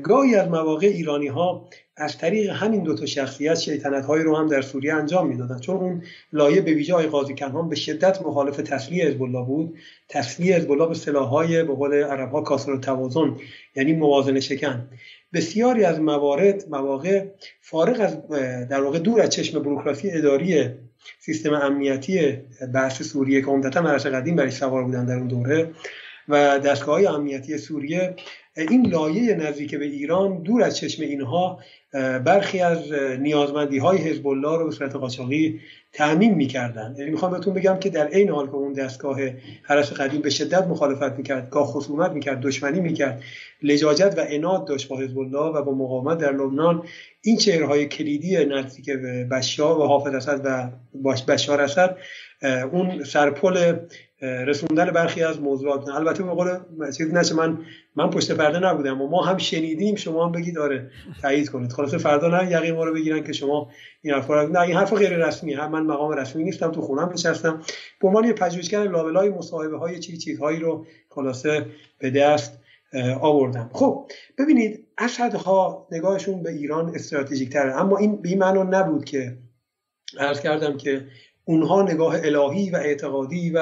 گاهی از مواقع ایرانی ها از طریق همین دو تا شخصیت شیطنت هایی رو هم در سوریه انجام می‌دادن. چون اون لایه به ویژه آقای قاضی کنهان به شدت مخالف تسلیح حزب الله بود. تسلیح حزب الله به سلاحهای به قول عرب ها کاسر توازن یعنی موازنه شکن. بسیاری از موارد مواقع فارغ از در واقع دور از چشم بروکراسی اداری سیستم امنیتی بحث سوریه که عمدتا مرش قدیم برای سوار بودن در اون دوره و دستگاه های امنیتی سوریه این لایه نزدیک به ایران دور از چشم اینها برخی از نیازمندی های حزب الله رو به صورت قاچاقی تعمین می‌کردن. یعنی می‌خوام بهتون بگم که در عین حال که اون دستگاه حرس قدیم به شدت مخالفت می‌کرد گاه خصومت می‌کرد دشمنی می‌کرد لجاجت و اناد داشت با حزب الله و با مقاومت در لبنان. این چهرهای کلیدی نزدیک بشار و حافظ اسد و بشار اسد اون سرپل رسوندن برخی از موضوعات. البته به قول چیز نشه من من پشت پرده نبودم و ما هم شنیدیم شما هم بگید آره تایید کنید. خلاص فردا نه یقین ما رو بگیرن که شما این حرفا نه این حرف غیر رسمی هم من مقام رسمی نیستم تو خونم نشستم. به عنوان یه پژوهشگر لابلای مصاحبه های چی چیزهایی رو خلاصه به دست آوردم. خب ببینید اسدها نگاهشون به ایران استراتژیک تره اما این بی نبود که عرض کردم که اونها نگاه الهی و اعتقادی و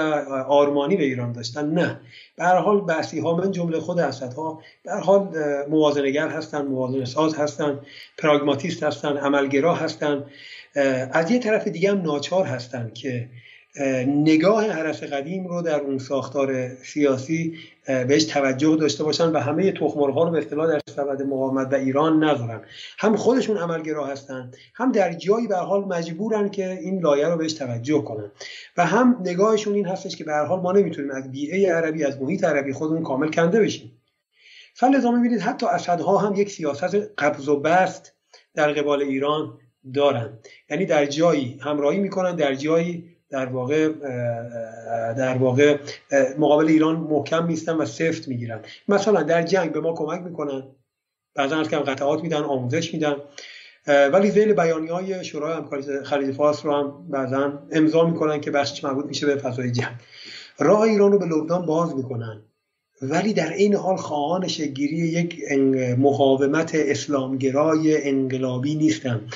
آرمانی به ایران داشتن. نه. به هر حال بحثی ها من جمله خود اسدها به هر حال موازنگر هستن موازنه ساز هستن پراگماتیست هستن عملگرا هستن. از یه طرف دیگه هم ناچار هستن که نگاه حرس قدیم رو در اون ساختار سیاسی بهش توجه داشته باشن و همه تخمرها رو به اصطلاح در سبد مقاومت و ایران نذارن. هم خودشون عملگرا هستن هم در جایی به حال مجبورن که این لایه رو بهش توجه کنن. و هم نگاهشون این هستش که به حال ما نمی‌تونیم از بیعه عربی از محیط عربی خودمون کامل کنده بشیم. فلذا می‌بینید حتی اسدها هم یک سیاست قبض و بست در قبال ایران دارن. یعنی در جایی همراهی می‌کنن در جایی در واقع در واقع مقابل ایران محکم میستن و سفت می‌گیرن. مثلا در جنگ به ما کمک می‌کنن. بعضا از کم قطعات میدن آموزش میدن. ولی زیل بیانی های شورای همکاری خلیج فارس رو هم بعضا امضا می‌کنن که بخشش مربوط میشه به فضای جنگ. راه ایران رو به لبنان باز می‌کنن. ولی در این حال خواهان شگیری یک مقاومت اسلامگرای انقلابی نیستن.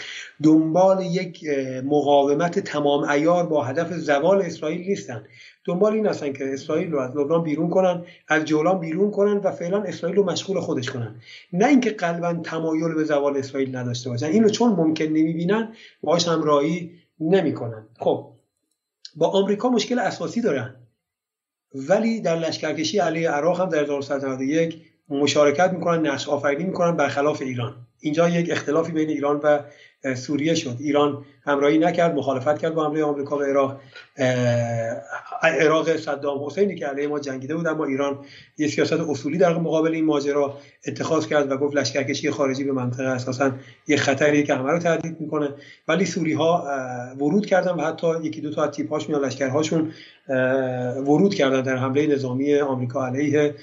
دنبال یک مقاومت تمام ایار با هدف زوال اسرائیل نیستن. دنبال این هستن که اسرائیل رو از لبنان بیرون کنن از جولان بیرون کنن و فعلا اسرائیل رو مشغول خودش کنن. نه اینکه قلبا تمایل به زوال اسرائیل نداشته باشن. اینو چون ممکن نمی‌بینن باهاش همراهی نمی‌کنن. خب با آمریکا مشکل اساسی دارن. ولی در لشکرکشی علیه عراق هم در 1991 مشارکت می‌کنن نقش آفرینی می‌کنن برخلاف ایران. اینجا یک اختلافی بین ایران و سوریه شد. ایران همراهی نکرد مخالفت کرد با حمله آمریکا به عراق. عراق صدام حسینی که علیه ما جنگیده بود اما ایران یه سیاست اصولی در مقابل این ماجرا اتخاذ کرد و گفت لشکرکشی خارجی به منطقه اساسا یه خطری که همه رو تهدید می‌کنه. ولی سوری ها ورود کردن و حتی یکی دو تا از تیپ هاشون یا لشکرهاشون ورود کردن در حمله نظامی آمریکا علیه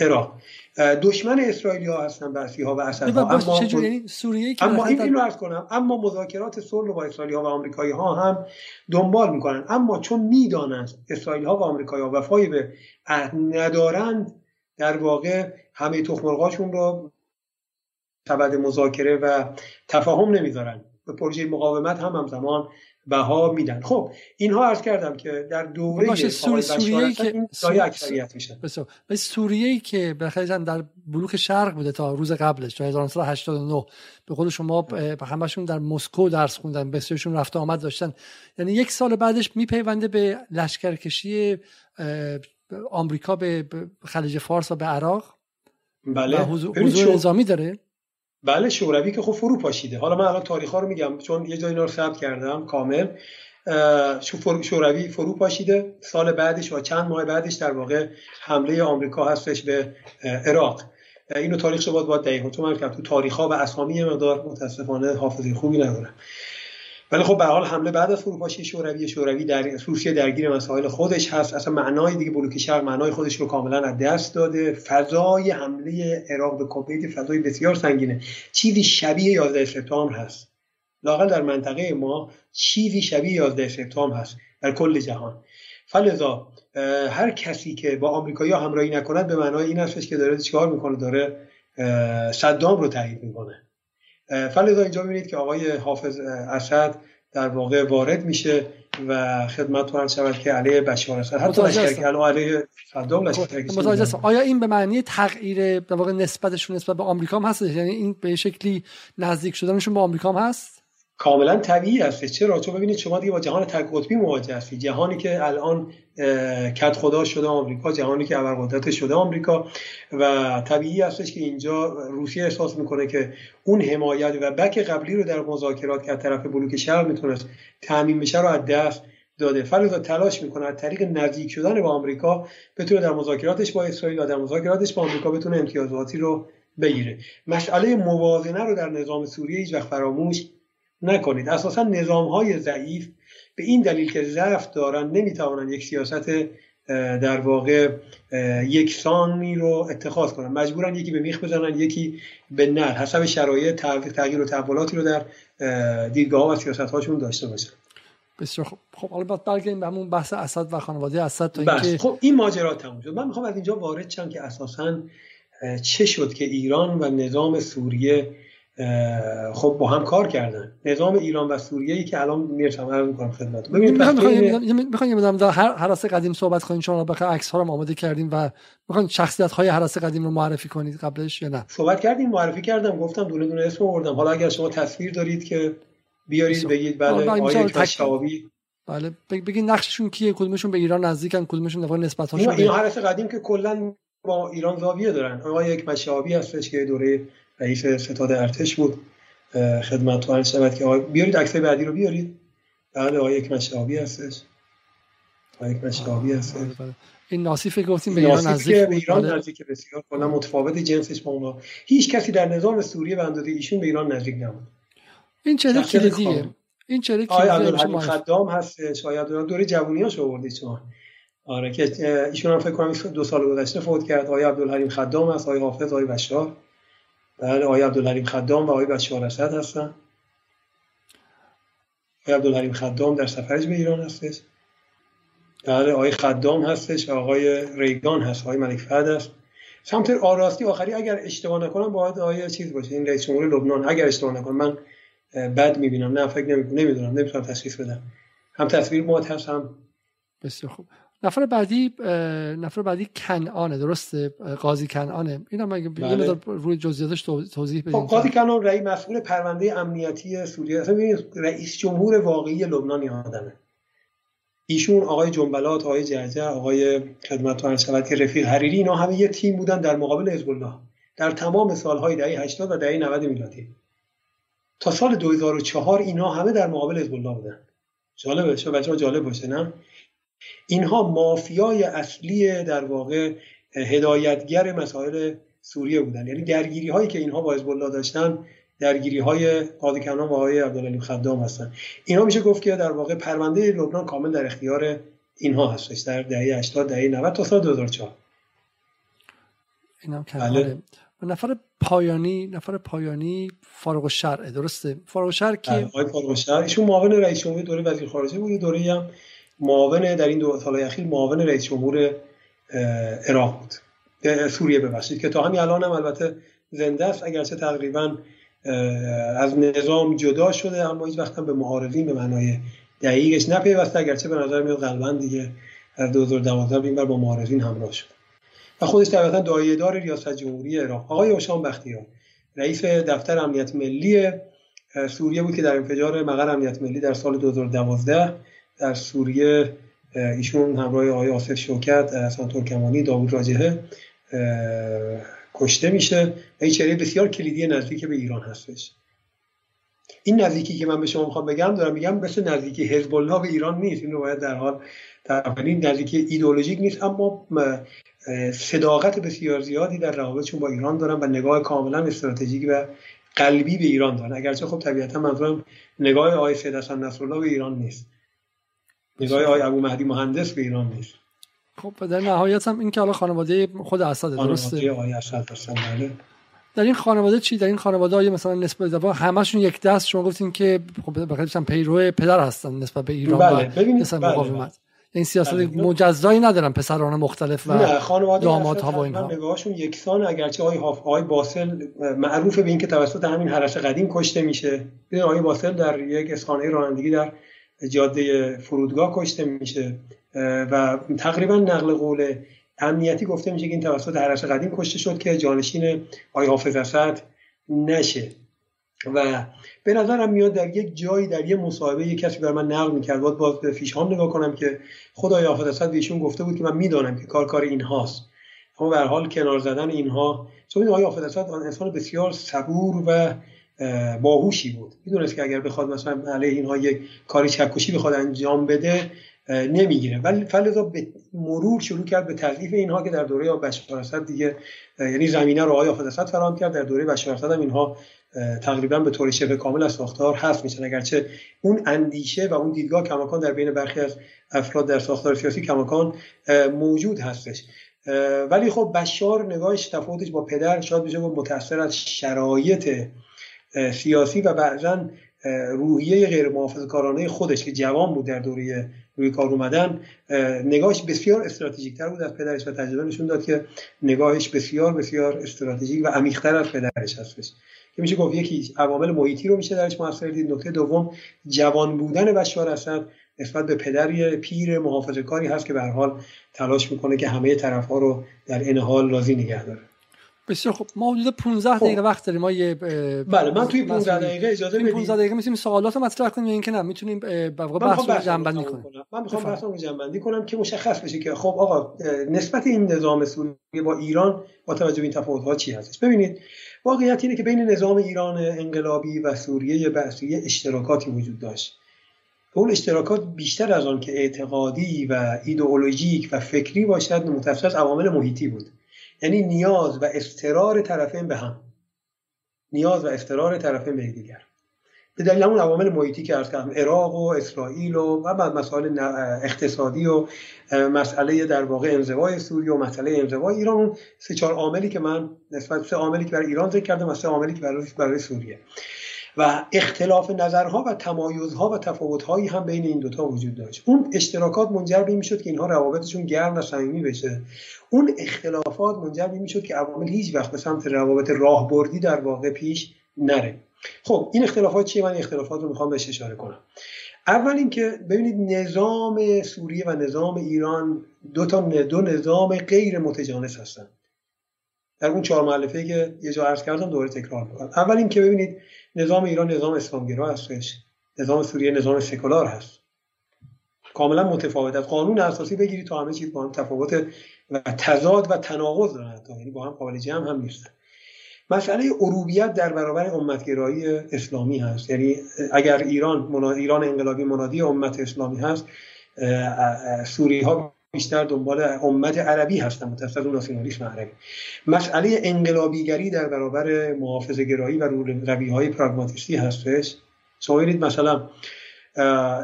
عراق. دشمن اسرائیلی ها هستن بحثی ها و اسد ها اما یعنی سوریه اما این اینو عرض کنم اما مذاکرات صلح با اسرائیلی ها و آمریکایی ها هم دنبال می‌کنن. اما چون می‌دانند اسرائیلی ها و آمریکایی ها وفای به ندارند در واقع همه تخمرغاشون رو سبد مذاکره و تفاهم نمی‌ذارن. به پروژه مقاومت هم همزمان بها میدن. خب اینها عرض کردم که در دوره باشه سوری سوریه که اکثریت میشن سوریه که بخیر در بلوک شرق بوده تا روز قبلش تا 1989 به قول شما همشون در مسکو درس خوندن بسیارشون رفته آمد داشتن. یعنی یک سال بعدش میپیونده به لشکرکشی آمریکا به خلیج فارس و به عراق. بله. حضور, نظامی داره. بله شوروی که خب فرو پاشیده. حالا من الان تاریخ ها رو میگم چون یه جای اینا رو ثبت کردم کامل. شوروی فرو پاشیده. سال بعدش و چند ماه بعدش در واقع حمله آمریکا هستش به عراق. اینو تاریخ باید باید دقیقا تو من تو تاریخ ها و اسامی مقدار متاسفانه حافظه خوبی ندارم. ولی خب به حال حمله بعد از فروپاشی شوروی شوروی در روسیه درگیر مسائل خودش هست. اصلا معنای دیگه بلوک شرق معنای خودش رو کاملا از دست داده. فضای حمله عراق به کویت فضای بسیار سنگینه. چیزی شبیه 11 سپتامبر هست. لاقل در منطقه ما چیزی شبیه 11 سپتامبر هست در کل جهان. فلذا هر کسی که با آمریکایی همراهی نکند به معنای این هستش که داره چیکار می‌کنه؟ داره صدام رو تایید می‌کنه. فلذا اینجا می‌بینید که آقای حافظ اسد در واقع وارد میشه و خدمت رو شود که علیه بشار اسد حتی لشکر علیه صدام لشکر آیا این به معنی تغییر در واقع نسبتشون نسبت به آمریکا هم هست یعنی این به شکلی نزدیک شدنشون به آمریکا هم هست؟ کاملا طبیعی هست چرا؟ چون ببینید شما دیگه با جهان تک قطبی مواجه هستید. جهانی که الان کت خدا شده آمریکا جهانی که ابرقدرت شده آمریکا. و طبیعی هستش که اینجا روسیه احساس می‌کنه که اون حمایت و بک قبلی رو در مذاکرات که از طرف بلوک شرق می‌تونست تعمین بشه رو از دست داده. فرضا تلاش می‌کنه از طریق نزدیک شدن با آمریکا بتونه در مذاکراتش با اسرائیل و در مذاکراتش با آمریکا بتونه امتیازاتی رو بگیره. مسئله موازنه رو در نظام سوریه هیچ وقت فراموش نکنید. اساسا نظام های ضعیف به این دلیل که ضعف دارن نمی‌توانند یک سیاست در واقع یکسانی رو اتخاذ کنن. مجبورن یکی به میخ بزنن یکی به نر. حسب شرایط تغییر و تحولاتی رو در دیدگاه و سیاست هاشون داشته باشن. بسیار خب خب حالا بعد برگردیم به همون بحث اسد و خانواده اسد تا اینکه خب این ماجرا تموم شد. من می‌خوام از اینجا وارد شم که اساسا چه شد که ایران و نظام سوریه خب با هم کار کردن. نظام ایران و سوریه ای که الان می‌رسم عرض می‌کنم خدمت یه مدام هر حراس قدیم صحبت کنیم چون بخاطر عکس ها رو آماده کردیم و می‌خوام شخصیت های حراس قدیم رو معرفی کنید قبلش یا نه؟ صحبت کردیم معرفی کردم گفتم دونه دونه اسم آوردم. حالا اگر شما تصویر دارید که بیارید بگید بله آیه کشاوی بله بگید نقششون کیه کدومشون به ایران نزدیکن کدومشون نفر نسبت هاشون این حراس قدیم که کلا با ایران زاویه دارن. آقای یک مشابی هستش که دوره رئیس ستاد ارتش بود. خدمت تو شود که بیارید عکسای بعدی رو بیارید. بله آقای یک مشابی هستش. آقای یک مشابی هستش. این ناصیفه گفتیم به ایران نزدیک به ایران بله. نزدیک بسیار کلا متفاوت جنسش با اونا. هیچ کسی در نظام سوریه به اندازه ایشون به ایران نزدیک نبود. این چه کلیدیه این چه کلیدیه آقای عبدالحلیم خدام هستش. آقای عبدالحلیم دوره جوونیاش آوردید شما. آره که ایشون هم فکر کنم دو سال گذشته فوت کرد. آقای عبدالحلیم خدام هست آقای حافظ آقای بشار. بله آقای عبدالحلیم خدام و آقای بشار اسد هستن. آقای عبدالحلیم خدام در سفرش به ایران هستش. بله آقای خدام هستش آقای ریگان هست. آقای ملک فهد هست. سمت آراستی آخری اگر اشتباه نکنم باید آقای چیز باشه. این رئیس جمهور لبنان. اگر اشتباه نکنم من بد می‌بینم. نه فکر نمی‌دونم. نمی‌تونم تشخیص بدم. هم تصویر مات هست هم بسیار خوب. نفر بعدی نفر بعدی کنعانه درسته؟ قاضی کنعانه. اینا مگه بله. روی جزئیاتش توضیح بدید خب قاضی کنعان رئیس مسئول پرونده امنیتی سوریه. اصلا رئیس جمهور واقعی لبنان این آدمه. ایشون آقای جنبلات آقای جعجع آقای خدمت و شود که رفیق حریری اینا همه یه تیم بودن در مقابل حزب الله در تمام سالهای دهه 80 و دهه 90 میلادی. تا سال 2004 اینا همه در مقابل حزب الله بودن. جالبه شو بچه‌ها جالب باشه نه؟ اینها مافیای اصلی در واقع هدایتگر مسائل سوریه بودن. یعنی درگیری هایی که اینها با حزب الله داشتن درگیری های قاضی و آقای عبدالعلیم خدام هستن. اینها میشه گفت که در واقع پرونده لبنان کامل در اختیار اینها هستش. در دهه 80 دهه 90 تا سال 2004 اینم بله. نفر پایانی نفر پایانی فارغ الشرع درسته؟ فارغ الشرع کی؟ بله، آقای فارغ الشرع. ایشون معاون رئیس جمهور دوره وزیر خارجه بود. دوره هم معاون در این دو سال اخیر معاون رئیس جمهور عراق بود. سوریه ببخشید که تا همین الان هم البته زنده است. اگرچه تقریبا از نظام جدا شده اما هیچ وقت هم به معارضین به معنای دقیقش نپیوسته. اگرچه به نظر میاد غالبا دیگه از 2012 به این با معارضین همراه شد. و خودش طبیعتا دار ریاست جمهوری عراق. آقای اوشان بختیار رئیس دفتر امنیت ملی سوریه بود که در انفجار مقر امنیت ملی در سال 2012 در سوریه ایشون همراه آقای آصف شوکت، حسن ترکمانی، داوود راجهه کشته میشه و این چهره بسیار کلیدی نزدیک به ایران هستش. این نزدیکی که من به شما می‌خوام بگم دارم میگم مثل نزدیکی حزب الله به ایران نیست. این رو باید در حال این نزدیکی ایدئولوژیک نیست اما صداقت بسیار زیادی در روابطشون با ایران دارن و نگاه کاملا استراتژیک و قلبی به ایران دارن. اگرچه خب طبیعتا منظورم نگاه آقای سید حسن نصرالله به ایران نیست. نگاه آقای ابو مهدی مهندس به ایران نیست خب در نهایت هم این که حالا خانواده خود اسد درسته آقای اسد هستن بله در این خانواده چی در این خانواده های مثلا نسبت دفعه همشون یک دست شما گفتین که خب بخاطر پیرو پدر هستن نسبت به ایران بله. ببینید بله. بله. این سیاست بله. مجزایی ندارن پسران مختلف و دامادها با اینها نگاهشون یکسان اگرچه آقای آقای باسل معروفه به اینکه توسط همین حرس قدیم کشته میشه ببین آقای باسل در یک اسخانه رانندگی در جاده فرودگاه کشته میشه و تقریبا نقل قول امنیتی گفته میشه که این توسط حرس قدیم کشته شد که جانشین آقای حافظ اسد نشه. و به نظرم میاد در یک جایی در یه مصاحبه یک کسی بر من نقل می‌کرد باید باز به فیش هم نگاه کنم که خدای حافظ اسد بهشون گفته بود که من می‌دانم که کار کار اینهاست. اما به حال کنار زدن اینها چون آقای حافظ اسد انسان بسیار صبور و باهوشی بود. می‌دونست که اگر بخواد مثلا علیه اینها یک کاری چکشی بخواد انجام بده نمی‌گیره. ولی فلزا به مرور شروع کرد به تضعیف اینها که در دوره بشار اسد دیگه یعنی زمینه رو آقای حافظ فراهم کرد در دوره بشار اسد هم اینها تقریبا به طور شبه کامل از ساختار حذف میشن. اگرچه اون اندیشه و اون دیدگاه کماکان در بین برخی از افراد در ساختار سیاسی کماکان موجود هستش. ولی خب بشار نگاهش تفاوتش با پدر شاید بشه متاثر از شرایط سیاسی و بعضا روحیه غیر کارانه خودش که جوان بود در دوره روی کار اومدن نگاهش بسیار استراتژیک تر بود از پدرش و تجربه نشون داد که نگاهش بسیار بسیار استراتژیک و عمیق‌تر از پدرش هستش. که میشه گفت یکی عوامل محیطی رو میشه درش موثر دید. نکته دوم جوان بودن بشار اسد نسبت به پدری پیر محافظه کاری هست که به حال تلاش می‌کنه که همه طرف ها رو در این حال راضی نگه داره. بسیار خب ما حدود 15 دقیقه خب. وقت داریم. ما یه بله من توی 15 دقیقه اجازه بدید. 15 دقیقه می‌تونیم سوالات مطرح کنیم یا اینکه نه. می‌تونیم به واقع بحث رو جمع بندی کنیم. من می‌خوام بحث رو جمع بندی کنم که مشخص بشه که خب آقا نسبت این نظام سوریه با ایران با توجه به این تفاوت ها چی هستش؟ ببینید واقعیت اینه که بین نظام ایران انقلابی و سوریه بعثی اشتراکاتی وجود داشت. اون اشتراکات بیشتر از آن که اعتقادی و ایدئولوژیک و فکری باشد متفسر از عوامل محیطی بود. یعنی نیاز و استرار طرفین به هم. نیاز و استرار طرفین به دیگر به دلیل همون عوامل محیطی که ارز کردم عراق و اسرائیل و و مسائل اقتصادی و مسئله در واقع انزوای سوریه و مسئله انزوای ایران. سه چهار عاملی که من نسبت سه عاملی که برای ایران ذکر کردم و سه عاملی که برای برای سوریه. و اختلاف نظرها و تمایزها و تفاوتهایی هم بین این دوتا وجود داشت. اون اشتراکات منجر به این می‌شد که اینها روابطشون گرم و صمیمی بشه. اون اختلافات منجر به می‌شد که عوامل هیچ وقت به سمت روابط راهبردی در واقع پیش نره. خب این اختلافات چیه؟ من اختلافات رو می‌خوام بهش اشاره کنم. اول اینکه ببینید نظام سوریه و نظام ایران دو تا دو نظام غیر متجانس هستن. در اون چهار مؤلفه که یه جا عرض کردم دوره تکرار می‌کنم. اول اینکه ببینید نظام ایران نظام اسلامگرا هستش نظام سوریه نظام سکولار هست. کاملا متفاوت. از قانون اساسی بگیرید تا همه چیز با هم تفاوت و تضاد و تناقض دارن یعنی با هم قابل جمع هم نیستن. مسئله عروبیت در برابر امتگرایی اسلامی هست. یعنی اگر ایران ایران انقلابی منادی امت اسلامی هست سوری ها بیشتر دنبال امت عربی هستن متأسف ناسیونالیسم عربی. مسئله انقلابیگری در برابر محافظه گرایی و روی های پراگماتیستی هستش. شما مثلا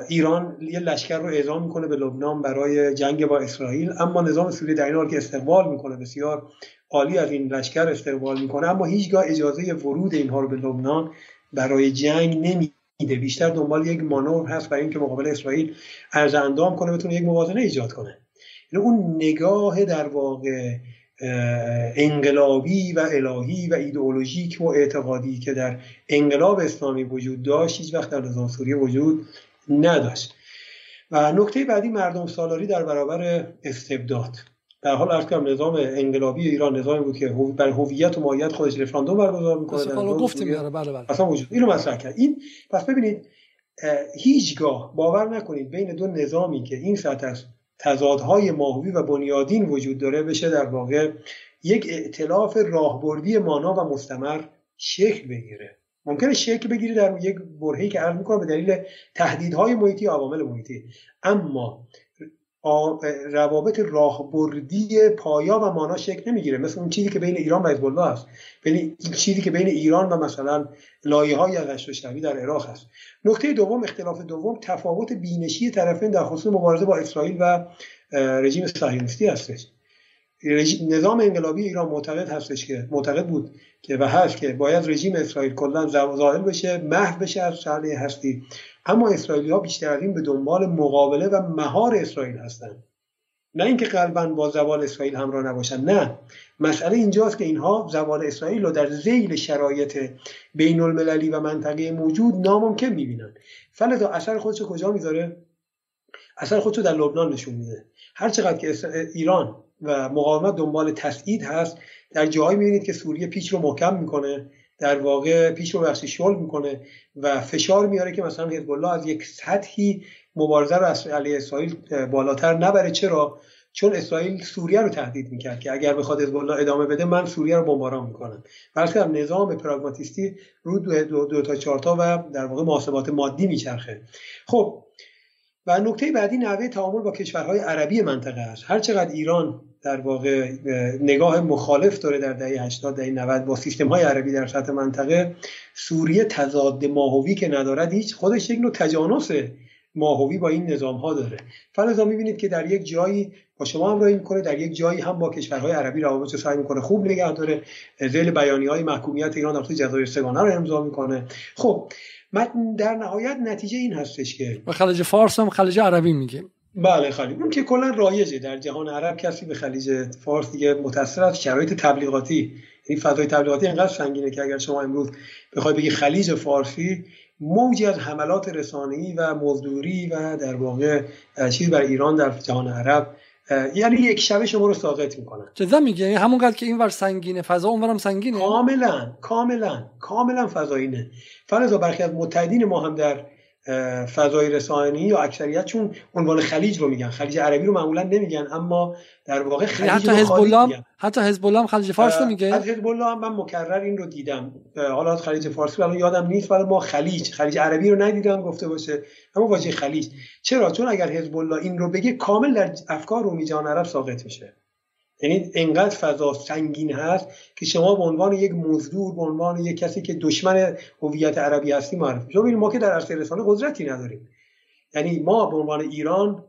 ایران یه لشکر رو اعزام می‌کنه به لبنان برای جنگ با اسرائیل اما نظام سوریه در این حال که استقبال می‌کنه بسیار عالی از این لشکر استقبال می‌کنه اما هیچگاه اجازه ورود اینها رو به لبنان برای جنگ نمیده. بیشتر دنبال یک مانور هست برای اینکه مقابل اسرائیل ارز اندام کنه بتونه یک موازنه ایجاد کنه. یعنی اون نگاه در واقع انقلابی و الهی و ایدئولوژیک و اعتقادی که در انقلاب اسلامی وجود داشت هیچ وقت در نظام سوریه وجود نداشت. و نکته بعدی مردم سالاری در برابر استبداد. در حال ارز کنم نظام انقلابی ایران نظامی بود که بر هویت و ماهیت خودش رفراندوم برگزار می‌کنه در گفتیم بله بله. اصلا وجود اینو مطرح کرد. این پس ببینید هیچگاه باور نکنید بین دو نظامی که این سطح است تضادهای ماهوی و بنیادین وجود داره بشه در واقع یک ائتلاف راهبردی مانا و مستمر شکل بگیره. ممکنه شکل بگیره در یک برهه‌ای که عرض می‌کنم به دلیل تهدیدهای محیطی عوامل محیطی. اما روابط راهبردی پایا و مانا شکل نمی‌گیره. مثل اون چیزی که بین ایران و حزب الله است بین این چیزی که بین ایران و مثلا لایه های از در عراق هست. نکته دوم اختلاف دوم تفاوت بینشی طرفین در خصوص مبارزه با اسرائیل و رژیم صهیونیستی هستش. نظام انقلابی ایران معتقد هستش که معتقد بود که و هست که باید رژیم اسرائیل کلا زائل بشه محو بشه از صحنه هستی. اما اسرائیلی ها بیشتر این به دنبال مقابله و مهار اسرائیل هستند. نه اینکه قلبا با زوال اسرائیل همراه نباشن نه. مسئله اینجاست که اینها زوال اسرائیل رو در زیل شرایط بین المللی و منطقه موجود ناممکن می‌بینن فلدا اثر خودشو کجا می‌ذاره؟ اثر خودشو در لبنان نشون میده. هر چقدر که ایران و مقاومت دنبال تسعید هست در جایی می‌بینید که سوریه پیچ رو محکم می‌کنه. در واقع پیش رو بخشی شل می‌کنه و فشار میاره که مثلا حزب الله از یک سطحی مبارزه رو علیه اسرائیل بالاتر نبره. چرا؟ چون اسرائیل سوریه رو تهدید می‌کرد که اگر بخواد حزب الله ادامه بده من سوریه رو بمباران می‌کنم. بلکه نظام پراگماتیستی رو دو, دو, دو تا چهار تا و در واقع محاسبات مادی میچرخه. خب و نکته بعدی نحوه تعامل با کشورهای عربی منطقه است. هر چقدر ایران در واقع نگاه مخالف داره در دهه 80 دهه 90 با سیستم های عربی در سطح منطقه. سوریه تضاد ماهوی که ندارد هیچ خودش یک نوع تجانس ماهوی با این نظام ها داره. فلزا می‌بینید که در یک جایی با شما همراهی می‌کنه در یک جایی هم با کشورهای عربی روابط سعی می‌کنه خوب نگه داره. ذیل بیانی های محکومیت ایران در جزایر سگانه رو امضا می‌کنه. خب در نهایت نتیجه این هستش که خلیج فارس هم خلیج عربی میگیم بله خلیج اون که کلا رایجه در جهان عرب کسی به خلیج فارس دیگه متأثر از شرایط تبلیغاتی. این یعنی فضای تبلیغاتی انقدر سنگینه که اگر شما امروز بخوای بگی خلیج فارسی موجی از حملات رسانه‌ای و مزدوری و در واقع چیز بر ایران در جهان عرب یعنی یک شبه شما رو ساقط می‌کنن. چه میگه یعنی همونقدر که این ور سنگینه فضا اونورم سنگینه؟ کاملا کاملا کاملا فضایینه فلزا برخی از متحدین ما هم در فضای رسانه‌ای یا اکثریت چون عنوان خلیج رو میگن. خلیج عربی رو معمولا نمیگن اما در واقع یعنی خلیج حتی حزب الله حتی حزب الله خلیج فارس رو میگه؟ از حزب الله هم من مکرر این رو دیدم. حالا خلیج فارسی الان یادم نیست ولی ما خلیج خلیج عربی رو ندیدم گفته باشه. اما واژه خلیج. چرا؟ چون اگر حزب الله این رو بگه کامل در افکار رومی جهان عرب ساقط میشه. یعنی انقدر فضا سنگین هست که شما به عنوان یک مزدور به عنوان یک کسی که دشمن هویت عربی هستی معرفی شما ما که در عرصه رسانه قدرتی نداریم. یعنی ما به عنوان ایران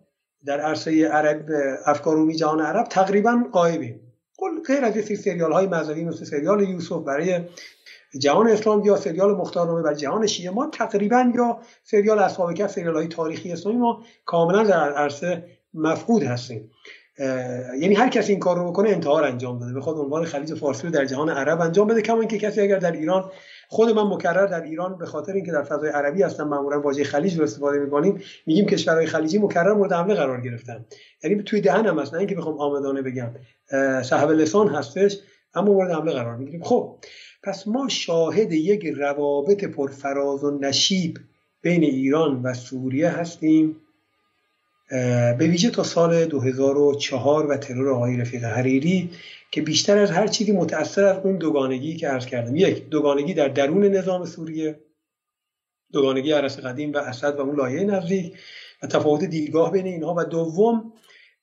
در عرصه عرب افکار رومی جهان عرب تقریبا قایبیم. غیر از یک سریال های مذهبی مثل سریال یوسف برای جهان اسلام یا سریال مختارنامه برای جهان شیعه ما تقریبا یا سریال اصحاب کف سریال های تاریخی اسلامی ما کاملا در عرصه مفقود هستیم. یعنی هر کسی این کار رو بکنه انتحار انجام داده. بخواد عنوان خلیج فارسی رو در جهان عرب انجام بده کما اینکه کسی اگر در ایران خود من مکرر در ایران به خاطر اینکه در فضای عربی هستم معمولا واژه خلیج رو استفاده می‌کنیم میگیم کشورهای خلیجی مکرر مورد حمله قرار گرفتن. یعنی توی دهنم هست نه اینکه بخوام آمدانه بگم. صاحب لسان هستش اما مورد حمله قرار می‌گیریم. خب پس ما شاهد یک روابط پرفراز و نشیب بین ایران و سوریه هستیم. به ویژه تا سال 2004 و ترور آقای رفیق حریری که بیشتر از هر چیزی متأثر از اون دوگانگی که عرض کردم. یک دوگانگی در درون نظام سوریه دوگانگی عرص قدیم و اسد و اون لایه نزدیک و تفاوت دیدگاه بین اینها. و دوم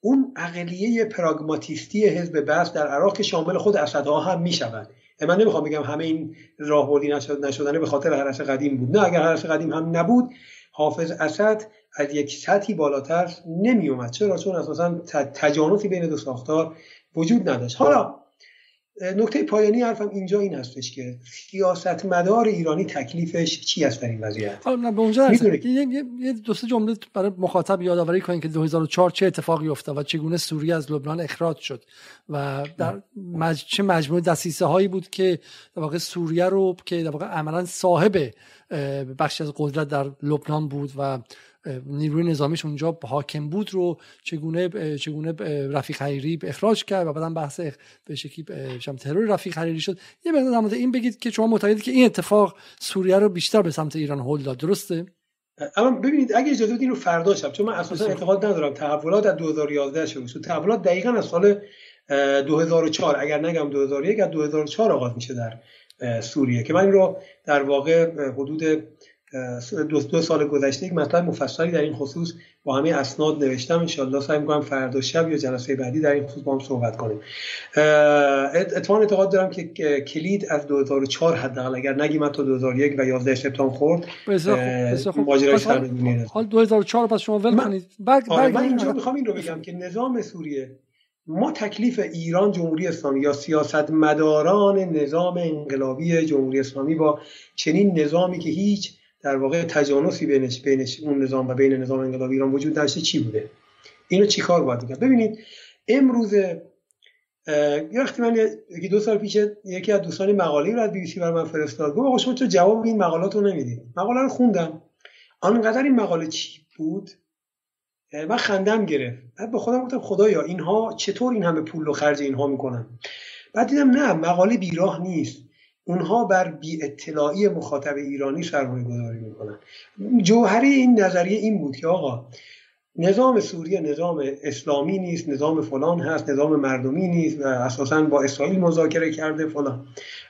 اون اقلیه پراگماتیستی حزب بس در عراق که شامل خود اسدها هم می شود من نمی‌خوام بگم همه این راهبردی نشدنه به خاطر حرس قدیم بود. نه اگر حرس قدیم هم نبود حافظ اسد از یک سطحی بالاتر نمی اومد چرا؟ چون اساسا تجانسی بین دو ساختار وجود نداشت. حالا نکته پایانی حرفم اینجا این هستش که سیاست مدار ایرانی تکلیفش چی است در این وضعیت؟ حالا به اونجا یه, یه دو سه جمله برای مخاطب یادآوری کنیم که 2004 چه اتفاقی افتاد و چگونه سوریه از لبنان اخراج شد و در مج... چه مجموعه دسیسه هایی بود که در واقع سوریه رو که در واقع عملا صاحب بخشی از قدرت در لبنان بود و نیروی نظامیش اونجا حاکم بود رو چگونه چگونه رفیق حریری اخراج کرد و بعدا بحث به شکلی ترور رفیق حریری شد. یه مقدار در این بگید که شما معتقدید که این اتفاق سوریه رو بیشتر به سمت ایران هل داد. درسته؟ اما ببینید اگه اجازه بدین رو فردا شب چون من اساسا اعتقاد ندارم. تحولات از 2011 شروع شد. تحولات دقیقا از سال 2004 اگر نگم 2001 از 2004 آغاز میشه در سوریه که من این رو در واقع حدود دو, دو سال گذشته یک مطلب مفصلی در این خصوص با همه اسناد نوشتم. انشالله سعی می‌کنم فردا شب یا جلسه بعدی در این خصوص با هم صحبت کنیم. اتفاقا اعتقاد دارم که کلید از 2004 حداقل اگر نگیم تا 2001 و 11 سپتامبر خورد ماجرای سرنگونی حال 2004 پس شما ول کنید. بعد آره من اینجا می‌خوام این رو بگم که نظام سوریه ما تکلیف ایران جمهوری اسلامی یا سیاست مداران نظام انقلابی جمهوری اسلامی با چنین نظامی که هیچ در واقع تجانسی بینش بینش اون نظام و بین نظام انقلابی ایران وجود داشته چی بوده؟ اینو چیکار باید کرد؟ ببینید امروز یه وقتی من یکی دو سال پیش یکی از دوستان مقاله رو از بی سی من فرستاد گفت آقا شما تو جواب این مقالات رو نمی‌دید؟ مقاله رو خوندم. آنقدر این مقاله چی بود؟ من خندم گرفت. بعد به خودم گفتم خدایا اینها چطور این همه پول و خرج اینها می‌کنن؟ بعد دیدم نه مقاله بیراه نیست. اونها بر بی اطلاعی مخاطب ایرانی سرمایه گذاری می‌کنن. جوهره این نظریه این بود که آقا نظام سوریه نظام اسلامی نیست نظام فلان هست نظام مردمی نیست و اساسا با اسرائیل مذاکره کرده فلان.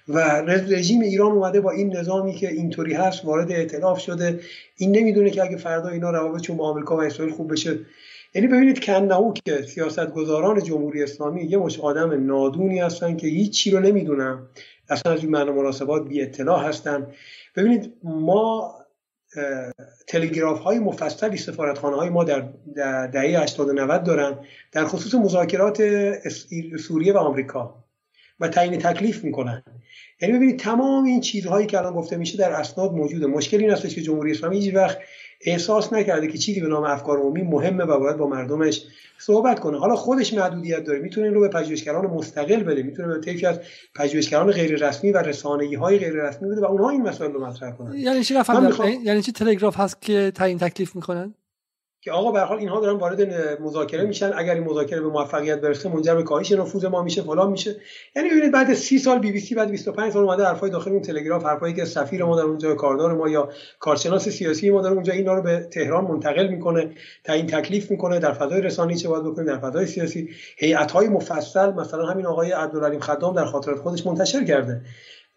و رژیم ایران اومده با این نظامی که اینطوری هست وارد اعتلاف شده. این نمی‌دونه که اگه فردا اینا روابط چون با آمریکا و اسرائیل خوب بشه. یعنی ببینید کنهو که سیاستگزاران جمهوری اسلامی یه مش آدم نادونی هستن که هیچ چی رو نمی‌دونن. اصلا از این معنی مناسبات بی اطلاع هستن ببینید ما تلگراف های مفصلی سفارتخانه های ما در دهه 80 و 90 دارن در خصوص مذاکرات سوریه و آمریکا و تعیین تکلیف می‌کنن. یعنی ببینید تمام این چیزهایی که الان گفته میشه در اسناد موجوده. مشکلی این که جمهوری اسلامی هیچ وقت احساس نکرده که چیزی به نام افکار عمومی مهمه و باید با مردمش صحبت کنه. حالا خودش محدودیت داره. می‌تونه این رو به پژوهشگران مستقل بده. می‌تونه به طیفی از پژوهشگران غیر رسمی و رسانه‌ای های غیر رسمی بده و اونها این مسائل رو مطرح کنن. یعنی چی یعنی چی تلگراف هست که تعیین تکلیف می‌کنن؟ که آقا به حال اینها دارن وارد مذاکره میشن. اگر این مذاکره به موفقیت برسه منجر به کاهش نفوذ ما میشه فلان میشه. یعنی ببینید بعد 30 سال بی بی سی بعد 25 سال اومده حرفای داخل اون تلگراف حرفایی که سفیر ما در اونجا کاردار ما یا کارشناس سیاسی ما در اونجا اینا رو به تهران منتقل می‌کنه تعیین تکلیف می‌کنه. در فضای رسانه‌ای چه باید بکنه در فضای سیاسی. هیئت‌های مفصل مثلا همین آقای عبدالعلیم خدام در خاطرات خودش منتشر کرده.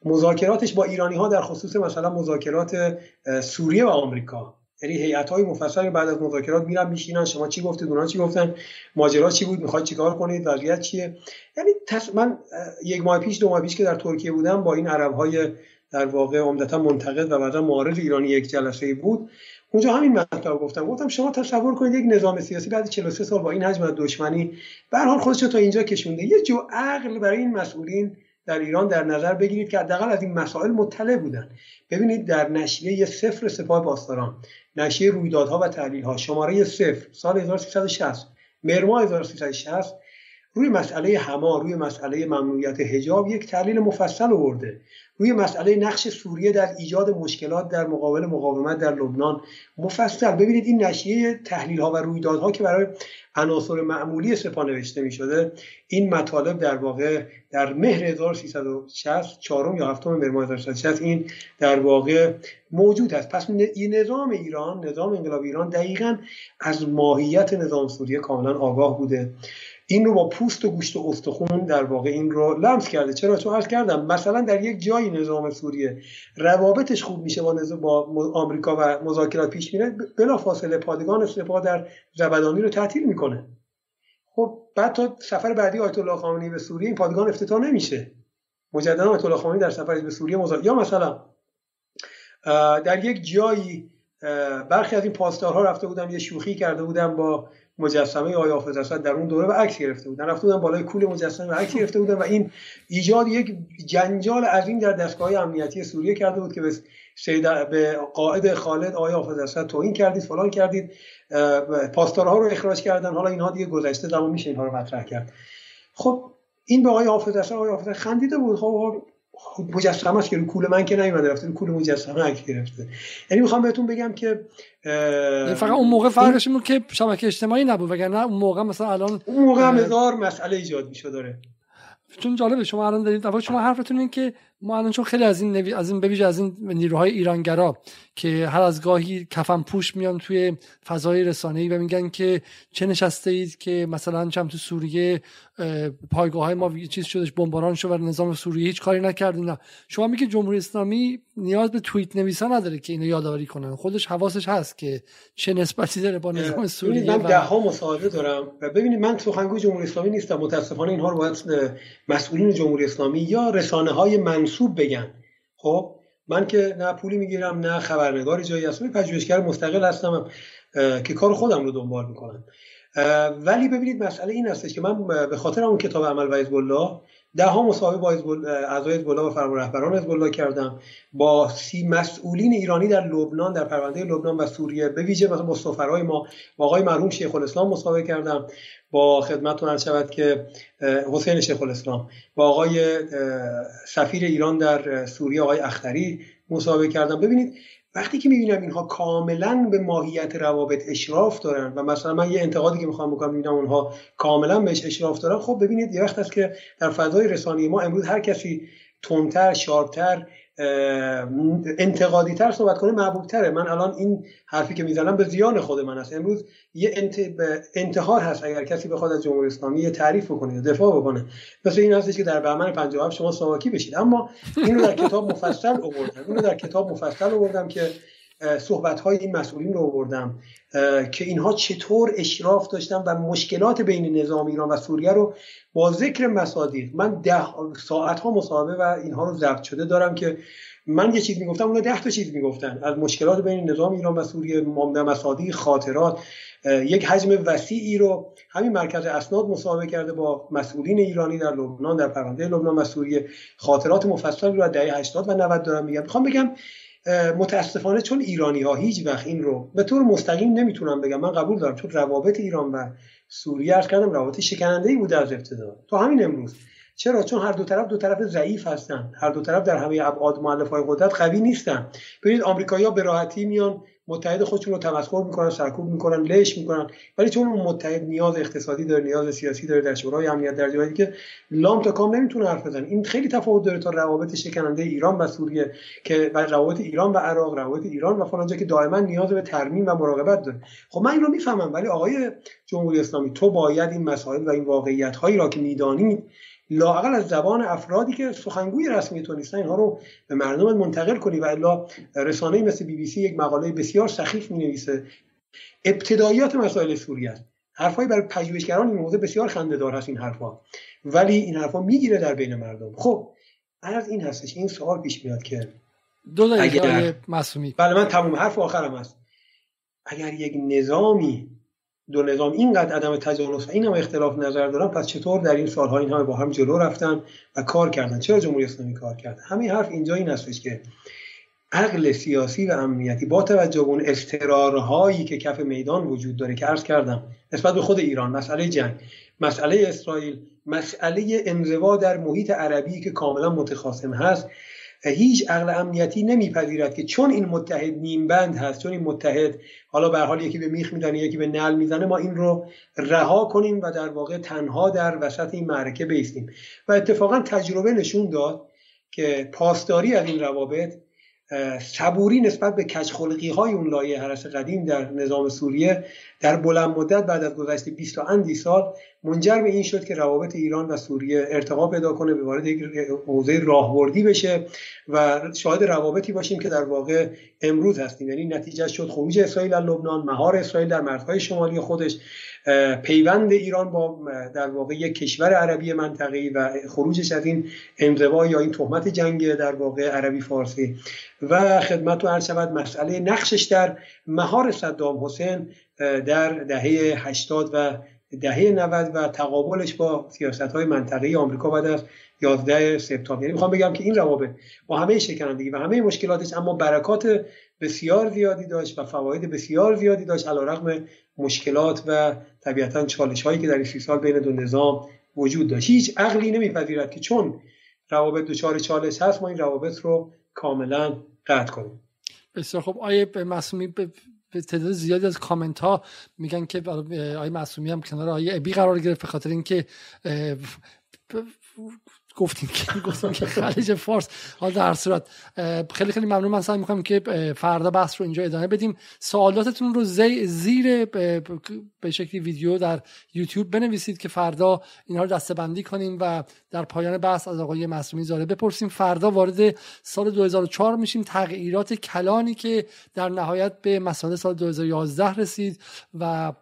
مذاکراتش با ایرانی ها در خصوص مثلا مذاکرات سوریه و آمریکا. یعنی هیئت های مفصل بعد از مذاکرات میرن میشینن. شما چی گفتید؟ اونها چی گفتن؟ ماجرا چی بود؟ می‌خواید چیکار کنید؟ وضعیت چیه؟ یعنی من یک ماه پیش دو ماه پیش که در ترکیه بودم با این عرب های در واقع عمدتا منتقد و بعدا معارض ایرانی یک جلسه بود. اونجا همین مطلب گفتم. گفتم شما تصور کنید یک نظام سیاسی بعد 43 سال با این حجم از دشمنی به هر حال خودش تا اینجا کشونده. یه جو عقل برای این مسئولین در ایران در نظر بگیرید که حداقل از این مسائل مطلع بودن. ببینید در نشریه صفر سپاه پاسداران نشریه رویدادها و تحلیلها شماره صفر سال 1360 مرما 1360 روی مسئله هما روی مسئله ممنوعیت حجاب یک تحلیل مفصل آورده. روی مسئله نقش سوریه در ایجاد مشکلات در مقابل مقاومت در لبنان. مفصل. ببینید این نشریه تحلیل ها و رویدادها که برای عناصر معمولی سپاه نوشته می شده این مطالب در واقع در مهر 1360 چهارم یا هفتم مهر 1360 این در واقع موجود است. پس نظام ایران نظام انقلاب ایران دقیقا از ماهیت نظام سوریه کاملا آگاه بوده. این رو با پوست و گوشت و استخون در واقع این رو لمس کرده. چرا؟ چون عرض کردم مثلا در یک جایی نظام سوریه روابطش خوب میشه با با آمریکا و مذاکرات پیش میره بلا فاصله پادگان سپاه در زبدانی رو تعطیل می‌کنه. خب بعد تا سفر بعدی آیت الله خامنه‌ای به سوریه این پادگان افتتاح نمیشه. مجددا آیت الله خامنه‌ای در سفر به سوریه مذاکره یا مثلا در یک جایی برخی از این پاسدارها رفته بودم یه شوخی کرده بودم با مجسمه آقای حافظ اسد در اون دوره و عکس گرفته بودن رفته بودن بالای کول مجسمه و عکس گرفته بودن و این ایجاد یک جنجال عظیم در دستگاه امنیتی سوریه کرده بود که به سید به قائد خالد آقای حافظ اسد توهین کردید فلان کردید پاسدارها رو اخراج کردن. حالا اینها دیگه گذشته زمان میشه اینها رو مطرح کرد. خب این به آقای حافظ اسد آقای حافظ خندیده بود. خب مجسمه است که رو کول من که نیومده رفته رو کول مجسمه عکس گرفته. یعنی می‌خوام بهتون بگم که یعنی فقط اون موقع فرقش بود که شبکه اجتماعی نبود وگرنه اون موقع مثلا الان اون موقع هم هزار مسئله ایجاد میشه داره چون جالبه شما الان دارید شما حرفتون این که ما الان چون خیلی از این از این ببیج از این نیروهای ایرانگرا که هر از گاهی کفن پوش میان توی فضای رسانه‌ای و میگن که چه نشسته اید که مثلا چم تو سوریه پایگاه های ما چیز شدش بمباران شد و نظام سوریه هیچ کاری نکرد نه شما میگه جمهوری اسلامی نیاز به توییت نویسا نداره که اینو یادآوری کنن خودش حواسش هست که چه نسبتی داره با نظام سوریه من ده ها مصاحبه دارم و ببینید من سخنگوی جمهوری اسلامی نیستم. متاسفانه اینها رو باید مسئولین جمهوری اسلامی یا رسانه های منصوب بگن. خب من که نه پولی می‌گیرم نه خبرنگاری جایی هستم پژوهشگر مستقل هستم که کار خودم رو دنبال می‌کنم. ولی ببینید مسئله این هستش که من به خاطر اون کتاب عمل و الله ده ها مصاحبه با اعضای حزب و فرمان رهبران حزب الله کردم. با سی مسئولین ایرانی در لبنان در پرونده لبنان و سوریه به ویژه مثلا با سفرای ما با آقای مرحوم شیخ الاسلام مصاحبه کردم. با خدمتتون عرض شود که حسین شیخ الاسلام. با آقای سفیر ایران در سوریه آقای اختری مصاحبه کردم. ببینید وقتی که می‌بینم اینها کاملا به ماهیت روابط اشراف دارن و مثلا من یه انتقادی که می‌خوام بکنم می‌بینم اونها کاملا بهش اشراف دارن خب ببینید یه وقت است که در فضای رسانه ما امروز هر کسی تندتر شارپتر انتقادی تر صحبت کنه محبوب تره من الان این حرفی که می‌زنم به زیان خود من است. امروز یه انت... انتحار هست اگر کسی بخواد از جمهوری اسلامی یه تعریف بکنه دفاع بکنه. مثل این هستش که در بهمن 57 شما سواکی بشید. اما اینو در کتاب مفصل آوردم. اینو در کتاب مفصل آوردم که صحبت های این مسئولین رو آوردم که اینها چطور اشراف داشتن و مشکلات بین نظام ایران و سوریه رو با ذکر مصادیق. من ده ساعت ها مصاحبه و اینها رو ضبط شده دارم که من یه چیز می‌گفتم اونا ده تا چیز می‌گفتن. از مشکلات بین نظام ایران و سوریه مصادیق خاطرات یک حجم وسیعی رو همین مرکز اسناد مصاحبه کرده با مسئولین ایرانی در لبنان در پرونده لبنان و سوریه. خاطرات مفصلی رو از دهه 80 و 90 دارم میگم. می‌خوام بگم متاسفانه چون ایرانی ها هیچ وقت این رو به طور مستقیم نمی‌تونم بگم. من قبول دارم چون روابط ایران و سوریه ارز کردم روابط شکننده ای بوده از ابتدا. تا همین امروز. چرا؟ چون هر دو طرف دو طرف ضعیف هستن. هر دو طرف در همه ابعاد مؤلفه قدرت قوی نیستن. ببینید آمریکایی‌ها به راحتی میان متحد خودشون رو تمسخر می‌کنن سرکوب می‌کنن لش می‌کنن. ولی چون اون متحد نیاز اقتصادی داره نیاز سیاسی داره در شورای امنیت در جایی که لام تا کام نمی‌تونه حرف بزنه. این خیلی تفاوت داره تا روابط شکننده ایران و سوریه که و روابط ایران و عراق روابط ایران و فلان که دائما نیاز به ترمیم و مراقبت داره. خب من این می‌فهمم ولی آقای جمهوری اسلامی تو باید این مسائل و این واقعیت هایی را که می‌دانید لاقل از زبان افرادی که سخنگوی رسمی تو نیستن اینها رو به مردم منتقل کنی و الا رسانه مثل بی بی سی یک مقاله بسیار سخیف می نویسه ابتداییات مسائل سوریه است. حرفایی برای پژوهشگران این موضوع بسیار خنده‌دار هست این حرفا ولی این حرفا می‌گیره در بین مردم. خب از این هستش این سوال پیش میاد که دو اگر... معصومی. بله من تموم حرف آخرم هست اگر یک نظامی دو نظام. اینقدر عدم تجانس و این هم اختلاف نظر دارن پس چطور در این سالها این همه با هم جلو رفتن و کار کردن؟ چرا جمهوری اسلامی کار کرد؟ همین حرف اینجا این هستش که عقل سیاسی و امنیتی با توجه به اون استرارهایی که کف میدان وجود داره که عرض کردم نسبت به خود ایران مسئله جنگ مسئله اسرائیل مسئله انزوا در محیط عربی که کاملا متخاصم هست. هیچ عقل امنیتی نمیپذیرد که چون این متحد نیم بند هست چون این متحد حالا به حال یکی به میخ می‌زنه یکی به نل می‌زنه ما این رو رها کنیم و در واقع تنها در وسط این معرکه بیستیم. و اتفاقا تجربه نشون داد که پاسداری از این روابط صبوری نسبت به کچخلقی های اون لایه حرس قدیم در نظام سوریه در بلند مدت بعد از گذشت 20 تا اندی سال منجر به این شد که روابط ایران و سوریه ارتقا پیدا کنه به وارد یک حوزه راهبردی بشه و شاهد روابطی باشیم که در واقع امروز هستیم. یعنی نتیجه شد خروج اسرائیل از لبنان مهار اسرائیل در مرزهای شمالی خودش پیوند ایران با در واقع یک کشور عربی منطقه‌ای و خروجش از این انزوا یا این تهمت جنگ در واقع عربی فارسی. و خدمت تو عرض شود مسئله نقشش در مهار صدام حسین در دهه 80 و دهه 90 و تقابلش با سیاست های منطقه آمریکا بعد از 11 سپتامبر. یعنی می‌خوام بگم که این روابط با همه شکنندگی و همه مشکلاتش اما برکات بسیار زیادی داشت و فواید بسیار زیادی داشت علیرغم مشکلات و طبیعتا چالش هایی که در این سی سال بین دو نظام وجود داشت. هیچ عقلی نمیپذیرد که چون روابط دچار چالش هست ما این روابط رو کاملا قطع کنیم. بسیار خب آیه به تعداد زیادی از کامنت ها میگن که آیه معصومی هم کنار آیه ابی قرار گرفت به خاطر اینکه گفتیم که گفتیم که خلیج فارس. حالا در صورت خیلی خیلی ممنون. من سعی می‌کنم که فردا بحث رو اینجا ادامه بدیم. سوالاتتون رو زیر به شکلی ویدیو در یوتیوب بنویسید که فردا اینها رو دسته بندی کنیم و در پایان بحث از آقای معصومی زاده بپرسیم. فردا وارد سال 2004 میشیم. تغییرات کلانی که در نهایت به مسائل سال 2011 رسید و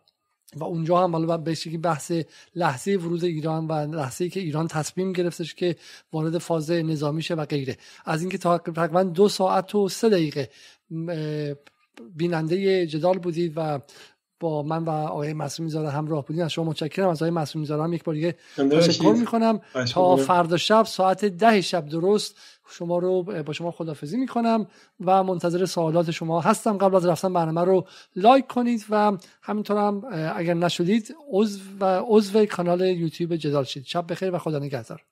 و اونجا هم حالا به شکلی بحث لحظه ورود ایران و لحظه ای که ایران تصمیم گرفتش که وارد فاز نظامی شه و غیره. از اینکه تقریبا دو ساعت و سه دقیقه بیننده جدال بودید و با من و آقای معصومی زاده همراه بودین از شما متشکرم. از آقای معصومی زاده هم یک بار دیگه تشکر می‌کنم. تا فردا شب ساعت ده شب درست شما رو با شما خدافزی می‌کنم و منتظر سوالات شما هستم. قبل از رفتن برنامه رو لایک کنید و همینطور هم اگر نشدید عضو و عضو کانال یوتیوب جدال شید. شب بخیر و خدا نگهدار.